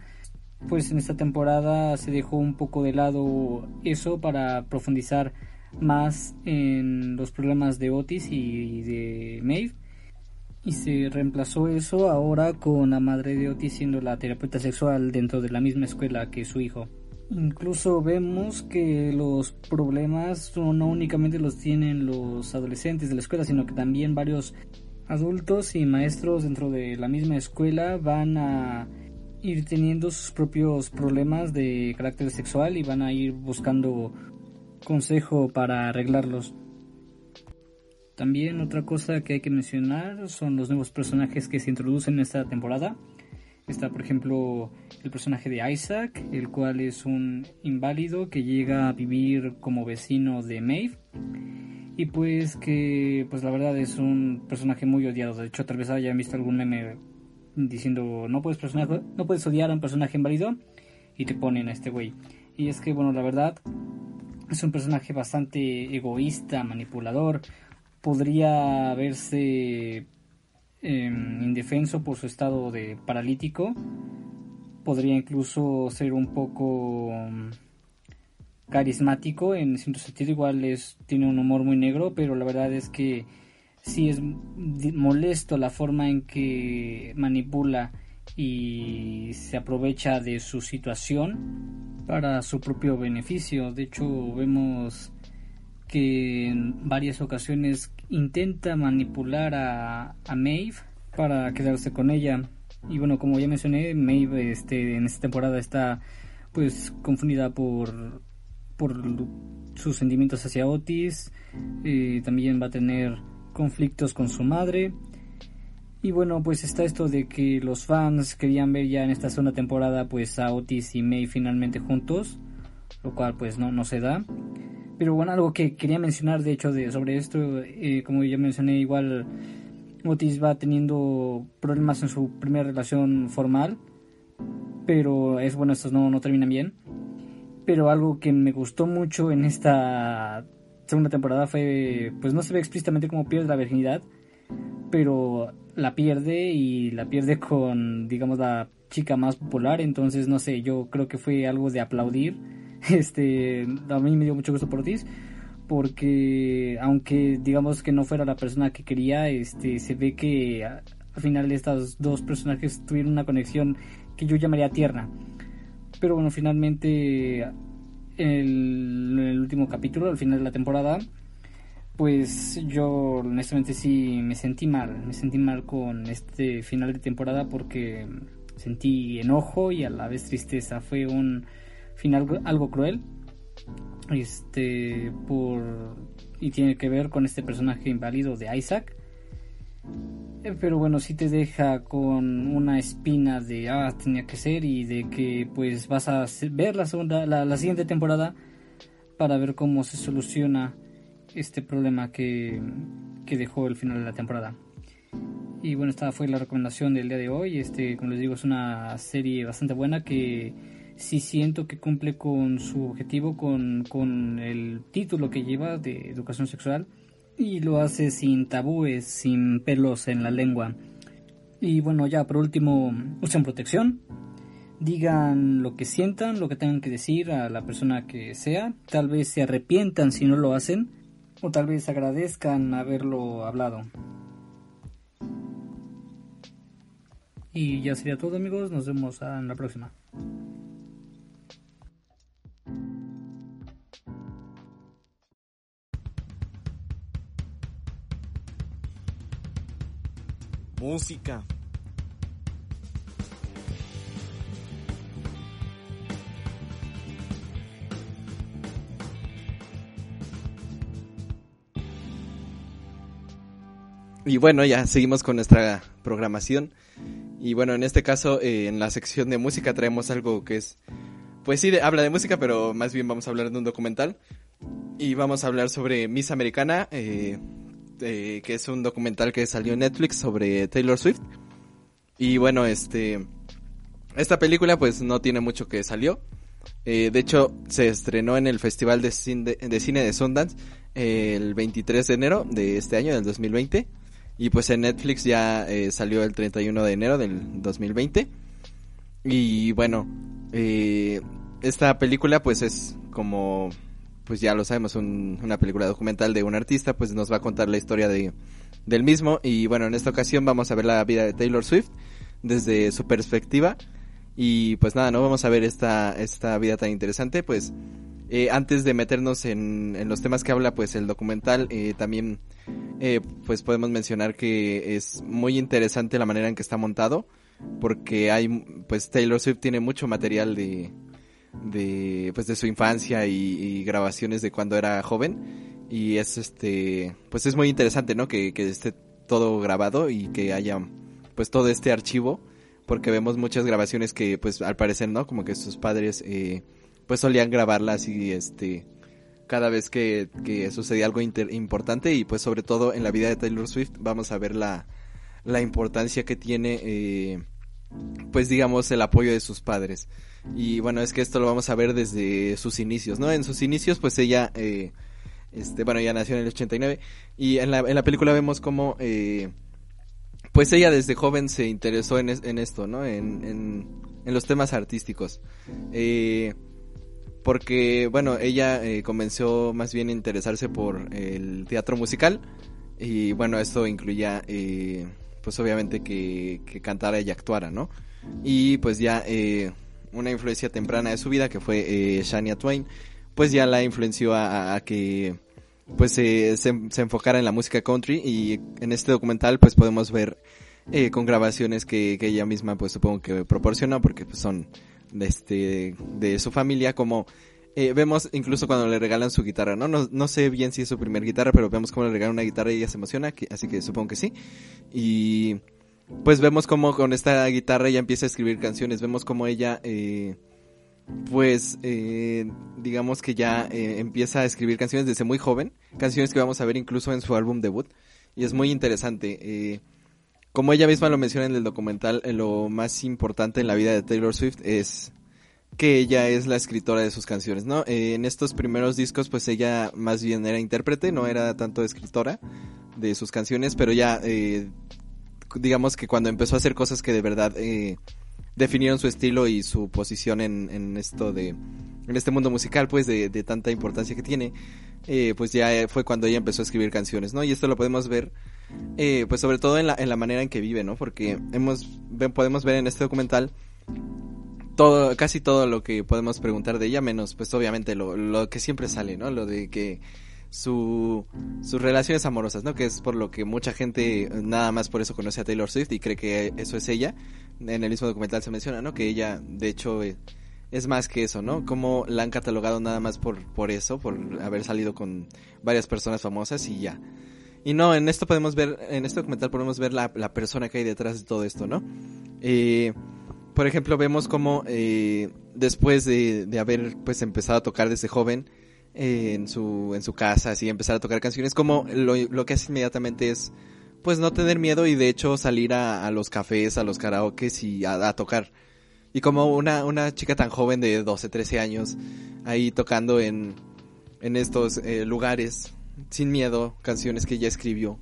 pues en esta temporada se dejó un poco de lado eso para profundizar más en los problemas de Otis y de Maeve y se reemplazó eso ahora con la madre de Otis siendo la terapeuta sexual dentro de la misma escuela que su hijo. Incluso vemos que los problemas no únicamente los tienen los adolescentes de la escuela, sino que también varios adultos y maestros dentro de la misma escuela van a ir teniendo sus propios problemas de carácter sexual y van a ir buscando consejo para arreglarlos. También otra cosa que hay que mencionar son los nuevos personajes que se introducen en esta temporada. Está, por ejemplo, el personaje de Isaac, el cual es un inválido que llega a vivir como vecino de Maeve. Y pues que, pues la verdad es un personaje muy odiado. De hecho, tal vez hayan visto algún meme diciendo no puedes, no puedes odiar a un personaje inválido. y te ponen a este güey. Y es que, bueno, la verdad, es un personaje bastante egoísta, manipulador. Podría verse em, indefenso por su estado de paralítico. Podría incluso ser un poco mm, carismático en cierto sentido. Igual es, tiene un humor muy negro, pero la verdad es que sí es molesto la forma en que manipula y se aprovecha de su situación para su propio beneficio. De hecho, vemos que en varias ocasiones intenta manipular a, Maeve para quedarse con ella. Y bueno, como ya mencioné, Maeve este, en esta temporada está pues confundida por, por sus sentimientos hacia Otis. Eh, también va a tener conflictos con su madre. Y bueno, pues está esto de que los fans querían ver ya en esta segunda temporada pues a Otis y May finalmente juntos, lo cual pues no, no se da. Pero bueno, algo que quería mencionar de hecho de, sobre esto, eh, como ya mencioné, igual Otis va teniendo problemas en su primera relación formal, pero es bueno, estos no, no terminan bien. Pero algo que me gustó mucho en esta segunda temporada fue, pues no se ve explícitamente cómo pierde la virginidad, pero la pierde y la pierde con, digamos, la chica más popular, entonces no sé, yo creo que fue algo de aplaudir. Este, a mí me dio mucho gusto por Otis, porque aunque digamos que no fuera la persona que quería, este, se ve que al final estos dos personajes tuvieron una conexión que yo llamaría tierna. Pero bueno, finalmente el, en el último capítulo, al final de la temporada, pues yo honestamente sí me sentí mal, me sentí mal con este final de temporada porque sentí enojo y a la vez tristeza. Fue un final algo cruel. Este por y tiene que ver con este personaje inválido de Isaac. Eh, Pero bueno, sí te deja con una espina de ah, tenía que ser y de que pues vas a ver la segunda la, la siguiente temporada para ver cómo se soluciona este problema que, que dejó el final de la temporada. Y bueno, esta fue la recomendación del día de hoy. Este, como les digo, es una serie bastante buena que sí siento que cumple con su objetivo, con, con el título que lleva de educación sexual. Y lo hace sin tabúes, sin pelos en la lengua. Y bueno, ya por último, usen protección. Digan lo que sientan, lo que tengan que decir a la persona que sea. Tal vez se arrepientan si no lo hacen. O tal vez agradezcan haberlo hablado. Y ya sería todo amigos, nos vemos en la próxima.
Música.
Y bueno, ya seguimos con nuestra programación. Y bueno, en este caso, eh, en la sección de música traemos algo que es, pues sí, habla de música, pero más bien vamos a hablar de un documental. Y vamos a hablar sobre Miss Americana, eh, eh, que es un documental que salió en Netflix sobre Taylor Swift. Y bueno, este, esta película pues no tiene mucho que salió. Eh, de hecho, se estrenó en el Festival de Cine de, Sundance eh, el 23 de enero de este año, del 2020. Y pues en Netflix ya eh, salió el 31 de enero del 2020. Y bueno, esta película pues es como, pues ya lo sabemos, un- una película documental de un artista, pues nos va a contar la historia de, del mismo. Y bueno, en esta ocasión vamos a ver la vida de Taylor Swift desde su perspectiva. Y pues nada, no vamos a ver esta, esta vida tan interesante, pues eh, antes de meternos en, en los temas que habla pues el documental, eh, también eh, pues podemos mencionar que es muy interesante la manera en que está montado, porque hay, pues Taylor Swift tiene mucho material de, de, pues de su infancia y, y grabaciones de cuando era joven, y es este, pues es muy interesante, ¿no? Que, que esté todo grabado y que haya pues todo este archivo, porque vemos muchas grabaciones que pues al parecer, ¿no? Como que sus padres, eh, pues solían grabarlas y este cada vez que, que sucedía algo importante y pues sobre todo en la vida de Taylor Swift vamos a ver la, la importancia que tiene eh, pues digamos, el apoyo de sus padres. Y bueno, es que esto lo vamos a ver desde sus inicios, ¿no? En sus inicios, pues ella, eh, este, bueno, ella nació en el 89 y en la, en la película vemos como, eh, pues ella desde joven se interesó en, es- en esto, ¿no? En, en, en los temas artísticos. Eh, porque, bueno, ella eh, comenzó más bien a interesarse por el teatro musical y, bueno, esto incluía, eh, pues obviamente que, que cantara y actuara, ¿no? Y pues ya eh, una influencia temprana de su vida, que fue eh, Shania Twain, pues ya la influenció a, que pues se, se enfocara en la música country y en este documental pues podemos ver eh, con grabaciones que, ella misma pues supongo que proporcionó porque pues, son de este de su familia como eh, vemos incluso cuando le regalan su guitarra no no no sé bien si es su primer guitarra pero vemos cómo le regalan una guitarra y ella se emociona así que supongo que sí y pues vemos cómo con esta guitarra ella empieza a escribir canciones vemos cómo ella eh, pues eh, digamos que ya eh, empieza a escribir canciones desde muy joven, canciones que vamos a ver incluso en su álbum debut y es muy interesante. eh, como ella misma lo menciona en el documental, lo más importante en la vida de Taylor Swift es que ella es la escritora de sus canciones, ¿no? Eh, en estos primeros discos, pues ella más bien era intérprete, no era tanto escritora de sus canciones, pero ya, eh, digamos que cuando empezó a hacer cosas que de verdad eh, definieron su estilo y su posición en, en esto de, en este mundo musical, pues de, de tanta importancia que tiene, pues ya fue cuando ella empezó a escribir canciones, ¿no? Y esto lo podemos ver, pues sobre todo en la, en la manera en que vive, ¿no? Porque hemos, podemos ver en este documental todo, casi todo lo que podemos preguntar de ella, menos pues obviamente lo, lo que siempre sale, ¿no? Lo de que su, sus relaciones amorosas, ¿no? Que es por lo que mucha gente nada más por eso conoce a Taylor Swift y cree que eso es ella. En el mismo documental se menciona, ¿no? Que ella, de hecho, eh, es más que eso, ¿no? Como la han catalogado nada más por, por eso, por haber salido con varias personas famosas y ya. Y no, en esto podemos ver, en este documental podemos ver la, la persona que hay detrás de todo esto, ¿no? Eh, por ejemplo, vemos como eh, después de, de haber pues empezado a tocar desde joven eh, en su en su casa, así empezar a tocar canciones, como lo, lo que hace inmediatamente es pues no tener miedo y de hecho salir a, a los cafés, a los karaokes y a, tocar. Y como una, una chica tan joven de 12, 13 años, ahí tocando en, en estos eh, lugares, sin miedo, canciones que ella escribió,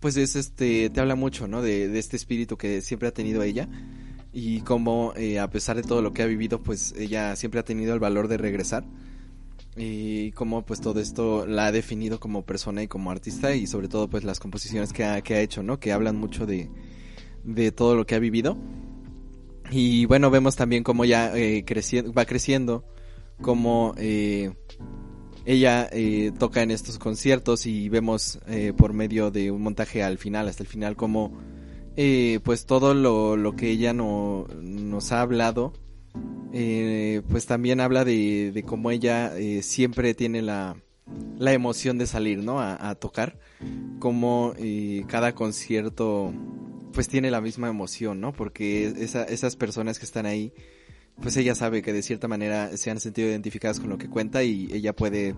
pues es este, te habla mucho, ¿no? De, de este espíritu que siempre ha tenido ella y como eh, a pesar de todo lo que ha vivido, pues ella siempre ha tenido el valor de regresar y cómo pues todo esto la ha definido como persona y como artista y sobre todo pues las composiciones que ha, que ha hecho, ¿no? Que hablan mucho de, de todo lo que ha vivido. Y bueno, vemos también cómo ya eh, creciendo, va creciendo, cómo eh, ella eh, toca en estos conciertos y vemos eh, por medio de un montaje al final, hasta el final, cómo eh, pues todo lo, lo que ella no, nos ha hablado, eh, pues también habla de, de cómo ella eh, siempre tiene la, la emoción de salir, ¿no? A, a tocar, como eh, cada concierto pues tiene la misma emoción, ¿no? Porque esa, esas personas que están ahí, pues ella sabe que de cierta manera se han sentido identificadas con lo que cuenta y ella puede,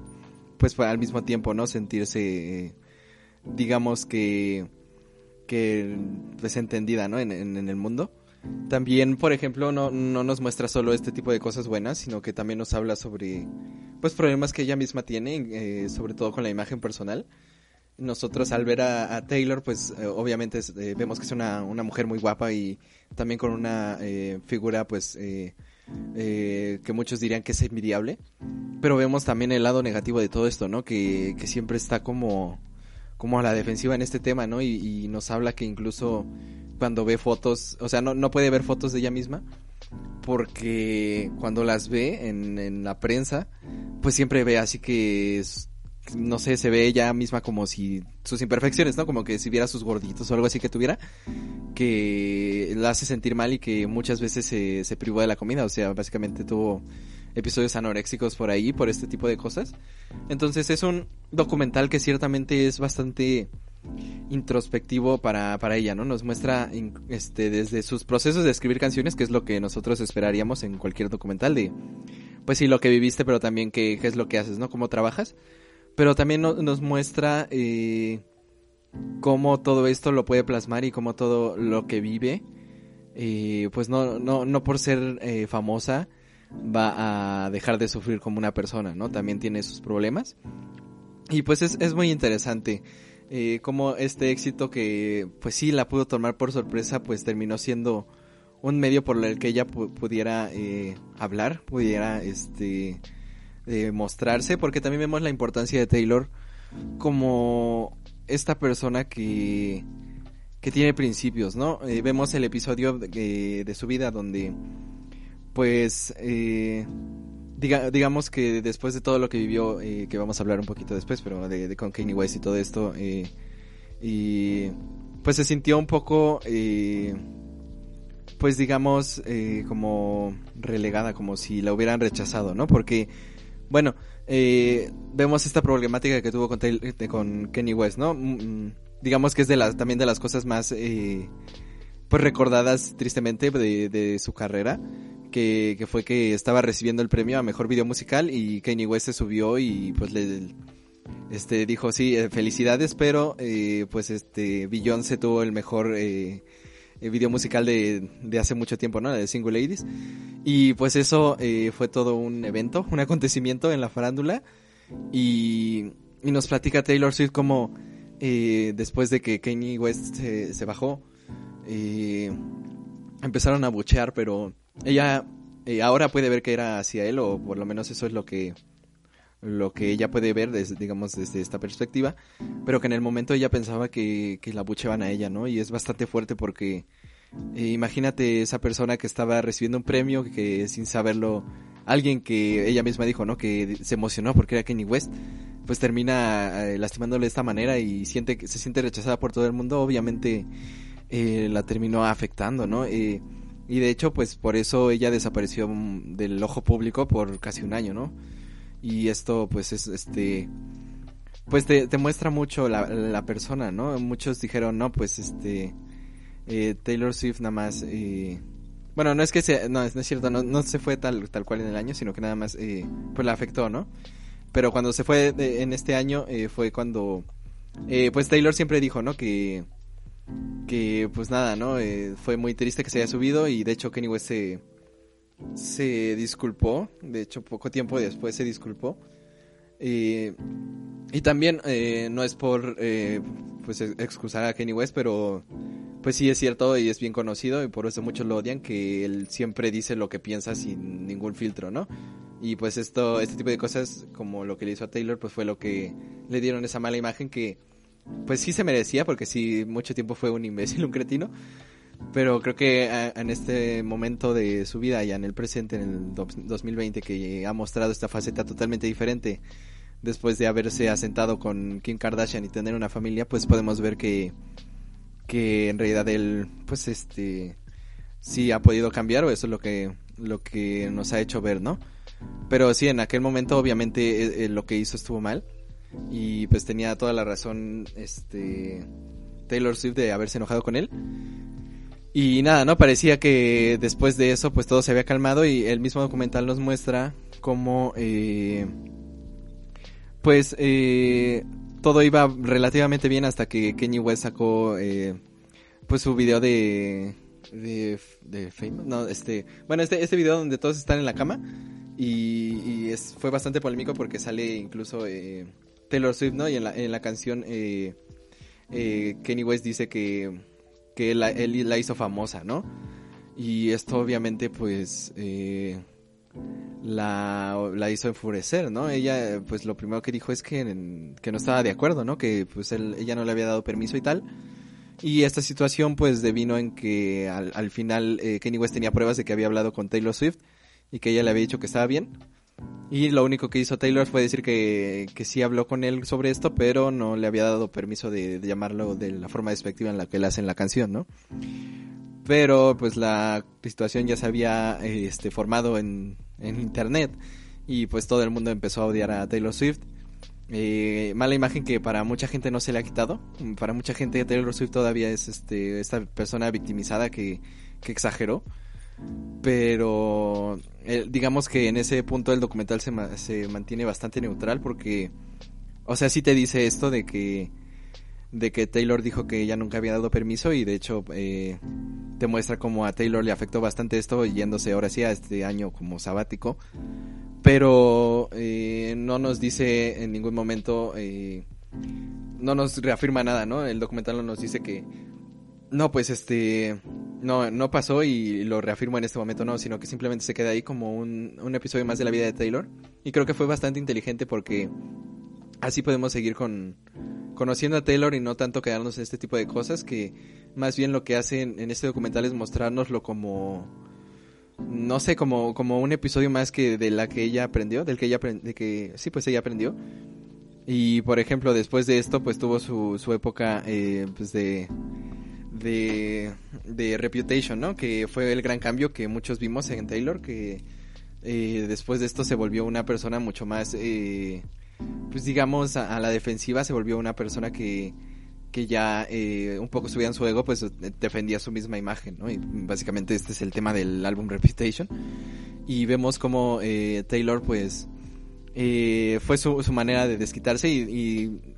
pues al mismo tiempo, ¿no? Sentirse, digamos que, que, pues entendida, ¿no? En, en, en el mundo. También, por ejemplo, no, no nos muestra solo este tipo de cosas buenas, sino que también nos habla sobre, pues, problemas que ella misma tiene, eh, sobre todo con la imagen personal. Nosotros al ver a, Taylor, pues, eh, obviamente es, eh, vemos que es una, una mujer muy guapa y también con una eh, figura, pues, que muchos dirían que es envidiable. Pero vemos también el lado negativo de todo esto, ¿no? Que, que siempre está como, como a la defensiva en este tema, ¿no? Y, y nos habla que incluso cuando ve fotos, o sea, no, no puede ver fotos de ella misma, porque cuando las ve en, en la prensa, pues siempre ve así que, no sé, se ve ella misma como si sus imperfecciones, ¿no? Como que si viera sus gorditos o algo así que tuviera, que la hace sentir mal y que muchas veces se, se privó de la comida, o sea, básicamente tuvo episodios anoréxicos por ahí, por este tipo de cosas. Entonces es un documental que ciertamente es bastante introspectivo para, para ella, ¿no? Nos muestra este desde sus procesos de escribir canciones, que es lo que nosotros esperaríamos en cualquier documental de pues sí lo que viviste, pero también qué, es lo que haces, ¿no? Cómo trabajas. Pero también no- nos muestra eh, cómo todo esto lo puede plasmar y cómo todo lo que vive eh, pues no, no, no por ser eh, famosa va a dejar de sufrir como una persona, ¿no? También tiene sus problemas. Y pues es, es muy interesante eh, como este éxito que pues sí la pudo tomar por sorpresa, pues terminó siendo un medio por el que ella pu- pudiera eh, hablar, pudiera este eh, mostrarse, porque también vemos la importancia de Taylor como esta persona que que tiene principios, ¿no? Eh, vemos el episodio de, de su vida donde pues eh, diga, digamos que después de todo lo que vivió, eh, que vamos a hablar un poquito después, pero de, con Kanye West y todo esto, eh, y pues se sintió un poco, eh, pues digamos, como relegada, como si la hubieran rechazado, ¿no? Porque, bueno, vemos esta problemática que tuvo con, con Kanye West, ¿no? Mm, digamos que es de las, también de las cosas más, pues recordadas tristemente de su carrera, que, que fue que estaba recibiendo el premio a mejor video musical y Kanye West se subió y pues le este dijo sí eh, felicidades pero eh, pues este Beyoncé tuvo el mejor eh, video musical de, de hace mucho tiempo no La de Single Ladies y pues eso fue todo un evento un acontecimiento en la farándula. Y, y nos platica Taylor Swift como después de que Kanye West se, se bajó empezaron a buchear, pero ella eh, ahora puede ver que era hacia él, o por lo menos eso es lo que lo que ella puede ver desde, digamos desde esta perspectiva, pero que en el momento ella pensaba que, que la bucheaban a ella, ¿no? Y es bastante fuerte porque eh, imagínate esa persona que estaba recibiendo un premio que sin saberlo alguien que ella misma dijo, ¿no? Que se emocionó porque era Kanye West, pues termina eh, lastimándole de esta manera y siente se siente rechazada por todo el mundo, obviamente eh, la terminó afectando, ¿no? Eh, y de hecho, pues por eso ella desapareció mm, del ojo público por casi un año, ¿no? Y esto, pues es este. Pues te, te muestra mucho la, la persona, ¿no? Muchos dijeron, no, pues este. eh, Taylor Swift nada más. eh, bueno, no es que sea. No, no es cierto, no, no se fue tal, tal cual en el año, sino que nada más. eh, pues la afectó, ¿no? Pero cuando se fue de- en este año, eh, fue cuando. eh, pues Taylor siempre dijo, ¿no? Que que pues nada, ¿no? Eh, fue muy triste que se haya subido y de hecho Kanye West se, disculpó, de hecho poco tiempo después se disculpó. Eh, y también eh, no es por pues ex- excusar a Kanye West, pero pues sí es cierto y es bien conocido y por eso muchos lo odian que él siempre dice lo que piensa sin ningún filtro, ¿no? Y pues esto este tipo de cosas como lo que le hizo a Taylor pues fue lo que le dieron esa mala imagen que pues sí se merecía porque sí mucho tiempo fue un imbécil, un cretino. Pero creo que a- en este momento de su vida, ya en el presente, en el do- 2020, que ha mostrado esta faceta totalmente diferente, después de haberse asentado con Kim Kardashian y tener una familia, pues podemos ver que, que en realidad él, pues este, sí ha podido cambiar, o eso es lo que, lo que nos ha hecho ver, ¿no? Pero sí, en aquel momento obviamente eh, eh, lo que hizo estuvo mal y pues tenía toda la razón este Taylor Swift de haberse enojado con él. Y nada, ¿no? Parecía que después de eso pues todo se había calmado y el mismo documental nos muestra cómo eh, pues eh, todo iba relativamente bien hasta que Kanye West sacó eh, pues su video de de, de Famous, no, este, bueno, este, este video donde todos están en la cama y, y es, fue bastante polémico porque sale incluso Taylor Swift, ¿no? Y en la, en la canción eh, eh, Kanye West dice que, que él, él la hizo famosa, ¿no? Y esto obviamente pues eh, la, la hizo enfurecer, ¿no? Ella pues lo primero que dijo es que, que no estaba de acuerdo, ¿no? Que pues él, ella no le había dado permiso y tal. Y esta situación pues devino en que al, al final eh, Kanye West tenía pruebas de que había hablado con Taylor Swift y que ella le había dicho que estaba bien. Y lo único que hizo Taylor fue decir que, que sí habló con él sobre esto, pero no le había dado permiso de, de llamarlo de la forma despectiva en la que él hace en la canción, ¿no? Pero pues la situación ya se había este, formado en, en internet y pues todo el mundo empezó a odiar a Taylor Swift. Eh, mala imagen que para mucha gente no se le ha quitado. Para mucha gente Taylor Swift todavía es este, esta persona victimizada que, que exageró. Pero eh, digamos que en ese punto el documental se, se mantiene bastante neutral porque, o sea, sí te dice esto de que de que Taylor dijo que ella nunca había dado permiso y de hecho eh, te muestra como a Taylor le afectó bastante esto yéndose ahora sí a este año como sabático. Pero eh, no nos dice en ningún momento no nos reafirma nada no el documental no nos dice que no pues este no no pasó y lo reafirmo en este momento no sino que simplemente se queda ahí como un, un episodio más de la vida de Taylor. Y creo que fue bastante inteligente porque así podemos seguir con conociendo a Taylor y no tanto quedarnos en este tipo de cosas que más bien lo que hacen en este documental es mostrárnoslo como no sé como como un episodio más que de la que ella aprendió del que ella de que sí pues ella aprendió. Y por ejemplo después de esto pues tuvo su, su época eh, pues de de de Reputation no que fue el gran cambio que muchos vimos en Taylor que eh, después de esto se volvió una persona mucho más eh, pues digamos a, la defensiva se volvió una persona que que ya eh, un poco subía en su ego pues defendía su misma imagen no y básicamente este es el tema del álbum Reputation. Y vemos como Taylor pues fue su, su manera de desquitarse y,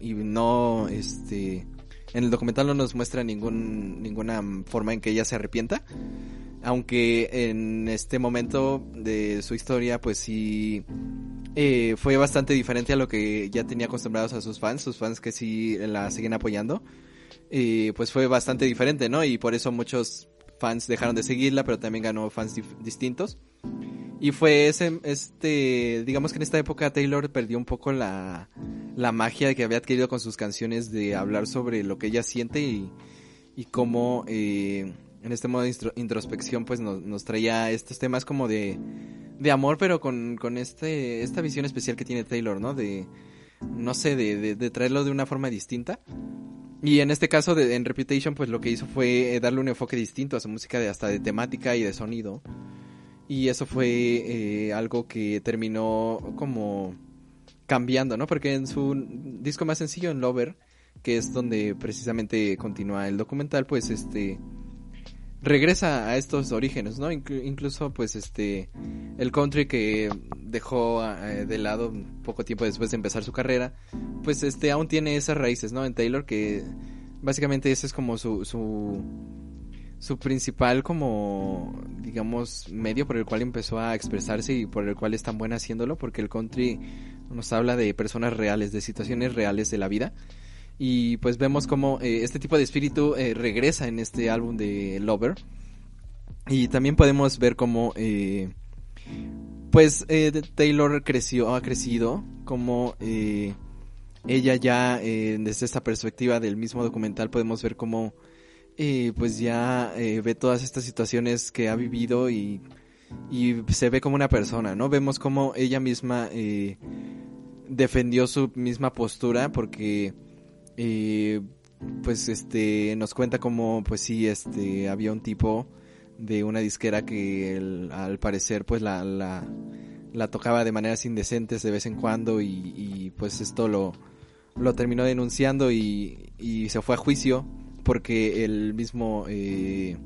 y, y no este en el documental no nos muestra ningún ninguna forma en que ella se arrepienta aunque en este momento de su historia pues sí eh, fue bastante diferente a lo que ya tenía acostumbrados a sus fans, sus fans que sí la siguen apoyando, eh, pues fue bastante diferente, ¿no? Y por eso muchos fans dejaron de seguirla, pero también ganó fans distintos. Y fue ese, este, digamos que en esta época Taylor perdió un poco la, la magia que había adquirido con sus canciones de hablar sobre lo que ella siente y, y cómo eh, en este modo de introspección pues nos, nos traía estos temas como de, de amor, pero con, con este, esta visión especial que tiene Taylor, ¿no? De, no sé, de, de, de traerlo de una forma distinta. Y en este caso, de, en Reputation, pues lo que hizo fue eh, darle un enfoque distinto a su música, de, hasta de temática y de sonido. Y eso fue eh, algo que terminó como cambiando, ¿no? Porque en su disco más sencillo, en Lover, que es donde precisamente continúa el documental, pues este regresa a estos orígenes, ¿no? Inclu- incluso pues este el country que dejó eh, de lado poco tiempo después de empezar su carrera, pues este aún tiene esas raíces, ¿no? En Taylor que básicamente ese es como su su su principal como digamos medio por el cual empezó a expresarse y por el cual es tan buena haciéndolo porque el country nos habla de personas reales, de situaciones reales de la vida y pues vemos como eh, este tipo de espíritu eh, regresa en este álbum de Lover y también podemos ver cómo eh, pues Taylor creció ha crecido como ella ya desde esta perspectiva del mismo documental podemos ver cómo pues ya ve todas estas situaciones que ha vivido y, y se ve como una persona, ¿no? Vemos como ella misma defendió su misma postura porque eh, pues este nos cuenta como pues sí este había un tipo de una disquera que al parecer pues la, la la tocaba de maneras indecentes de vez en cuando y, y, pues esto lo lo terminó denunciando y, y se fue a juicio porque el mismo eh,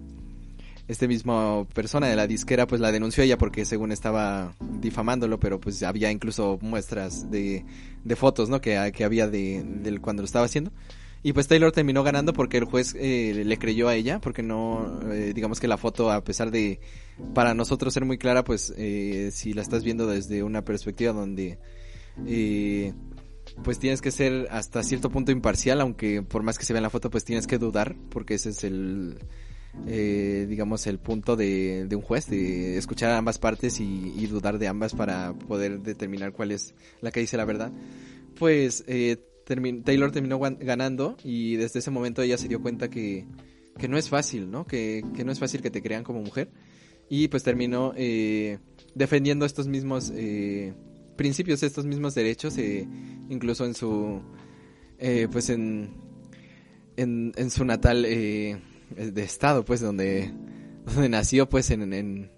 este mismo persona de la disquera pues la denunció ella porque según estaba difamándolo pero pues había incluso muestras de, de fotos no que, que había de, del cuando lo estaba haciendo. Y pues Taylor terminó ganando porque el juez eh, le creyó a ella porque no eh, digamos que la foto a pesar de para nosotros ser muy clara pues eh, si la estás viendo desde una perspectiva donde eh, pues tienes que ser hasta cierto punto imparcial, aunque por más que se vea en la foto, pues tienes que dudar, porque ese es el, eh, digamos, el punto de, de un juez, de escuchar ambas partes y, dudar de ambas para poder determinar cuál es la que dice la verdad. Pues eh, Taylor terminó ganando y desde ese momento ella se dio cuenta que, que no es fácil, ¿no? Que, que no es fácil que te crean como mujer. Y pues terminó eh, defendiendo estos mismos eh, principios, estos mismos derechos, eh, incluso en su, eh, pues en, en, su natal de estado, pues donde, donde nació, pues en, en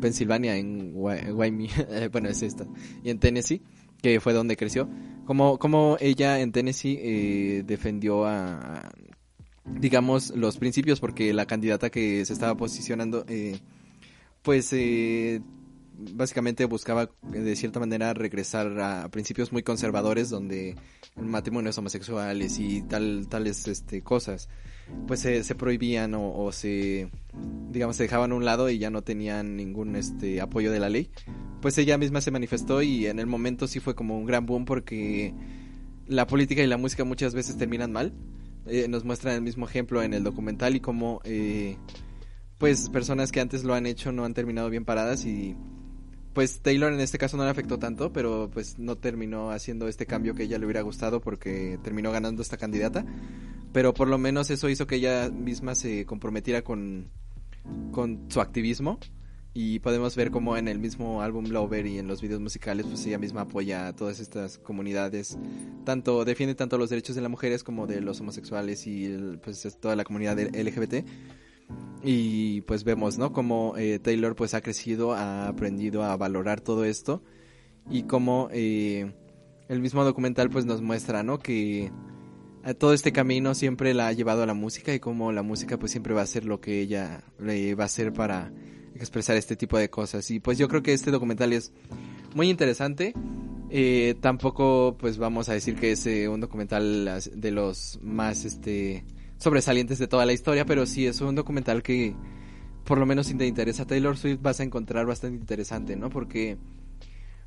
Pensilvania, en Wy- Wyoming, eh, bueno es esta, y en Tennessee, que fue donde creció, como, como ella en Tennessee eh, defendió a, digamos, los principios, porque la candidata que se estaba posicionando, eh, pues eh, básicamente buscaba eh, de cierta manera regresar a principios muy conservadores donde el matrimonio es homosexuales y tal tales este cosas. Pues se, prohibían o, o se digamos se dejaban a un lado y ya no tenían ningún este apoyo de la ley. Pues ella misma se manifestó y en el momento sí fue como un gran boom porque la política y la música muchas veces terminan mal. Eh, nos muestran el mismo ejemplo en el documental y cómo eh, pues personas que antes lo han hecho no han terminado bien paradas y pues Taylor en este caso no le afectó tanto, pero pues no terminó haciendo este cambio que ella le hubiera gustado porque terminó ganando esta candidata. Pero por lo menos eso hizo que ella misma se comprometiera con, con su activismo. Y podemos ver como en el mismo álbum Lover y en los videos musicales, pues ella misma apoya a todas estas comunidades. Tanto, defiende tanto los derechos de las mujeres como de los homosexuales y el- pues es toda la comunidad LGBT y pues vemos no como eh, Taylor pues ha crecido ha aprendido a valorar todo esto y como eh, el mismo documental pues nos muestra no que a todo este camino siempre la ha llevado a la música y como la música pues siempre va a ser lo que ella le va a hacer para expresar este tipo de cosas. Y pues yo creo que este documental es muy interesante. Eh, tampoco pues vamos a decir que es eh, un documental de los más este sobresalientes de toda la historia, pero sí es un documental que por lo menos si te interesa Taylor Swift vas a encontrar bastante interesante, ¿no? Porque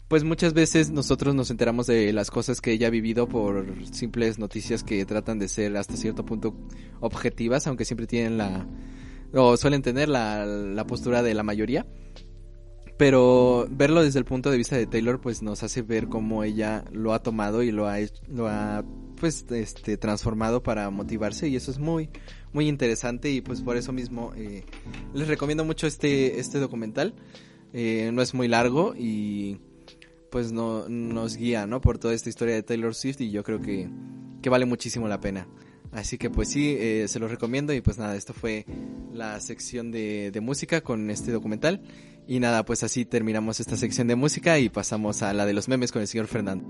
pues muchas veces nosotros nos enteramos de las cosas que ella ha vivido por simples noticias que tratan de ser hasta cierto punto objetivas, aunque siempre tienen la o suelen tener la, la postura de la mayoría. Pero verlo desde el punto de vista de Taylor pues nos hace ver cómo ella lo ha tomado y lo ha lo ha pues este transformado para motivarse y eso es muy muy interesante y pues por eso mismo eh, les recomiendo mucho este este documental. Eh, no es muy largo y pues no nos guía no por toda esta historia de Taylor Swift y yo creo que que vale muchísimo la pena. Así que pues sí eh, se los recomiendo y pues nada esto fue la sección de, de música con este documental. Y nada pues así terminamos esta sección de música y pasamos a la de los memes con el señor Fernando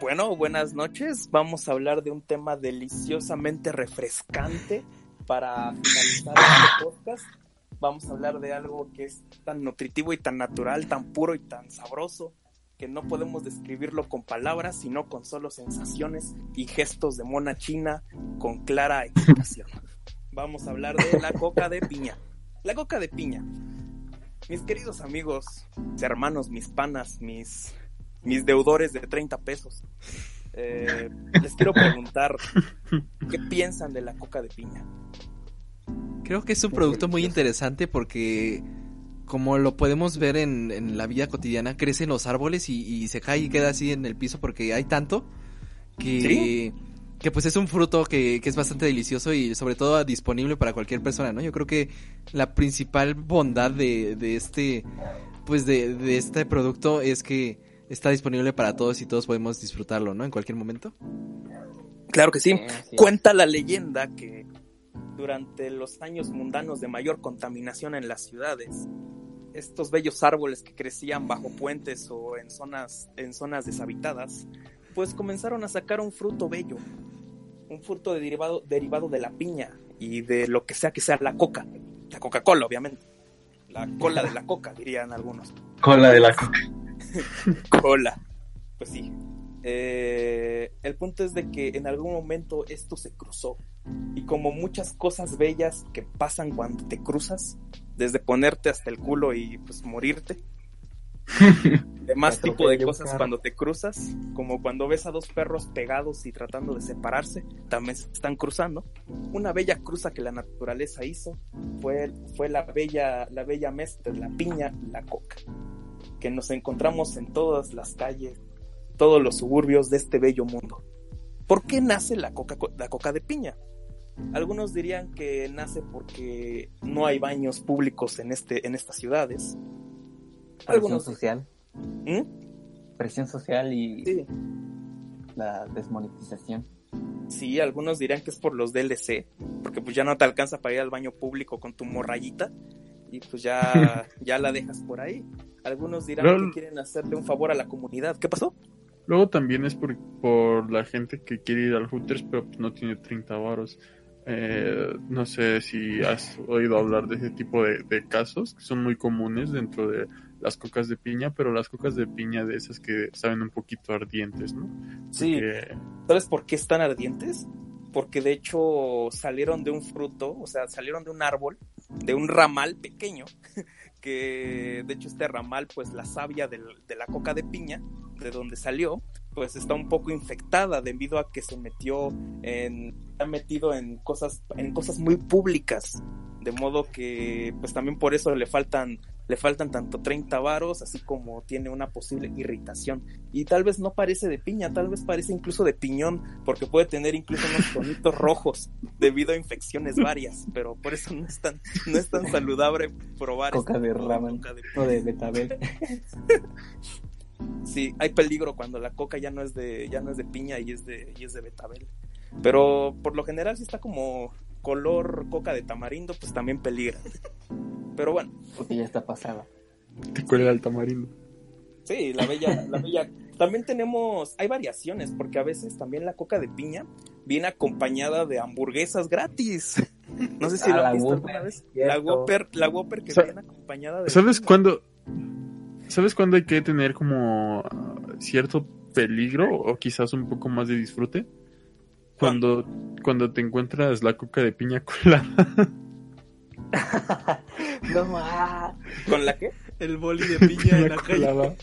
Bueno, buenas noches. Vamos a hablar de un tema deliciosamente refrescante para finalizar este podcast. Vamos a hablar de algo que es tan nutritivo y tan natural, tan puro y tan sabroso que no podemos describirlo con palabras, sino con solo sensaciones y gestos de mona china con clara explicación. Vamos a hablar de la coca de piña. La coca de piña. Mis queridos amigos, hermanos, mis panas, mis, mis deudores de 30 pesos, eh, les quiero preguntar, ¿qué piensan de la coca de piña?
Creo que es un producto muy interesante porque como lo podemos ver en, en la vida cotidiana, crecen los árboles y, y se cae y queda así en el piso porque hay tanto que,
¿Sí?
que pues es un fruto que, que es bastante delicioso y sobre todo disponible para cualquier persona, ¿no? Yo creo que la principal bondad de, de este pues de, de este producto es que está disponible para todos y todos podemos disfrutarlo, ¿no? En cualquier momento.
Claro que sí. Cuenta la leyenda que durante los años mundanos de mayor contaminación en las ciudades, estos bellos árboles que crecían bajo puentes o en zonas, en zonas deshabitadas, pues comenzaron a sacar un fruto bello, un fruto de derivado, derivado de la piña y de lo que sea que sea la coca, la Coca-Cola, obviamente. La cola de la coca, dirían algunos.
Cola de la coca.
Cola. Pues sí. Eh, el punto es de que en algún momento esto se cruzó. Y como muchas cosas bellas que pasan cuando te cruzas, desde ponerte hasta el culo y pues morirte. Demás tipo de cosas cuando te cruzas, como cuando ves a dos perros pegados y tratando de separarse, también se están cruzando. Una bella cruza que la naturaleza hizo fue, fue la bella, la bella mezcla de la piña la coca, que nos encontramos en todas las calles, todos los suburbios de este bello mundo. ¿Por qué nace la coca, la coca de piña? Algunos dirían que nace porque no hay baños públicos en, este, en estas ciudades.
Presión social.
¿Mm?
Presión social y
Sí.
la desmonetización.
Sí, algunos dirán que es por los DLC, porque pues ya no te alcanza para ir al baño público con tu morrayita y pues ya, ya la dejas por ahí. Algunos dirán
Pero-
que quieren hacerle un favor a la comunidad. ¿Qué pasó?
Luego también es por, por la gente que quiere ir al Hooters, pero pues no tiene 30 varos. Eh, no sé si has oído hablar de ese tipo de, de casos, que son muy comunes dentro de las cocas de piña, pero las cocas de piña de esas que saben un poquito ardientes, ¿no?
Sí.
Porque-
¿Sabes por qué están ardientes? Porque de hecho salieron de un fruto, o sea, salieron de un árbol, de un ramal pequeño, que de hecho este ramal, pues la savia de la coca de piña, de donde salió, pues está un poco infectada debido a que se metió en, ha metido en cosas, en cosas muy públicas, de modo que pues también por eso le faltan le faltan tanto 30 varos, así como tiene una posible irritación. Y tal vez no parece de piña, tal vez parece incluso de piñón, porque puede tener incluso unos tonitos rojos debido a infecciones varias, pero por eso no es tan, no es tan saludable probar
Coca de ramen
coca de
o de betabel.
Sí, hay peligro cuando la coca ya no es de, ya no es de piña y es de, y es de betabel. Pero por lo general si está como color coca de tamarindo, pues también peligra. Pero bueno,
Porque ya está pasada.
Te cuelga el tamarindo.
Sí, la bella, la bella. También tenemos, hay variaciones, porque a veces también la coca de piña viene acompañada de hamburguesas gratis. No sé si
Ah,
lo
la
han visto
Whopper,
alguna vez.
cierto.
La Whopper, la Whopper que viene acompañada de.
¿Sabes cuándo? ¿Sabes cuándo hay que tener como cierto peligro o quizás un poco más de disfrute? Cuando, cuando te encuentras la coca de piña colada.
No más.
¿Con la qué?
El boli de piña en la calle.
colada.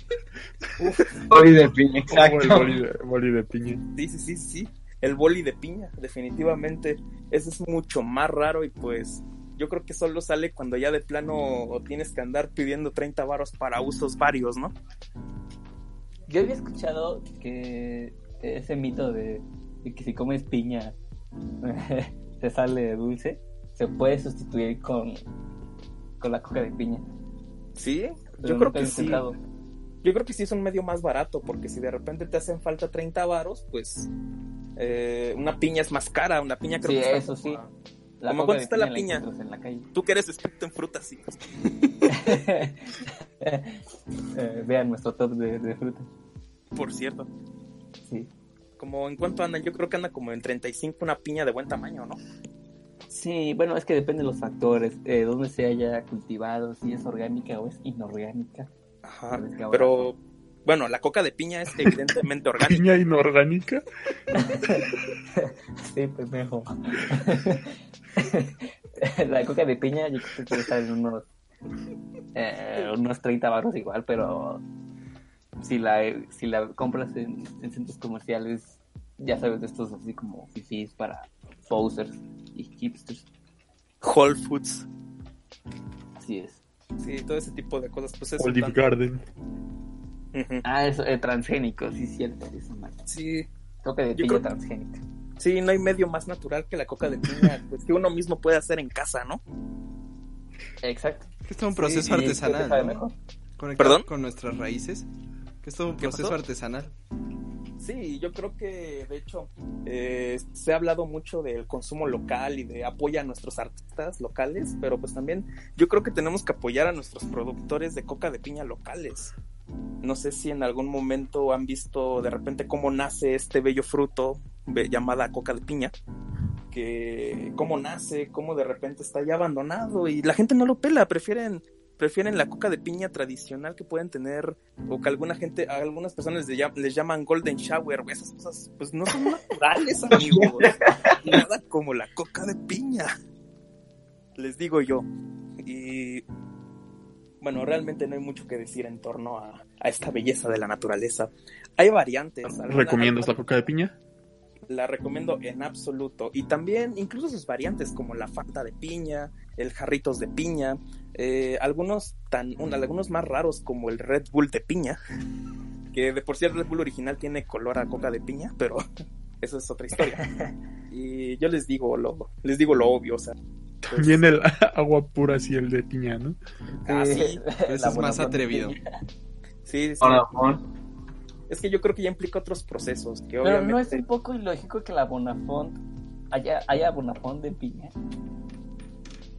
Boli de piña,
Como el
exacto.
boli de, boli de piña.
Sí, sí, sí, sí. El boli de piña, definitivamente. Ese es mucho más raro y pues yo creo que solo sale cuando ya de plano tienes que andar pidiendo 30 varos para usos varios, ¿no?
Yo había escuchado que ese mito de, de que si comes piña te sale dulce, se puede sustituir con, con la coca de piña.
Sí,
Pero
yo creo que sí. Yo creo que sí es un medio más barato, porque si de repente te hacen falta 30 varos, pues eh, una piña es más cara, una piña creo
Sí,
que está
eso sí. La
¿Cómo cuánto está la piña?
encuentras en la calle.
Tú que eres experto en frutas, sí.
Eh, vean nuestro top de, de fruta.
Por cierto.
Sí.
Como en cuánto andan, yo creo que anda como en 35 una piña de buen tamaño, ¿no?
Sí, bueno, es que depende de los factores, eh, dónde se haya cultivado, si es orgánica o es inorgánica.
Ajá. Pero bueno, la coca de piña es evidentemente orgánica.
¿Piña inorgánica?
Sí, mejor. la coca de piña yo creo que estar en unos, eh, unos 30 barros igual, pero si la, si la compras en, en centros comerciales, ya sabes de estos así como fifís para posers y hipsters.
Whole Foods.
Así es.
Sí, todo ese tipo de cosas, pues es
Olive
tanto-
Garden.
Ujú.
Ah, eso, eh, transgénico, sí, cierto. Eso.
Sí.
Coca de
Yo
piña
creo-
transgénica.
Sí, no hay medio más natural que la coca de piña, pues que uno mismo puede hacer en casa, ¿no?
Exacto.
Que es todo un
Sí,
proceso
que
artesanal, ¿no?
mejor.
Conectado
¿Perdón?
con nuestras raíces. Que es todo un
¿Qué
proceso
pasó?
artesanal.
Sí, yo creo que de hecho eh, se ha hablado mucho del consumo local y de apoya a nuestros artistas locales, pero pues también yo creo que tenemos que apoyar a nuestros productores de coca de piña locales. No sé si en algún momento han visto de repente cómo nace este bello fruto llamada coca de piña, que cómo nace, cómo de repente está ya abandonado y la gente no lo pela, prefieren prefieren la coca de piña tradicional que pueden tener o que alguna gente, a algunas personas les, llam- les llaman golden shower, esas cosas pues no son naturales, amigos. Nada como la coca de piña. Les digo yo. Y bueno, realmente no hay mucho que decir en torno a, a esta belleza de la naturaleza. Hay variantes.
¿Recomiendas la coca de piña?
La recomiendo en absoluto. Y también incluso sus variantes como la Fanta de piña, el jarritos de piña, eh, algunos tan, un- algunos más raros como el Red Bull de piña, que de por sí el Red Bull original tiene color a coca de piña, pero eso es otra historia. Y yo les digo lo, les digo lo obvio, o sea,
También el agua pura, así el de piña, ¿no?
ah, sí,
es más atrevido.
Sí, sí.
Hola, Juan.
Es que yo creo que ya implica otros procesos. Que
Pero
obviamente...
no es un poco ilógico que la Bonafont haya, haya Bonafont de piña.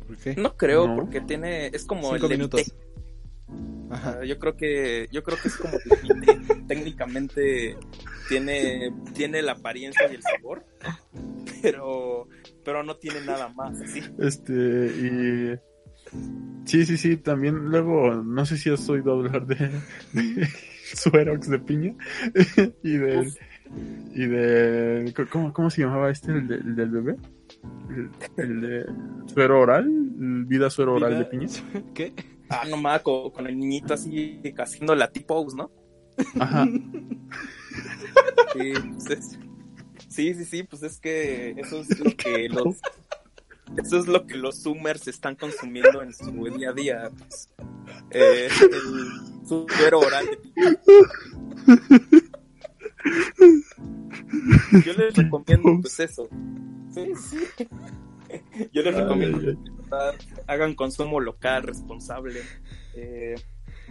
¿Por qué?
No creo,
No.
porque tiene. Es como
Cinco
el
minutos.
Levité. Ah, Yo creo que. Yo creo que es como. Técnicamente tiene. Tiene la apariencia y el sabor. Pero. Pero no tiene nada más, así.
Este, y. Sí, sí, sí, también luego, no sé si has oído hablar de, de Suerox de piña y del. Y de. ¿Cómo, cómo se llamaba este? ¿El, de- el del bebé? El, el de. Suero oral? ¿El ¿Vida suero oral de piña?
¿Qué?
Ah, nomás con, con el niñito así haciendo la T-pose, ¿no?
Ajá.
Sí, pues es- sí, sí, sí, pues es que eso es lo que los eso es lo que los Zoomers están consumiendo en su día a día. pues. Eh, el suero oral de Yo les recomiendo pues eso. Sí, sí. Yo les
Ay,
recomiendo
ay,
que hagan consumo local, responsable. Eh,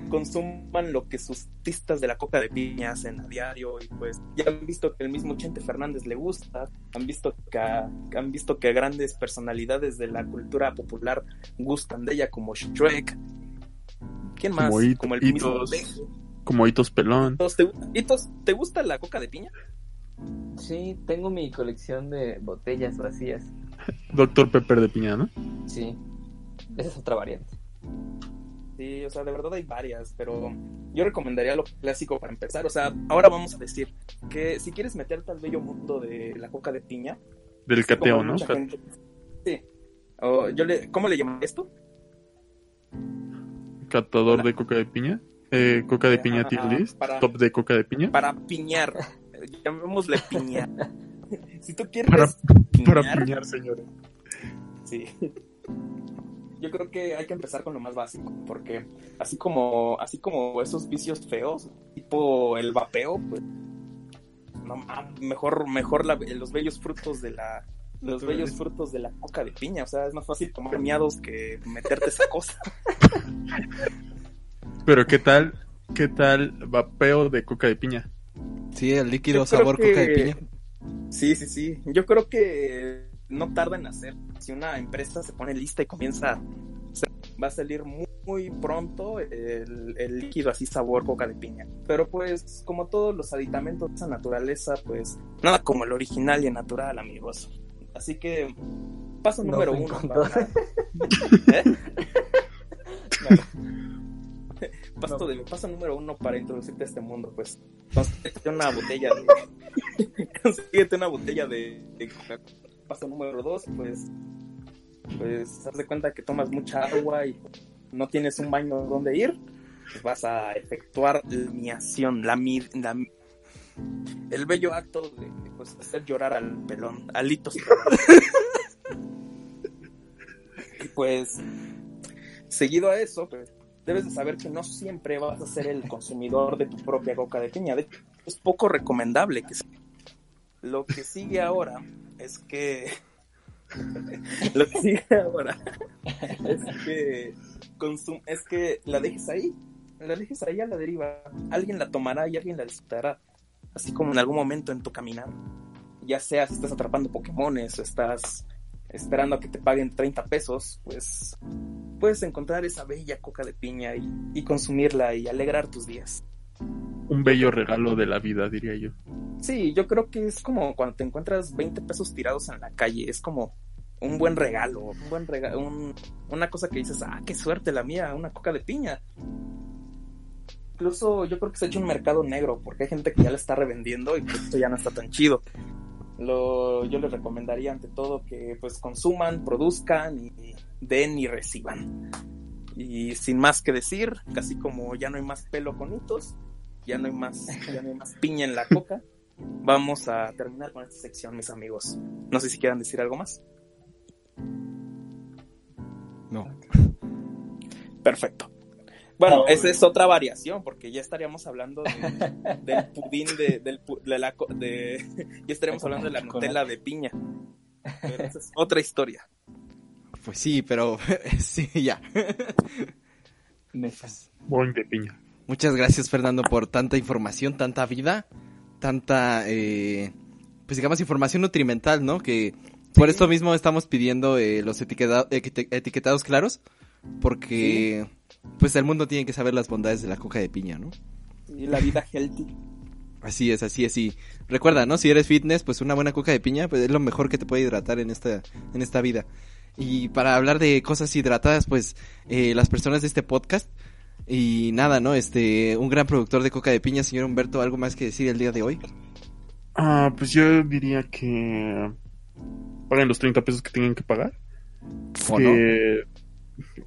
consuman lo que sus artistas de la coca de piña hacen a diario y pues ya han visto que el mismo Chente Fernández le gusta, han visto que a, han visto que grandes personalidades de la cultura popular gustan de ella como Shrek. ¿Quién más?
Como,
como el mismo
hitos,
Dejo.
como hitos pelón.
Hitos, ¿Te, Hitos, ¿te gusta la coca de piña?
Sí, tengo mi colección de botellas vacías.
Doctor Pepper de piña, ¿no?
Sí, esa es otra variante.
Sí, o sea, de verdad hay varias, pero yo recomendaría lo clásico para empezar. O sea, ahora vamos a decir que si quieres meterte al bello mundo de la coca de piña,
Del cateo, ¿no?
gente- sí. O yo le, ¿Cómo le llaman esto?
Catador de coca de piña. Eh, coca de piña tier list.
para-
Top de coca de piña.
Para piñar. Llamémosle piñar. si tú quieres
Para, para
piñar,
piñar, señores.
Sí. Yo creo que hay que empezar con lo más básico, porque así como, así como esos vicios feos, tipo el vapeo, pues no mejor, mejor la- los bellos frutos de la los bellos frutos de la coca de piña, o sea, es más fácil tomar miados que meterte esa cosa.
Pero ¿qué tal? ¿Qué tal vapeo de coca de piña?
Sí, el líquido
Yo
sabor coca de piña.
Sí, sí, sí. Yo creo que no tarda en hacer. Si una empresa se pone lista y comienza, va a salir muy, muy pronto el, el líquido así sabor coca de piña. Pero pues, como todos los aditamentos de esa naturaleza, pues nada como el original y el natural, amigos. Así que, paso
No
número uno. ¿Eh? Paso, de- paso número uno para introducirte a este mundo, pues consíguete una botella de consíguete una botella de, de Coca-Cola. Paso número dos, pues pues haz de cuenta que tomas mucha agua y no tienes un baño donde ir, pues vas a efectuar la miación, la, mi- la el bello acto de pues, hacer llorar al pelón, alitos. y pues seguido a eso, pues debes de saber que no siempre vas a ser el consumidor de tu propia coca de piña. Es poco recomendable que sea. Lo que sigue ahora es que lo que sigue ahora es que consum- es que la dejes ahí, la dejes ahí a la deriva. Alguien la tomará y alguien la disfrutará. Así como en algún momento en tu caminar. Ya sea si estás atrapando Pokémones o estás esperando a que te paguen 30 pesos, pues puedes encontrar esa bella coca de piña y, y consumirla y alegrar tus días.
Un bello regalo de la vida, diría yo.
Sí, yo creo que es como cuando te encuentras 20 pesos tirados en la calle, es como un buen regalo, un buen regalo, una cosa que dices, ah, qué suerte la mía, una coca de piña. Incluso yo creo que se ha hecho un mercado negro, porque hay gente que ya la está revendiendo y pues esto ya no está tan chido. Lo, yo les recomendaría ante todo que pues consuman, produzcan y den y reciban. Y sin más que decir, casi como ya no hay más pelo con hitos, ya no hay más, ya no hay más piña en la coca, vamos a terminar con esta sección, mis amigos. No sé si quieran decir algo más.
No.
Perfecto. Bueno,
No.
esa es otra variación, porque ya estaríamos hablando de- del pudín de, del, pu- de la, de, ya estaríamos hablando de la Nutella de piña. Pero esa es otra historia.
Pues sí, pero sí, ya.
Mesa.
Boing de piña.
Muchas gracias, Fernando, por tanta información, tanta vida, tanta, eh, pues digamos, información nutrimental, ¿no? Que por esto mismo estamos pidiendo eh, los etiqueta- etiquetados claros, porque pues el mundo tiene que saber las bondades de la coca de piña, ¿no?
Y la vida healthy.
Así es, así es, y recuerda, ¿no? Si eres fitness, pues una buena coca de piña pues es lo mejor que te puede hidratar en esta, en esta vida. Y para hablar de cosas hidratadas, pues eh, las personas de este podcast y nada, ¿no? Este, un gran productor de coca de piña, señor Humberto, ¿algo más que decir el día de hoy?
Ah, pues yo diría que paguen los 30 pesos que tienen que pagar.
¿O
Que-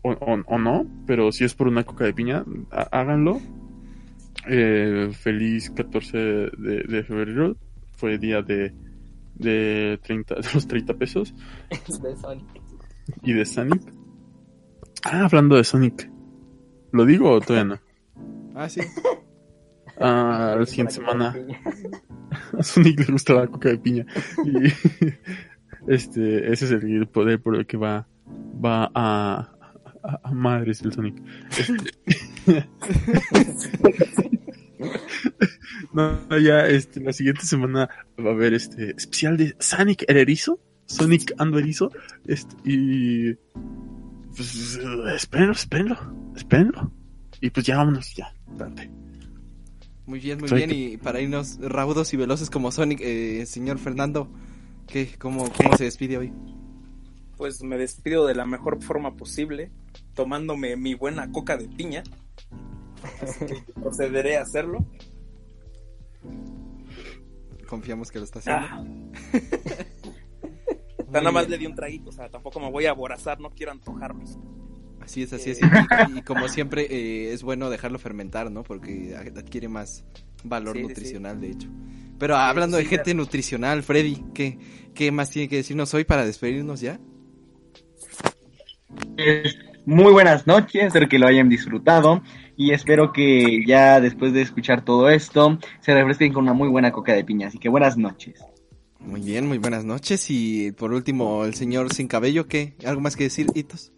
O, o- o no, pero si es por una coca de piña, há- háganlo. Eh, feliz 14 de, de febrero. Fue día de, de, 30, de los 30 pesos.
De Sonic.
Y de Sonic. Ah, hablando de Sonic. ¿Lo digo o todavía no?
Ah, sí.
Ah, la siguiente semana. A Sonic le gusta la coca de piña. Y este, ese es el poder por el que va, va a, a, a madres el Sonic. Este- no, ya, este, la siguiente semana va a haber este especial de Sonic el erizo. Sonic ando erizo. Este, y pues, espérenlo, espérenlo, espérenlo. Y pues ya vámonos, ya. Date.
Muy bien, muy
Soy
bien,
que-
y para irnos raudos y veloces como Sonic, eh, señor Fernando, ¿qué, cómo, ¿cómo se despide hoy?
Pues me despido de la mejor forma posible, tomándome mi buena coca de piña. Así que procederé a hacerlo.
Confiamos que lo está haciendo.
Ah. Sea, nada más le di un traguito, o sea, tampoco me voy a aborazar, no quiero antojarme.
Así es, así es. Y, y como siempre, eh, es bueno dejarlo fermentar, ¿no? Porque adquiere más valor
Sí, sí,
nutricional, de hecho. Pero hablando de gente nutricional, Freddy, ¿qué, ¿qué más tiene que decirnos hoy para despedirnos ya?
Muy buenas noches, espero que lo hayan disfrutado y espero que ya después de escuchar todo esto se refresquen con una muy buena coca de piña. Así que buenas noches.
Muy bien, muy buenas noches. Y por último, el señor sin cabello, ¿qué? ¿Algo más que decir, Hitos?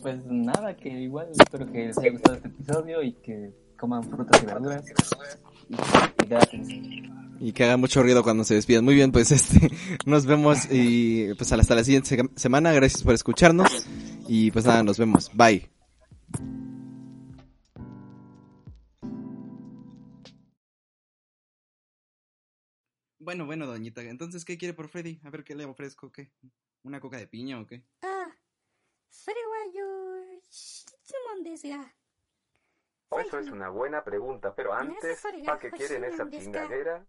Pues nada, que igual espero que les haya gustado este episodio y que coman frutas y verduras. Y que hidraten.
Y que haga mucho ruido cuando se despidan. Muy bien, pues este, nos vemos y pues hasta la siguiente se- semana. Gracias por escucharnos. Y pues nada, nos vemos. Bye. Bueno, bueno, doñita, entonces, ¿qué quiere por Freddy? A ver, ¿qué le ofrezco? ¿Qué? ¿Una coca de piña o qué?
Ah, Freguayo...
Eso es una buena pregunta, pero antes, ¿para qué quieren esa chingadera?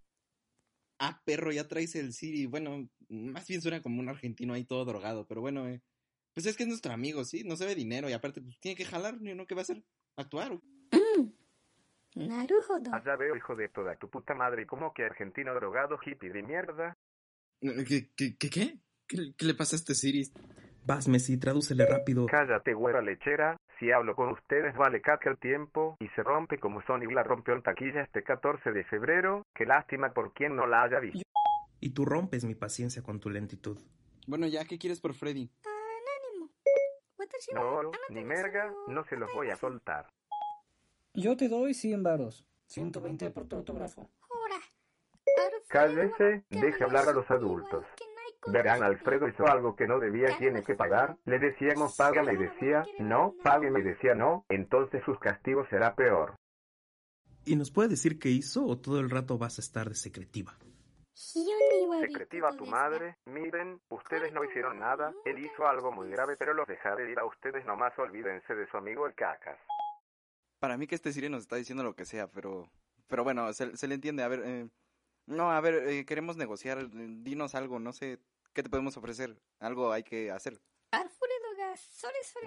Ah, perro, ya traes el Siri. Bueno, más bien suena como un argentino ahí todo drogado, pero bueno, eh, pues es que es nuestro amigo, ¿sí? No se ve dinero y aparte, pues tiene que jalar, ¿no? ¿Qué va a hacer? ¿Actuar?
Narujodo.
Allá veo, hijo de toda tu puta madre, como que argentino drogado hippie de mierda.
¿Qué, qué, qué, qué? Le pasa a este Siris?
Basmes y tradúcele rápido.
Cállate, güera lechera. Si hablo con ustedes vale caca el tiempo y se rompe como Sonic la rompió en taquilla este 14 de febrero. Qué lástima por quien no la haya visto.
Y tú rompes mi paciencia con tu lentitud.
Bueno, ya, ¿qué quieres por Freddy?
No, ni merga, no se los voy a soltar.
Yo te doy 100 varos. 120 por tu autógrafo.
Cállese, deje hablar a los adultos. Verán, Alfredo hizo algo que no debía y tiene que pagar. Le decíamos págame y decía no, págame y decía no. Entonces sus castigos será peor.
¿Y nos puede decir qué hizo o todo el rato vas a estar de secretiva?
Secretiva tu madre. Miren, ustedes no hicieron nada. Él hizo algo muy grave, pero los dejaré ir a ustedes nomás. Olvídense de su amigo el cacas
para mí que este Siri nos está diciendo lo que sea, pero, pero bueno, se, le entiende. A ver, eh, no, a ver, eh, queremos negociar, eh, dinos algo, no sé, ¿qué te podemos ofrecer? Algo hay que hacer.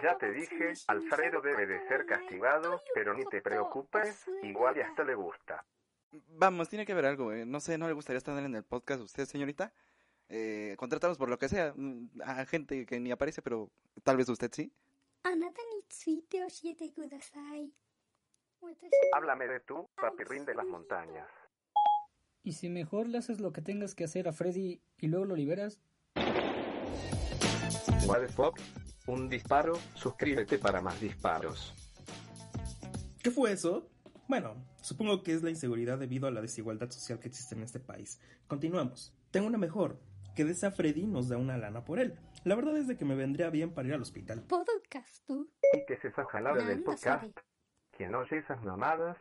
Ya te dije, Alfredo debe de ser castigado, pero ni te preocupes, igual y hasta le gusta.
Vamos, tiene que haber algo, eh, no sé, no le gustaría estar en el podcast usted, señorita. Eh, contratamos por lo que sea, mm, a gente que ni aparece, pero tal vez usted sí.
Háblame de tú, papirrín de las montañas.
Y si mejor le haces lo que tengas que hacer a Freddy y luego lo liberas,
What the fuck? Un disparo, suscríbete para más disparos.
¿Qué fue eso? Bueno, supongo que es la inseguridad debido a la desigualdad social que existe en este país. Continuamos. Tengo una mejor. Que des a Freddy y nos da una lana por él. La verdad es de que me vendría bien para ir al hospital.
Podcast.
¿Y qué es esa jalada del podcast? que no oye esas mamadas.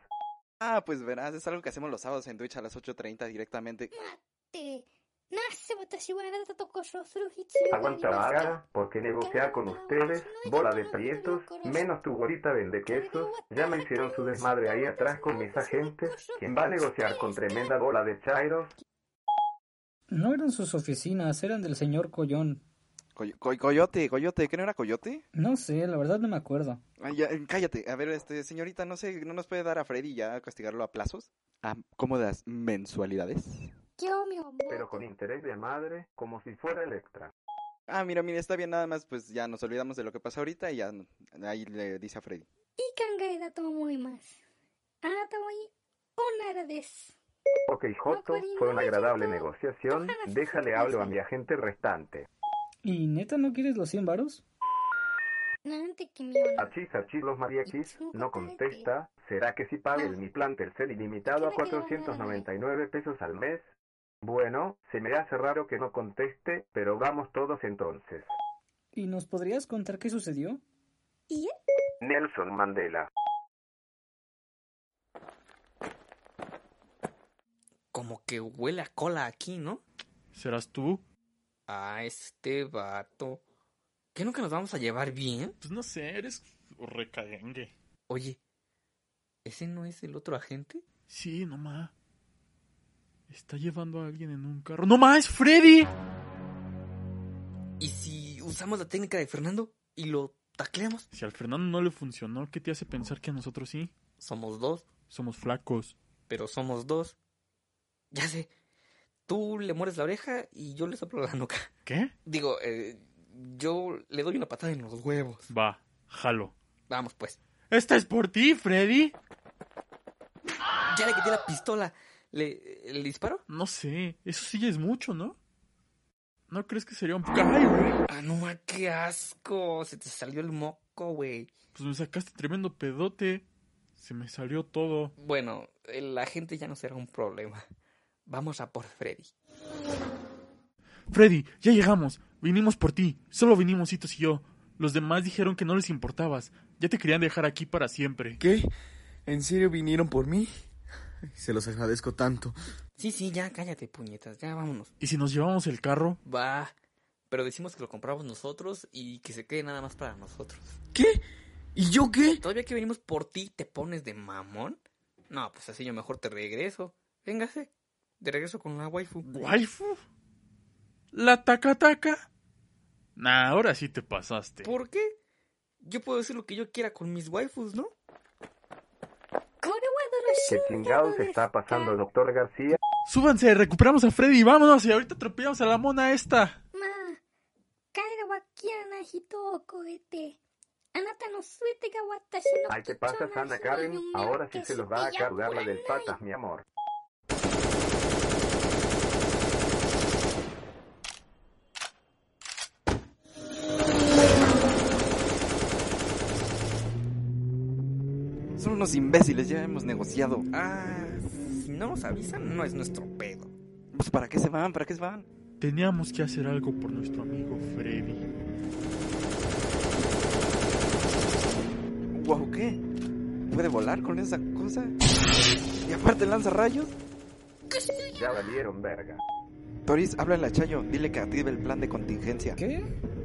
Ah, pues verás, es algo que hacemos los sábados en Twitch a las 8.30 directamente.
¡Mate!
Aguanta vaga, porque negociar con ustedes, bola de prietos, menos tu gorita vende quesos, ya me hicieron su desmadre ahí atrás con mis agentes, quien va a negociar con tremenda bola de chairos.
No eran sus oficinas, eran del señor Collón.
Coyote, coyote, ¿qué no era coyote?
No sé, la verdad no me acuerdo.
Eh, cállate, a ver, este, señorita, no sé, ¿no nos puede dar a Freddy ya castigarlo a plazos? ¿A cómodas mensualidades?
Mi amor.
Pero con interés de madre, como si fuera Electra.
Ah, mira, mira, está bien, nada más, pues ya nos olvidamos de lo que pasa ahorita y ya ahí le dice a Freddy.
Y kangaeda muy más. Ah, una des.
Ok, Joto, pues, fue una agradable negociación. Déjale hablo a mi agente restante.
¿Y neta no quieres los 100 varos?
Achis, achis, los mariachis, no contesta. ¿Será que si pago mi plan tercer ilimitado a 499 pesos al mes? Bueno, se me hace raro que no conteste, pero vamos todos entonces.
¿Y nos podrías contar qué sucedió? ¿Y?
Nelson Mandela.
Como que huele a cola aquí, ¿no?
¿Serás tú?
A este vato. ¿Qué nunca nos vamos a llevar bien?
Pues no sé, eres recagengue.
Oye, ¿ese no es el otro agente?
Sí, no ma. Está llevando a alguien en un carro. ¡No ma, es Freddy!
¿Y si usamos la técnica de Fernando y lo tacleamos?
Si al Fernando no le funcionó, ¿qué te hace pensar que a nosotros sí?
Somos dos,
Somos flacos.
pero somos dos. Ya sé. Tú le mueres la oreja y yo le soplo la nuca.
¿Qué?
Digo, eh, yo le doy una patada en los huevos.
Va, jalo.
Vamos pues.
¡Esta es por ti, Freddy!
Ya le quité la pistola. ¿Le, ¿Le disparo?
No sé, eso sí ya es mucho, ¿no? ¿No crees que sería un poco... ¡Ay, güey!
Ah, no, ma, qué asco. Se te salió el moco, güey.
Pues me sacaste tremendo pedote. Se me salió todo.
Bueno, la gente ya no será un problema. Vamos a por Freddy.
Freddy, ya llegamos. Vinimos por ti. Solo vinimos Hitos y yo. Los demás dijeron que no les importabas. Ya te querían dejar aquí para siempre.
¿Qué? ¿En serio vinieron por mí? Se los agradezco tanto.
Sí, sí, ya cállate, puñetas. Ya vámonos.
¿Y si nos llevamos el carro?
Va. Pero decimos que lo compramos nosotros y que se quede nada más para nosotros.
¿Qué? ¿Y yo qué?
¿Todavía que venimos por ti te pones de mamón? No, pues así yo mejor te regreso. Véngase. De regreso con la waifu.
¿Waifu? ¿La taca taca? Nah, ahora sí te pasaste.
¿Por qué? Yo puedo decir lo que yo quiera con mis waifus, ¿no?
¿Qué chingados está pasando, el doctor García?
Súbanse, recuperamos a Freddy, vámonos y ahorita atropellamos a la mona esta.
Ma, cohete.
Ay, ¿qué pasa, Santa Karen? Ahora sí se los va a cargar la del patas, mi amor.
Unos imbéciles, ya hemos negociado.
Ah, si no nos avisan, no es nuestro pedo.
Pues ¿para qué se van? ¿Para qué se van?
Teníamos que hacer algo por nuestro amigo Freddy.
Wow, ¿qué? ¿Puede volar con esa cosa? Y aparte lanza rayos.
Ya valieron verga.
Toris, háblale a Chayo, dile que active el plan de contingencia.
¿Qué?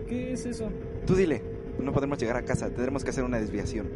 ¿Qué es eso?
Tú dile, no podemos llegar a casa, tendremos que hacer una desviación.